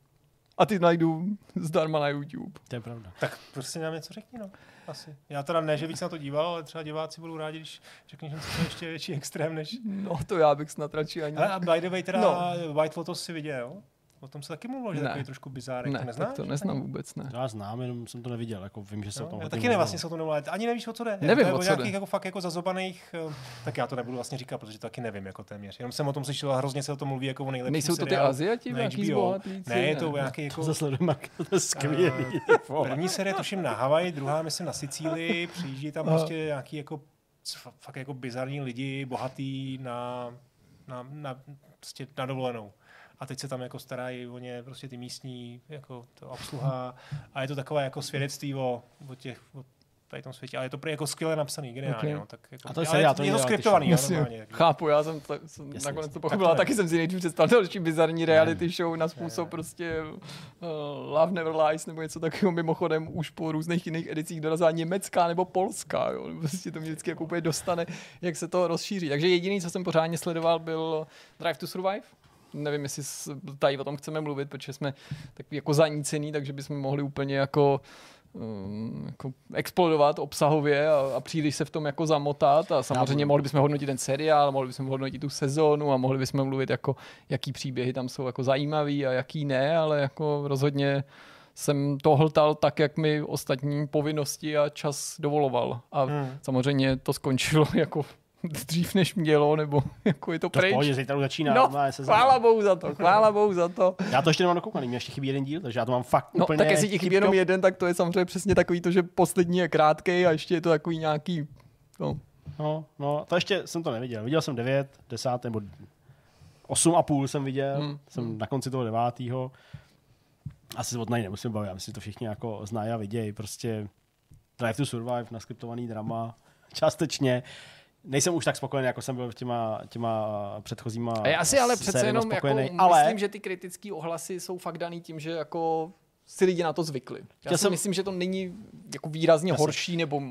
A ty najdu zdarma na YouTube. To je pravda. Tak prostě nám něco řekni, no. Asi. Já teda ne, že víc na to díval, ale třeba diváci budou rádi, když řekneš něco, co je ještě větší extrém než... No to já bych snad radši ani... Ale a by the way, teda No. White Lotus si viděl, jo? O tom se taky mluvilo, že Ne. takový trošku bizárek. ne, to neznáš? tak to neznám vůbec, ne. Já znám, jenom jsem to neviděl, jako vím, že se o No, tom já hodně taky mluvilo. ne, vlastně se o tom nemluvil. Ani nevíš, o co jde. Nevím, to je o co nějakých jde. jako fakt jako zazobaných, eh, tak já to nebudu vlastně říkat, protože to taky nevím jako téměř. Jenom jsem o tom slyšel a hrozně se o tom mluví jako o nejlepším Nejsou to ty Aziati, nějaký zbohatlíci? Ne, je to nějaký jako... To to je skvělý. vole. První série tuším na Havaji, druhá myslím na Sicílii, přijíždí tam prostě nějaký jako fakt jako bizarní lidi, bohatý na, na, na, prostě na dovolenou. A teď se tam jako starají o ně prostě ty místní jako to obsluha a je to takové jako svědectví o, o těch o tady tom světě, ale je to jako skvěle napsaný, geniálně. Okay. No, tak jako, A to je ale je to je to skriptovaný, jo, Jasně, normálně. (laughs) chápu, já jsem, to, jsem Jasně, nakonec jasně. to Tak pochopil, to je. taky jsem si nejdřív představil další bizarní reality show na způsob prostě uh, Love Never Lies nebo něco takového mimochodem už po různých jiných edicích dorazila německá nebo polská, jo. (laughs) Prostě to mě vždycky jako úplně dostane, jak se to rozšíří. Takže jediný, co jsem pořádně sledoval, byl Drive to Survive. Nevím, jestli tady o tom chceme mluvit, protože jsme takový jako zanícený, takže bychom mohli úplně jako um, jako explodovat obsahově a, a příliš se v tom jako zamotat a samozřejmě mohli bychom hodnotit ten seriál, mohli bychom hodnotit tu sezónu a mohli bychom mluvit jako, jaký příběhy tam jsou jako zajímavý a jaký ne, ale jako rozhodně jsem to hltal tak, jak mi ostatní povinnosti a čas dovoloval. A Hmm. samozřejmě to skončilo (laughs) jako (laughs) dřív, než mělo, nebo (laughs) jako je to To pryč. pohodě, zítra už začíná. No, chvála bohu za to, chvála bohu za to. (laughs) Já to ještě nemám dokoukaný, mě ještě chybí jeden díl, takže já to mám fakt No, úplně... tak jestli ti chybí jenom jeden, tak to je samozřejmě přesně takový to, že poslední je krátký a ještě je to takový nějaký, no, No, no, to ještě jsem to neviděl. Viděl jsem 9, 10 nebo 8 a půl jsem viděl. Hmm. Jsem na konci toho devátého. Asi se od něj nemusím bavit, já myslím, že to všichni jako znají a vidějí. Prostě Drive to Survive, naskriptovaný drama, částečně. Nejsem už tak spokojený, jako jsem byl v těma, těma předchozíma A já si ale přece jenom jako spokojený, myslím, že ty kritické ohlasy jsou fakt daný tím, že jako si lidi na to zvykli. Já Chtěl si jsem- myslím, že to není jako výrazně Jasně. horší nebo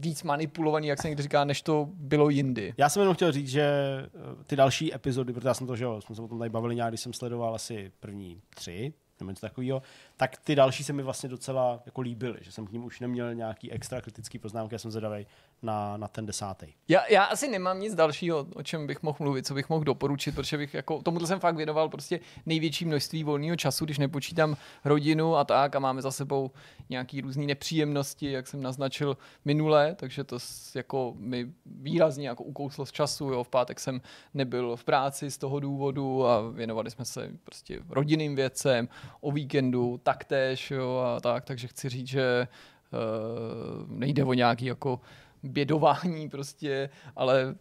víc manipulovaný, jak se někdy říká, než to bylo jindy. Já jsem jenom chtěl říct, že eh, ty další epizody, protože já jsem to, že jo, jsme se o tom tady bavili nějak, když jsem sledoval asi první tři, nebo něco takového, tak ty další se mi vlastně docela jako líbily, že jsem k ním už neměl nějaký extra kritický poznámky, já jsem zvedavý na, na ten desátý. Já, já asi nemám nic dalšího, o čem bych mohl mluvit, co bych mohl doporučit, protože bych jako, tomuto jsem fakt věnoval prostě největší množství volného času, když nepočítám rodinu a tak a máme za sebou nějaký různé nepříjemnosti, jak jsem naznačil minule, takže to jako mi výrazně jako ukouslo z času, jo, v pátek jsem nebyl v práci z toho důvodu a věnovali jsme se prostě rodinným věcem, o víkendu taktéž, jo, a tak, takže chci říct, že uh, nejde o nějaký jako bědování prostě, ale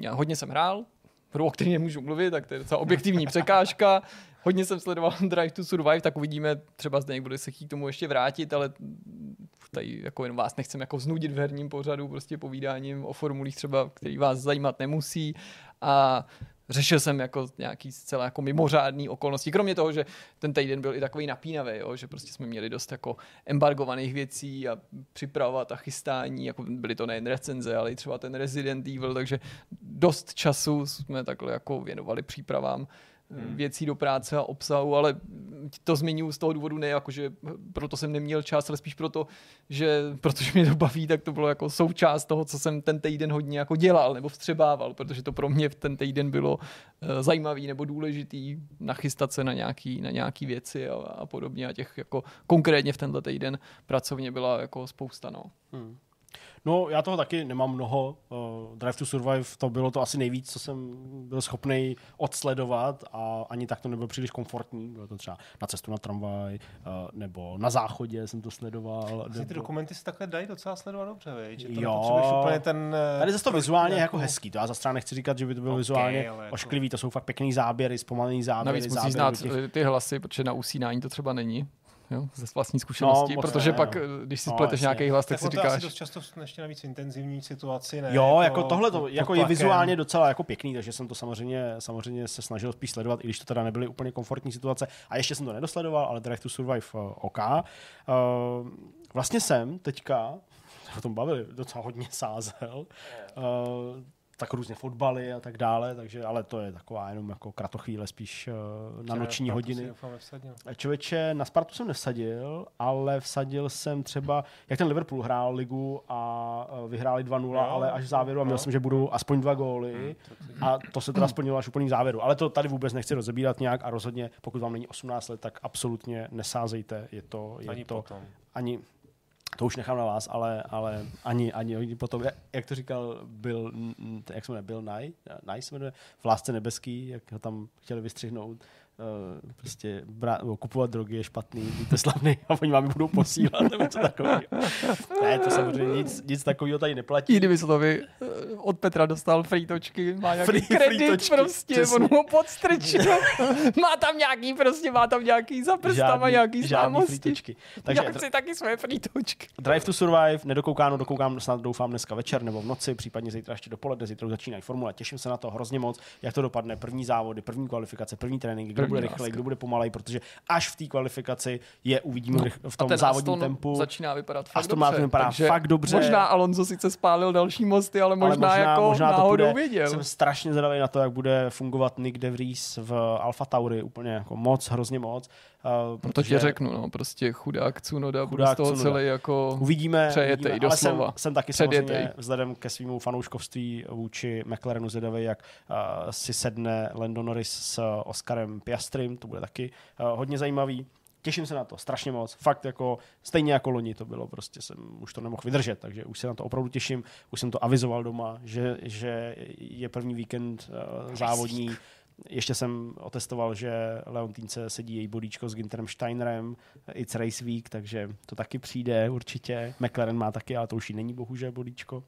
já hodně jsem hrál, hru, o který nemůžu mluvit, tak to je docela objektivní překážka. Hodně jsem sledoval Drive to Survive, tak uvidíme, třeba zde bude se chtít k tomu ještě vrátit, ale tady jako jen vás nechcem jako znudit v herním pořadu, prostě povídáním o formulích třeba, který vás zajímat nemusí. A řešil jsem jako nějaký zcela jako mimořádný okolnosti, kromě toho, že ten týden byl i takový napínavý, jo, že prostě jsme měli dost jako embargovaných věcí a připravovat a chystání, jako byly to nejen recenze, ale i třeba ten Resident Evil, takže dost času jsme takhle jako věnovali přípravám hmm. věcí do práce a obsahu, ale to zmiňuji z toho důvodu ne jako, že proto jsem neměl čas, ale spíš proto, že protože mě to baví, tak to bylo jako součást toho, co jsem ten týden hodně jako dělal nebo vstřebával, protože to pro mě v ten týden bylo uh, zajímavý nebo důležitý nachystat se na nějaký, na nějaký věci a, a podobně a těch jako konkrétně v tenhle týden pracovně byla jako spousta, no. Hmm. No, já toho taky nemám mnoho. Uh, Drive to Survive, to bylo to asi nejvíc, co jsem byl schopný odsledovat a ani tak to nebylo příliš komfortní. Bylo to třeba na cestu na tramvaj, uh, nebo na záchodě jsem to sledoval. Ty nebo... dokumenty se takhle dají docela sledovat dobře, viď? že to Jo. úplně ten... eh, Tady zase to vizuálně je jako nějakou- hezký. To já zase nechci říkat, že by to bylo Ok, vizuálně ale jako- ošklivý. To jsou fakt pěkný záběry, zpomalený záběry. Navíc musíš záběry znát do těch... ty hlasy, protože na usínání to třeba není. Jo, ze vlastní zkušenosti, No, protože ne, pak, no. eh, když si No, spleteš nějaký hlas, tak, Tak si on to je asi říkáš, dost často v ještě navíc intenzivní situaci, ne? Jo, jako tohle to jako je vizuálně docela jako pěkný, takže jsem to samozřejmě, samozřejmě se snažil spíš sledovat, i když to teda nebyly úplně komfortní situace. A ještě jsem to nedosledoval, ale Drive to Survive uh, OK. Uh, vlastně jsem teďka, (laughs) o tom bavili, docela hodně sázel. Uh, tak různě fotbaly a tak dále, takže, ale to je taková jenom jako kratochvíle spíš uh, na noční Spartu hodiny. Člověče, na Spartu jsem nevsadil, ale vsadil jsem třeba, jak ten Liverpool hrál ligu a eh, vyhráli 2-0, Jo, ale až v závěru a měl no. jsem, že budou aspoň dva góly a to se teda splnilo až úplně v závěru. Ale to tady vůbec nechci rozebírat nějak a rozhodně, pokud vám není 18 let, tak absolutně nesázejte. Je to, je Ani to potom. ani to už nechám na vás, ale, ale ani, ani, potom, jak, to říkal n- jak se jmenuje, Bill Nye, Nye se jmenuje, v Lásce nebeský, jak ho tam chtěli vystřihnout, uh, prostě brát, nebo kupovat drogy je špatný, buďte slavný a oni vám budou posílat, nebo co takového. Ne, to samozřejmě nic, nic takového tady neplatí. i kdyby se to vy eh, od Petra dostal frýtočky, má nějaký Free- kredit frýtočky, prostě, přesně. on mu podstrčil. (laughs) má tam nějaký prostě, má tam nějaký za prstama, nějaký známosti. Takže Já chci taky své frýtočky. Drive to Survive, nedokoukáno, dokoukám snad doufám dneska večer nebo v noci, případně zítra ještě dopoledne, zítra začínají formule. Těším se na to hrozně moc, jak to dopadne. První závody, první kvalifikace, první trénink, kdo bude rychlej, kdo bude pomalej, protože až v té kvalifikaci je uvidíme no, v tom závodním Aston tempu. začíná vypadat fakt Aston. Martin vypadá takže fakt dobře. Možná Alonso sice spálil další mosty, ale možná, ale možná, jako možná to náhodou bude, viděl. Jsem strašně zvědavý na to, jak bude fungovat Nick De Vries v Alfa Tauri, úplně jako moc, hrozně moc. Uh, No to ti řeknu, no, prostě chudák Cunoda, bude z Chudák toho Tsunoda. celý jako... Uvidíme, Přejetej, uvidíme. ale jsem, doslova. jsem taky Předjetej. samozřejmě vzhledem ke svýmu fanouškovství vůči McLarenu zvědavý, jak uh, si sedne Lando Norris s Oscarem Piastrym, to bude taky uh, hodně zajímavý. Těším se na to strašně moc. Fakt jako stejně jako loni to bylo, prostě jsem už to nemohl vydržet, takže už se na to opravdu těším. Už jsem to avizoval doma, že, že je první víkend uh, závodní. Ještě jsem otestoval, že Leontýnce sedí její bodíčko s Ginterem Steinerem, It's Race Week, takže to taky přijde určitě. McLaren má taky, ale to už jí není bohužel bodíčko.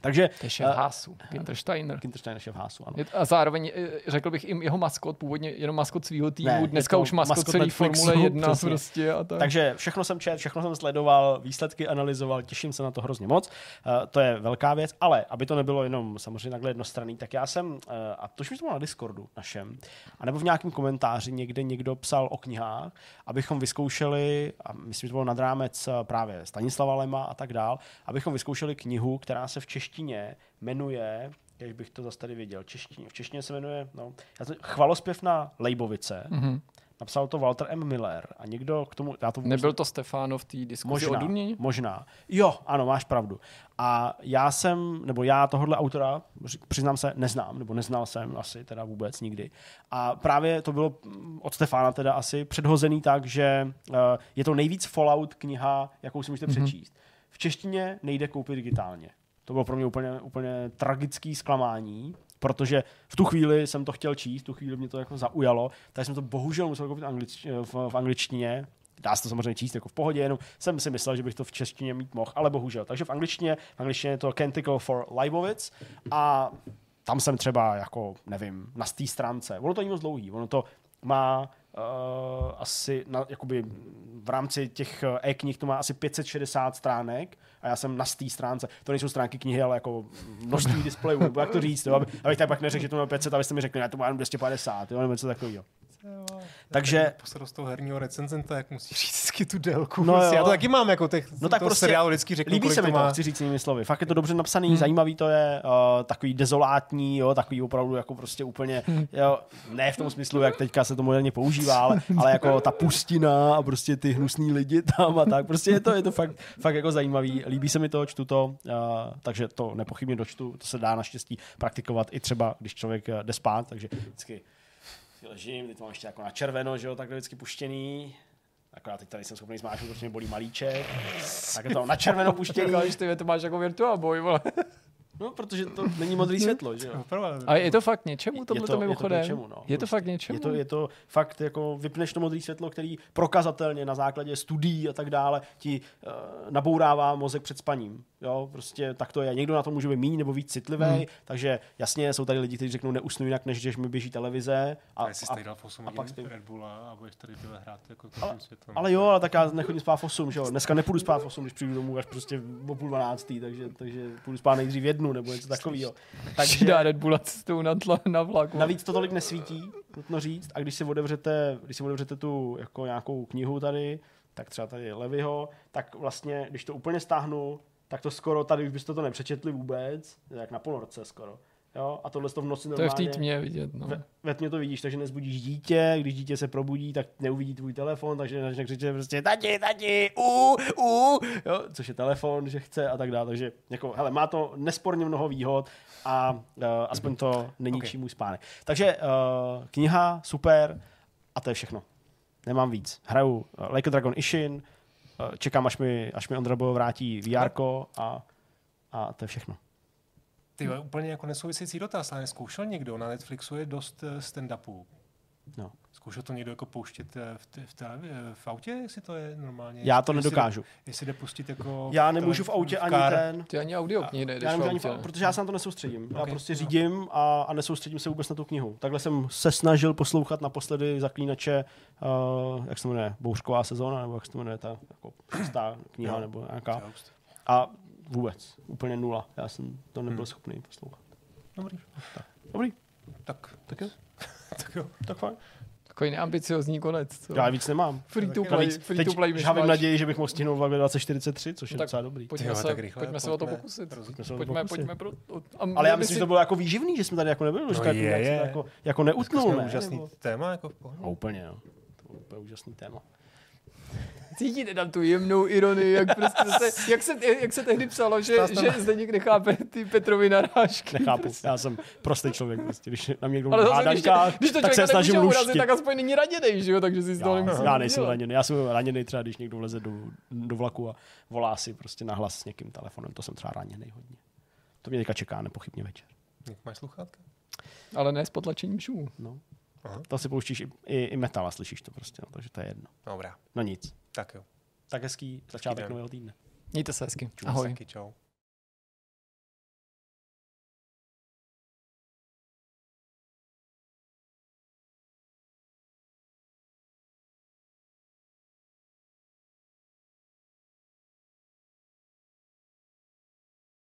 Takže To je šéf Haasu, Gintersteiner. Ginter Steiner šéf Haasu, ano. Je- A zároveň eh, řekl bych i jeho maskot, původně jenom maskot svého týmu, Ne, je dneska už maskot, maskot celý Netflixu, Formule 1 přesně. prostě a tak. Takže všechno jsem čet, všechno jsem sledoval, výsledky analyzoval, těším se na to hrozně moc. Uh, to je velká věc, ale aby to nebylo jenom samozřejmě takhle jednostranný, tak já jsem, uh, a to už bylo na Discordu našem, anebo v nějakém komentáři někde někdo psal o knihách, abychom vyzkoušeli, a myslím, že to bylo nad rámec eh, právě Stanislava Lema a tak dál, abychom vyzkoušeli knihu, která se v češtině jmenuje jak bych to zase tady věděl, češtině. V češtině se jmenuje no, já to, Chvalospěv na Lejbovice. Mhm. Napsal to Walter M. Miller a někdo k tomu... Já to vůbec Nebyl to Stefano v té diskuzi Možná, o Duněni? možná. Jo, ano, máš pravdu. A já jsem, nebo já tohohle autora, ři- přiznám se, neznám, nebo neznal jsem asi teda vůbec nikdy. A právě to bylo mm, od Stefána teda asi předhozený tak, že uh, je to nejvíc Fallout kniha, jakou si můžete mm-hmm. přečíst. V češtině nejde koupit digitálně. To bylo pro mě úplně, úplně tragický zklamání, protože v tu chvíli jsem to chtěl číst, v tu chvíli mě to jako zaujalo, tak jsem to bohužel musel koupit anglič, v, v angličtině, Dá se to samozřejmě číst jako v pohodě, jenom jsem si myslel, že bych to v češtině mít mohl, ale bohužel. Takže v angličtině, v angličtině je to Canticle for Leibovitz a tam jsem třeba jako, nevím, na té stránce. Ono to není moc dlouhý, ono to má uh, asi na, jakoby v rámci těch eh, e-knih to má asi 560 stránek a já jsem na té stránce. To nejsou stránky knihy, ale jako množství displejů, nebo jak to říct, jo, aby, abych tak pak neřekl, že to má 500, abyste mi řekli, ne, to má jenom 250, jo, nebo něco takového. Takže Posadu z toho herního recenzenta, jak musíš říct vždycky tu délku. No jo. Já to taky mám, jako těch, No tak prostě seriálu vždycky řeknu, líbí se mi to, má. chci říct jinými slovy. Fakt je to dobře napsaný, hmm. zajímavý to je, uh, takový dezolátní, jo, takový opravdu jako prostě úplně, (laughs) jo, ne v tom smyslu, jak teďka se to moderně používá, ale, ale jako ta pustina a prostě ty hnusný lidi tam a tak, prostě je to, je to fakt, fakt jako zajímavý. Líbí se mi to, čtu to, uh, takže to nepochybně dočtu, to se dá naštěstí praktikovat i třeba, když člověk eh, jde spát, takže vždycky si ležím, teď mám ještě jako na červeno, že jo, takhle vždycky puštěný, Akorát teď tady jsem schopný zmáčknout, protože mě bolí malíček. Tak to na červeno puštění. Říkáš, (laughs) ty to máš jako virtual boy, vole. No, protože to není modrý světlo, že jo? (laughs) A je to fakt něčemu tohle je to, to, je to, mimochodem? něčemu, no. je to fakt něčemu? Je to, je to fakt jako vypneš to modré světlo, který prokazatelně na základě studií a tak dále ti uh, nabourává mozek před spaním. Jo, prostě tak to je. Někdo na to může být méně nebo víc citlivý, hmm. takže jasně jsou tady lidi, kteří řeknou neusnu jinak, než když mi běží televize. A, a, jsi dal v 8 a pak spím. Red Bulla a budeš tady tyhle hrát jako ale, ale jo, ale tak já nechodím spát v 8, že jo. Dneska nepůjdu spát v 8, když přijdu domů až prostě o půl 12, takže, takže půjdu spát nejdřív jednu nebo něco takového. (laughs) Takže dá Red Bulla cestou na, tla, na vlaku. Navíc to tolik nesvítí, nutno říct, a když si otevřete, když si otevřete tu jako nějakou knihu tady, tak třeba tady Levyho, tak vlastně, když to úplně stáhnu, tak to skoro tady už byste to nepřečetli vůbec, jak na ponorce skoro. Jo? A tohle to v noci normálně... To je v té tmě vidět, no. Ve, ve tmě to vidíš, takže nezbudíš dítě, když dítě se probudí, tak neuvidí tvůj telefon, takže začne křičet prostě tati, tati, u, u, jo? což je telefon, že chce a tak dále. Takže jako, hele, má to nesporně mnoho výhod a uh, aspoň to není okay. můj spánek. Takže uh, kniha, super a to je všechno. Nemám víc. Hraju uh, Like a Dragon Ishin, uh, čekám, až mi, až mi Ondra vrátí VR a, a to je všechno. Ty úplně jako nesouvisející dotaz, ale zkoušel někdo, na Netflixu je dost eh, stand-upů. No. Zkoušel to někdo jako pouštět eh, v, v, televi- eh, v autě, jestli to je normálně? Já to jestli nedokážu. Jestli jde pustit jako... Já nemůžu v autě ani ten... Ty ani audio knihy nejdeš já v autě. Ani, protože já se na to nesoustředím. Okay. Já prostě řídím a, a nesoustředím se vůbec na tu knihu. Takhle jsem se snažil poslouchat naposledy Zaklínače, uh, jak se jmenuje, Bouřková sezóna, nebo jak se jmenuje ta jako šestá kniha, no. nebo nějaká. A Vůbec. Úplně nula. Já jsem to nebyl hmm. schopný poslouchat. Dobrý. Tak. Dobrý. Tak. Tak jo. (laughs) tak jo. Tak fajn. Takový neambiciozní konec. Co? Já víc nemám. Free to play, free to play teď žávím naději, že bych mohl stihnout v 2043, což je no, docela dobrý. Pojďme, Tyjo, se, tak rychle, pojďme se o to pokusit. Pojďme, se pojďme, pokusit. pojďme pro, a Ale já myslím, si... že to bylo jako výživný, že jsme tady jako nebyli. No je, je. Jako, jako neutnul, ne? úžasný nebo... téma, jako v pohodě. No, úplně, no. To bylo úplně úžasný téma. Cítíte tam tu jemnou ironii, jak, prostě (laughs) se, jak, se, jak se tehdy psalo, že, že zde někde chápe ty Petrovy narážky. Nechápu, prostě. já jsem prostý člověk, prostě, když na mě někdo Ale zase, když, to, když to tak se snažím urazit, tak aspoň není raněnej, že jo, takže si z toho nemusím Já nejsem raněný, já jsem raněný třeba, když někdo vleze do, do vlaku a volá si prostě nahlas s někým telefonem, to jsem třeba raněný hodně. To mě teďka čeká nepochybně večer. Jak máš sluchátka? Ale ne s potlačením šumů. No. Aha. To si pouštíš i, i, i metal a slyšíš to prostě, no, takže to je jedno. Dobrá. No nic. Tak jo. Tak hezký začátek nového týdne. Mějte se hezky. Ahoj. Ahoj. Čau.